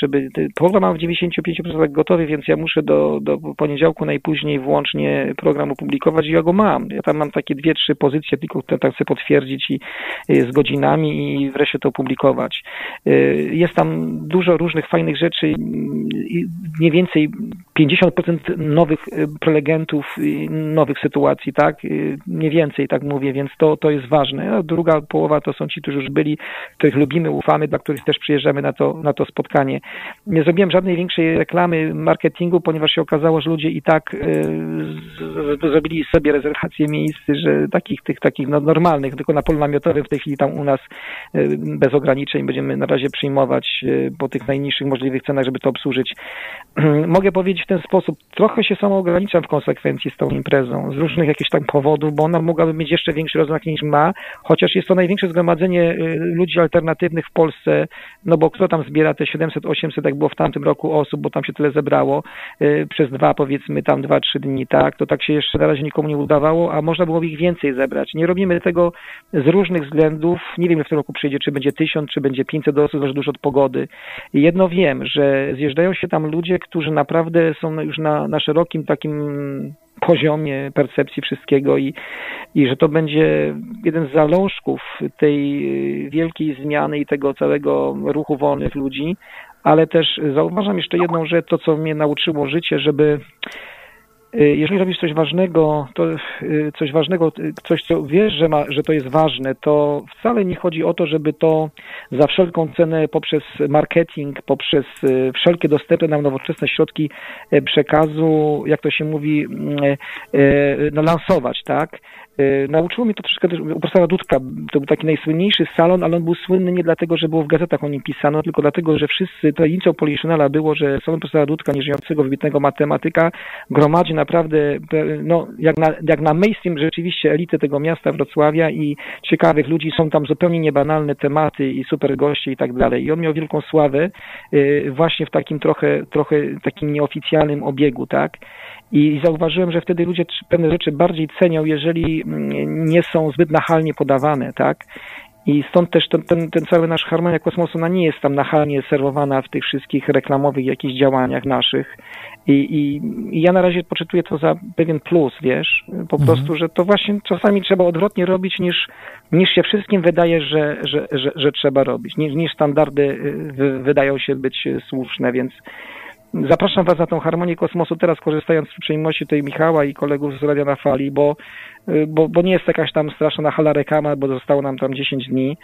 żeby program mam w 95% gotowy, więc ja muszę do, do poniedziałku najpóźniej włącznie program opublikować i ja go mam. Ja tam mam takie dwie, trzy pozycje, tylko tak chcę potwierdzić i z godzinami i wreszcie to opublikować. Y, jest tam dużo różnych fajnych rzeczy i mniej więcej 50% nowych y, prelegentów, nowych sytuacji, tak? Y, mniej więcej, tak mówię, więc to, to jest ważne. A druga połowa to są ci, którzy już byli, których lubimy, ufamy, dla których też przyjeżdżamy na to, na to spotkanie. Nie zrobiłem żadnej większej reklamy, marketingu, ponieważ się okazało, że ludzie i tak y, zrobili sobie rezerwacje miejsc, że takich, tych takich no, normalnych, tylko na polu namiotowym w tej chwili tam u nas y, bez ograniczeń będziemy na razie przyjmować y, po tych najniższych możliwych cenach, żeby to obsłużyć. Mogę powiedzieć w ten sposób, trochę się samo ograniczam w konsekwencji z tą imprezą, z różnych jakichś tam powodów, bo ona mogłaby mieć jeszcze większy rozmach niż ma, chociaż jest to największe zgromadzenie ludzi alternatywnych w Polsce, no bo kto tam zbiera te 700-800, jak było w tamtym roku osób, bo tam się tyle zebrało, y, przez dwa powiedzmy tam dwa, trzy dni, tak, to tak się jeszcze na razie nikomu nie udawało, a można było ich więcej zebrać. Nie robimy tego z różnych względów, nie wiem, w tym roku przyjdzie, czy będzie tysiąc, czy będzie 500 osób, zależy dużo od pogody. Jedno wiem, że zjeżdżają się tam ludzie, którzy naprawdę są już na, na szerokim takim poziomie percepcji wszystkiego i, i że to będzie jeden z zalążków tej wielkiej zmiany i tego całego ruchu wolnych ludzi, ale też zauważam jeszcze jedną rzecz, to co mnie nauczyło życie, żeby jeżeli robisz coś ważnego, to y, coś ważnego, y, coś, co wiesz, że, ma, że to jest ważne, to wcale nie chodzi o to, żeby to za wszelką cenę poprzez marketing, poprzez wszelkie dostępne nam nowoczesne środki przekazu, jak to się mówi, no, lansować, tak? E, nauczyło mnie to troszkę też u profesora Dudka. To był taki najsłynniejszy salon, ale on był słynny nie dlatego, że było w gazetach o nim pisano, tylko dlatego, że wszyscy, inicjał Poliszynela było, że salon profesora Dudka, nieżyjącego, wybitnego matematyka, gromadzi naprawdę, no, jak na, jak na mainstream rzeczywiście elity tego miasta Wrocławia i ciekawych ludzi, są tam zupełnie niebanalne tematy i super goście i tak dalej. I on miał wielką sławę e, właśnie w takim trochę, trochę takim nieoficjalnym obiegu, tak? I zauważyłem, że wtedy ludzie pewne rzeczy bardziej cenią, jeżeli mm, nie są zbyt nachalnie podawane, tak? I stąd też ten, ten, ten cały nasz harmonia kosmosu, ona nie jest tam nachalnie serwowana w tych wszystkich reklamowych jakichś działaniach naszych. I, i, I, ja na razie poczytuję to za pewien plus, wiesz, po mhm. prostu, że to właśnie czasami trzeba odwrotnie robić niż, niż się wszystkim wydaje, że, że, że, że trzeba robić, niż, niż standardy y, wydają się być słuszne, więc Zapraszam Was na tą harmonię kosmosu teraz, korzystając z uprzejmości tej Michała i kolegów z Radia na Fali, bo, y, bo, bo nie jest jakaś tam straszna hala rekama, bo zostało nam tam 10 dni.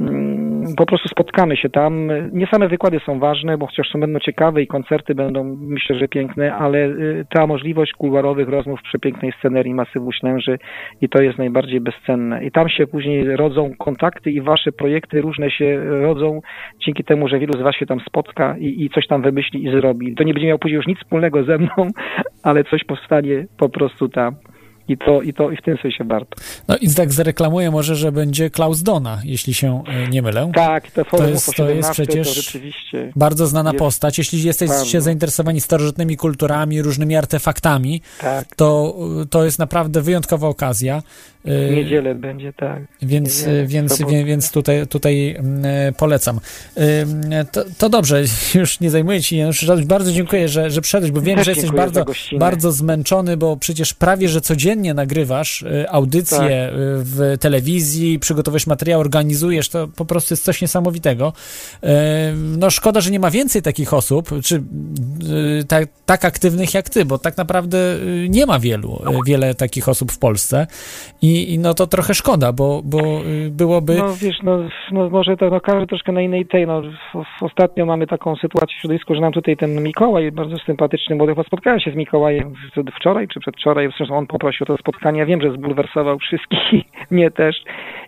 Mm, po prostu spotkamy się tam. Nie same wykłady są ważne, bo chociaż są będą ciekawe i koncerty będą, myślę, że piękne, ale y, ta możliwość kuluarowych rozmów w przepięknej scenerii masywu Ślęży i to jest najbardziej bezcenne. I tam się później rodzą kontakty i wasze projekty różne się rodzą dzięki temu, że wielu z was się tam spotka i, i coś tam wymyśli i zrobi. To nie będzie miało później już nic wspólnego ze mną, ale coś powstanie po prostu tam. I to, i to i w tym sensie warto. No i tak zareklamuję może, że będzie Klaus Dona, jeśli się e, nie mylę. Tak, to, to jest, to jest przecież to bardzo znana jest postać. Jeśli jesteście zainteresowani starożytnymi kulturami, różnymi artefaktami, tak. to, to jest naprawdę wyjątkowa okazja. W y, niedzielę będzie, tak. Więc, Niedzielę, więc, więc, więc tutaj, tutaj mm, polecam. Y, to, to, dobrze, już nie zajmuję Ci, Janusz, bardzo dziękuję, że, że przyszedłeś, bo wiem, Też że jesteś bardzo, bardzo zmęczony, bo przecież prawie, że codziennie nagrywasz y, audycje tak. w telewizji, przygotowujesz materiał, organizujesz, to po prostu jest coś niesamowitego. No szkoda, że nie ma więcej takich osób, czy tak, tak aktywnych jak Ty, bo tak naprawdę nie ma wielu, wiele takich osób w Polsce i i, no to trochę szkoda, bo, bo y, byłoby... No wiesz, no, no może to no, każdy troszkę na innej tej, no ostatnio mamy taką sytuację w środowisku, że nam tutaj ten Mikołaj, bardzo sympatyczny młody spotkałem się z Mikołajem wczoraj czy przedwczoraj, zresztą on poprosił o to spotkanie, ja wiem, że zbulwersował wszystkich, mnie też.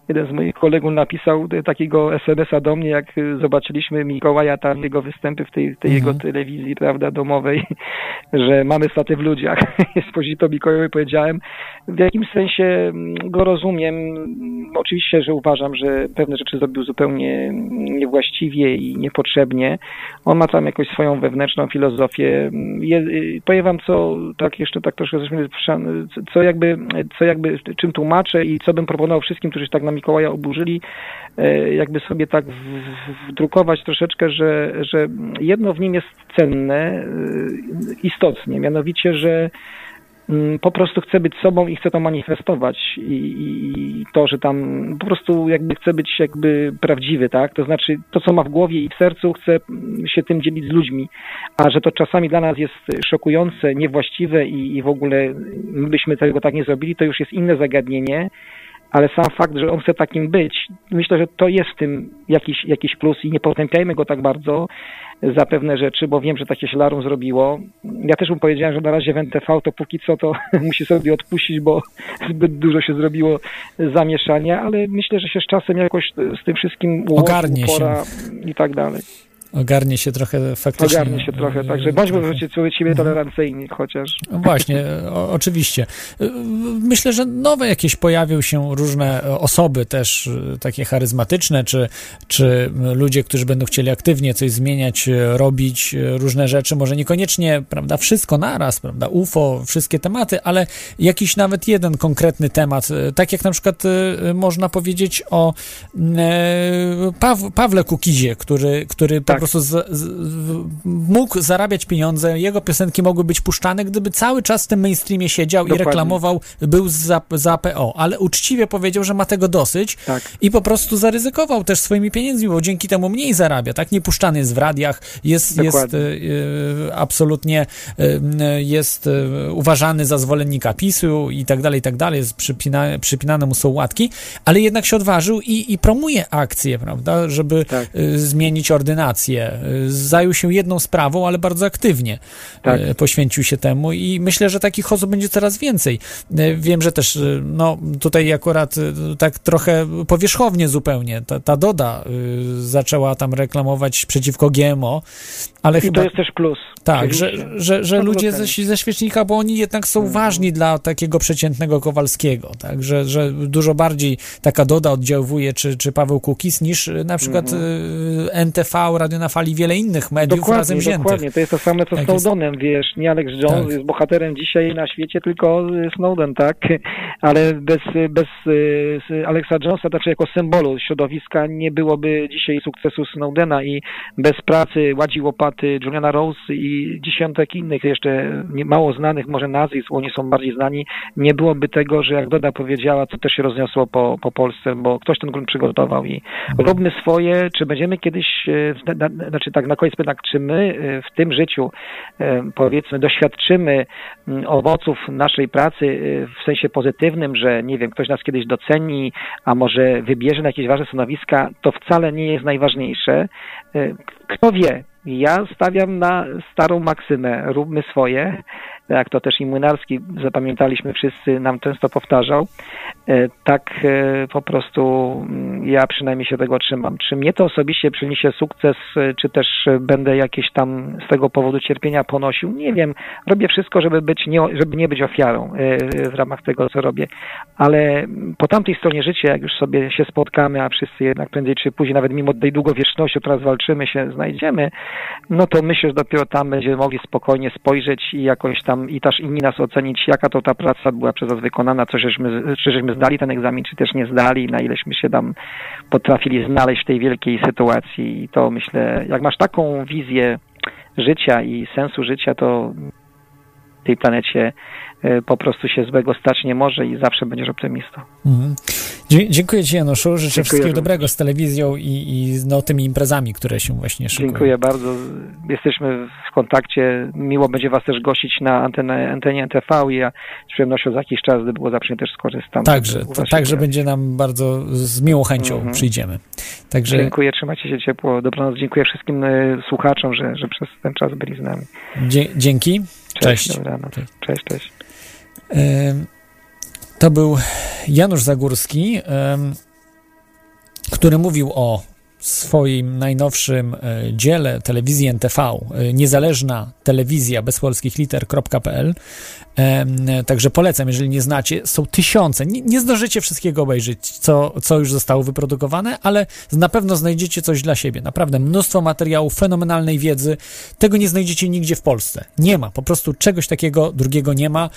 Jeden z moich kolegów napisał takiego SMS-a do mnie, jak zobaczyliśmy Mikołaja, tam jego występy w tej, tej jego mhm. telewizji, prawda, domowej, że mamy staty w ludziach. Jest to Mikołajowi powiedziałem, w jakimś sensie go rozumiem. Oczywiście, że uważam, że pewne rzeczy zrobił zupełnie niewłaściwie i niepotrzebnie. On ma tam jakąś swoją wewnętrzną filozofię. Je, powiem wam, co tak jeszcze tak troszkę co jakby, co jakby, czym tłumaczę i co bym proponował wszystkim, którzy się tak na Mikołaja oburzyli, e, jakby sobie tak wdrukować troszeczkę, że, że jedno w nim jest cenne e, istotnie, mianowicie, że Mm, po prostu chce być sobą i chce to manifestować I, i, to, że tam po prostu jakby chce być jakby prawdziwy, tak? To znaczy to, co ma w głowie i w sercu, chce się tym dzielić z ludźmi, a że to czasami dla nas jest szokujące, niewłaściwe i, i w ogóle my byśmy tego tak nie zrobili, to już jest inne zagadnienie, ale sam fakt, że on chce takim być, myślę, że to jest w tym jakiś, jakiś plus i nie potępiajmy go tak bardzo za pewne rzeczy, bo wiem, że takie się Larum zrobiło. Ja też mu powiedziałem, że na razie w NTV to póki co to musi sobie odpuścić, bo zbyt dużo się zrobiło zamieszania, ale myślę, że się z czasem jakoś z tym wszystkim ogarnie się i tak dalej. Ogarnie się trochę faktycznie. Ogarnie się trochę, także bądźmy wobec siebie tolerancyjni chociaż. No Właśnie, o, oczywiście. Myślę, że nowe jakieś pojawią się różne osoby też e, takie charyzmatyczne, czy, czy ludzie, którzy będą chcieli aktywnie coś zmieniać, e, robić e, różne rzeczy, może niekoniecznie, prawda, wszystko naraz, prawda, UFO, wszystkie tematy, ale jakiś nawet jeden konkretny temat, tak jak na przykład można powiedzieć o Paw Pawle Kukizie, który, który po prostu z, z, mógł zarabiać pieniądze, jego piosenki mogły być puszczane, gdyby cały czas w tym mainstreamie siedział Dokładnie. i reklamował, był za, za PO, ale uczciwie powiedział, że ma tego dosyć Tak. i po prostu zaryzykował też swoimi pieniędzmi, bo dzięki temu mniej zarabia, tak? Nie puszczany jest w radiach, jest, jest Dokładnie. e, e, absolutnie e, jest e, uważany za zwolennika PiSu i tak dalej, i tak dalej, jest przypina, przypinane mu są łatki, ale jednak się odważył i, i promuje akcję, prawda, żeby Tak. zmienić ordynację. E, Zajął się jedną sprawą, ale bardzo aktywnie Tak. e, poświęcił się temu i myślę, że takich osób będzie coraz więcej. E, Wiem, że też, e, no tutaj akurat tak trochę powierzchownie zupełnie, ta, ta Doda zaczęła tam reklamować przeciwko GMO, ale I chyba... to jest też plus. Tak, że, że, że ludzie ze, ze świecznika, bo oni jednak są ważni dla takiego przeciętnego Kowalskiego, tak, że, że dużo bardziej taka Doda oddziałuje, czy, czy Paweł Kukis, niż na przykład y, NTV, Radio na Fali, wiele innych mediów razem Dokładnie, wziętych. dokładnie. To jest to samo co Tak Snowdenem, wiesz. Nie Alex Jones Tak. jest bohaterem dzisiaj na świecie, tylko y, Snowden, tak? Ale bez, bez y, Alexa Jonesa, znaczy jako symbolu środowiska, nie byłoby dzisiaj sukcesu Snowdena i bez pracy Ładzi Łopaty, Juliana Rose i dziesiątek innych jeszcze mało znanych może nazwisk, oni są bardziej znani, nie byłoby tego, że jak Doda powiedziała, to też się rozniosło po, po Polsce, bo ktoś ten grunt przygotował i róbmy swoje, czy będziemy kiedyś, znaczy tak na koniec pytam, czy my e, w tym życiu e, powiedzmy doświadczymy mm, owoców naszej pracy e, w sensie pozytywnym, że nie wiem, ktoś nas kiedyś doceni, a może wybierze na jakieś ważne stanowiska, to wcale nie jest najważniejsze. Kto wie, ja stawiam na starą maksymę, róbmy swoje, jak to też i Młynarski, zapamiętaliśmy wszyscy, nam często powtarzał. E, Tak e, po prostu mm, ja przynajmniej się tego trzymam. Czy mnie to osobiście przyniesie sukces, e, czy też będę jakieś tam z tego powodu cierpienia ponosił? Nie wiem. Robię wszystko, żeby, być nie, żeby nie być ofiarą w ramach tego, co robię. Ale po tamtej stronie życia, jak już sobie się spotkamy, a wszyscy jednak prędzej czy później, nawet mimo tej długowieczności, o którą walczymy, się znajdziemy, no to myślę, że dopiero tam będziemy mogli spokojnie spojrzeć i jakoś tam i też inni nas ocenić, jaka to ta praca była przez nas wykonana, co żeśmy, czy żeśmy zdali ten egzamin, czy też nie zdali, na ileśmy się tam potrafili znaleźć w tej wielkiej sytuacji. I to myślę, jak masz taką wizję życia i sensu życia, to tej planecie e, po prostu się złego stać nie może i zawsze będziesz optymistą. Mhm. Dziękuję Ci, Januszu. Życzę Dziękuję wszystkiego również. dobrego z telewizją i, i no, tymi imprezami, które się właśnie szykują. Dziękuję bardzo. Jesteśmy w kontakcie. Miło będzie Was też gościć na antenę, antenie NTV i ja z przyjemnością za jakiś czas, gdy było zaprzenie, też skorzystam. Także, to, się także będzie nam bardzo z miłą chęcią Mhm. przyjdziemy. Także Dziękuję, trzymajcie się ciepło. Dobranoc. Dziękuję wszystkim e, słuchaczom, że, że przez ten czas byli z nami. dzie- dzięki. Cześć. Cześć. Dobranoc. Cześć. Cześć, To był Janusz Zagórski, który mówił o swoim najnowszym e, dziele telewizji NTV, e, niezależna telewizja bez polskich liter.pl. Em, Także polecam, jeżeli nie znacie, są tysiące, nie, nie zdążycie wszystkiego obejrzeć, co, co już zostało wyprodukowane, ale na pewno znajdziecie coś dla siebie. Naprawdę mnóstwo materiału, fenomenalnej wiedzy. Tego nie znajdziecie nigdzie w Polsce. Nie ma, po prostu czegoś takiego drugiego nie ma.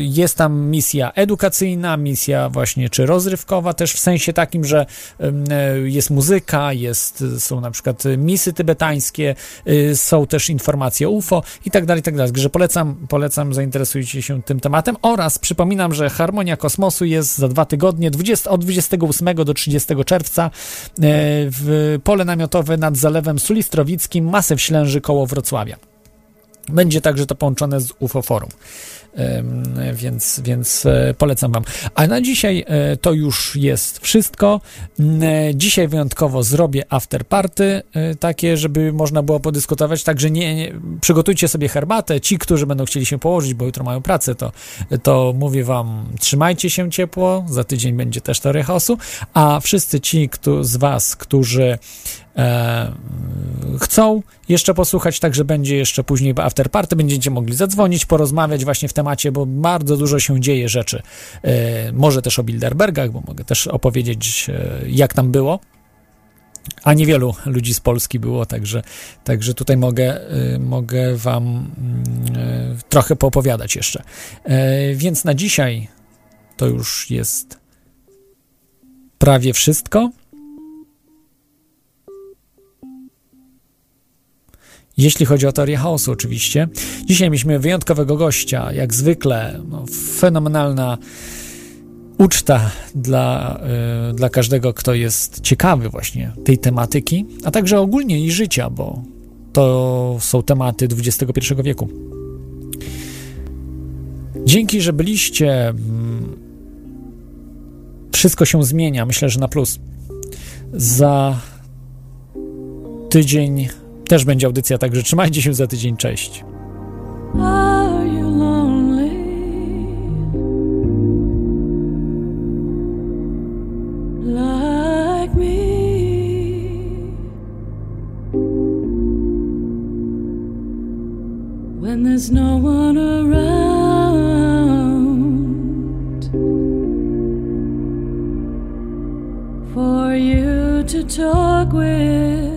Jest tam misja edukacyjna, misja właśnie czy rozrywkowa, też w sensie takim, że e, jest muzyka, jest, są na przykład misy tybetańskie, y, są też informacje UFO i tak dalej, tak dalej. Także polecam, polecam, zainteresujcie się tym tematem oraz przypominam, że Harmonia Kosmosu jest za dwa tygodnie, 20, od 28 do 30 czerwca e, w pole namiotowe nad Zalewem Sulistrowickim, Masyw Ślęży koło Wrocławia. Będzie także to połączone z UFO Forum. Więc, więc e, polecam Wam. A na dzisiaj e, to już jest wszystko. Dzisiaj wyjątkowo zrobię after party, e, takie, żeby można było podyskutować. Także nie, nie, przygotujcie sobie herbatę. Ci, którzy będą chcieli się położyć, bo jutro mają pracę, to, to mówię Wam, trzymajcie się ciepło. Za tydzień będzie też teoria chaosu. A wszyscy ci kto, z Was, którzy e, chcą jeszcze posłuchać, także będzie jeszcze później after party, będziecie mogli zadzwonić, porozmawiać właśnie w temacie, bo bardzo dużo się dzieje rzeczy. E, może też o Bilderbergach, bo mogę też opowiedzieć, e, jak tam było. A niewielu ludzi z Polski było, także, także tutaj mogę, e, mogę Wam mm, e, trochę poopowiadać jeszcze. E, Więc na dzisiaj to już jest prawie wszystko. Jeśli chodzi o teorię chaosu, oczywiście. Dzisiaj mieliśmy wyjątkowego gościa, jak zwykle. No, fenomenalna uczta dla, y, dla każdego, kto jest ciekawy właśnie tej tematyki, a także ogólnie i życia, bo to są tematy XXI wieku. Dzięki, że byliście. mm, Wszystko się zmienia, myślę, że na plus. Za tydzień też będzie audycja, także trzymajcie się za tydzień. Cześć. There's no one around for you to talk with.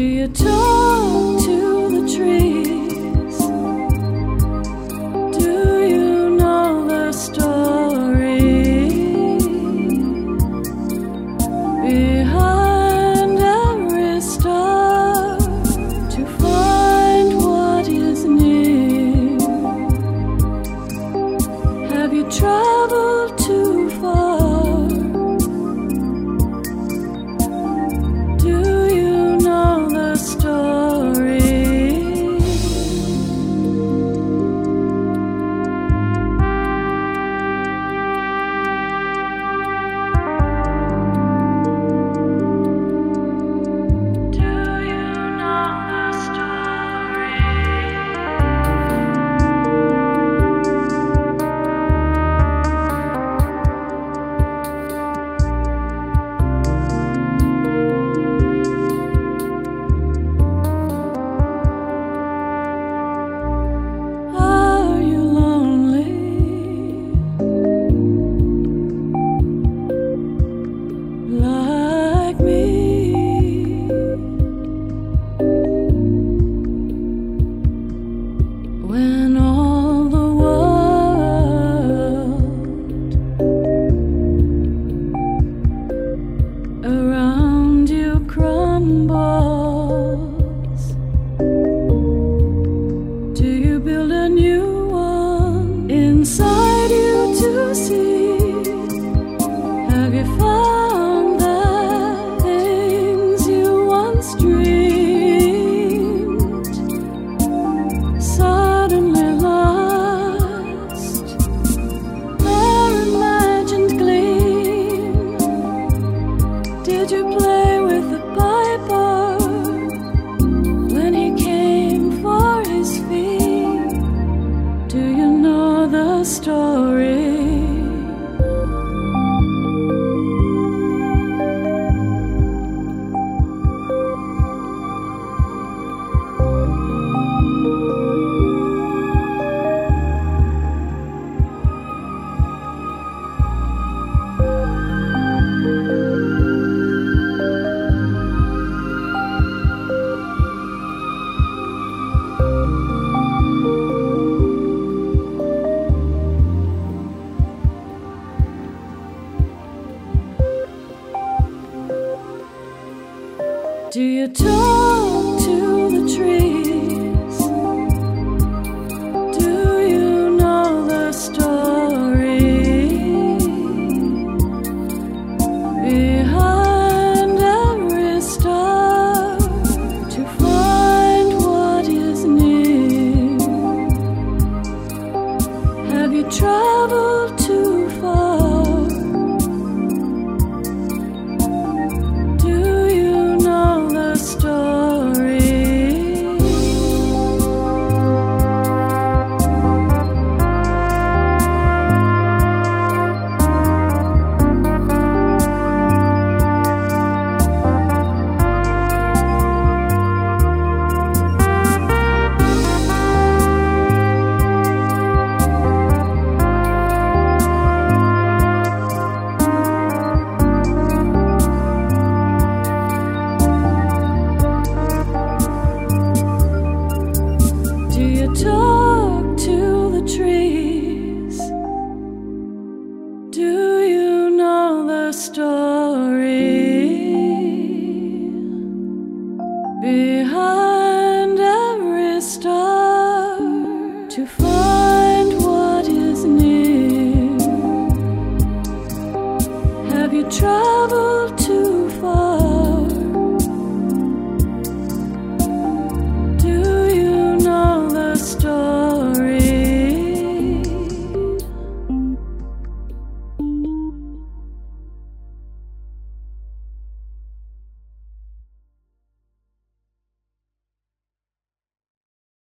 Do you talk to the trees?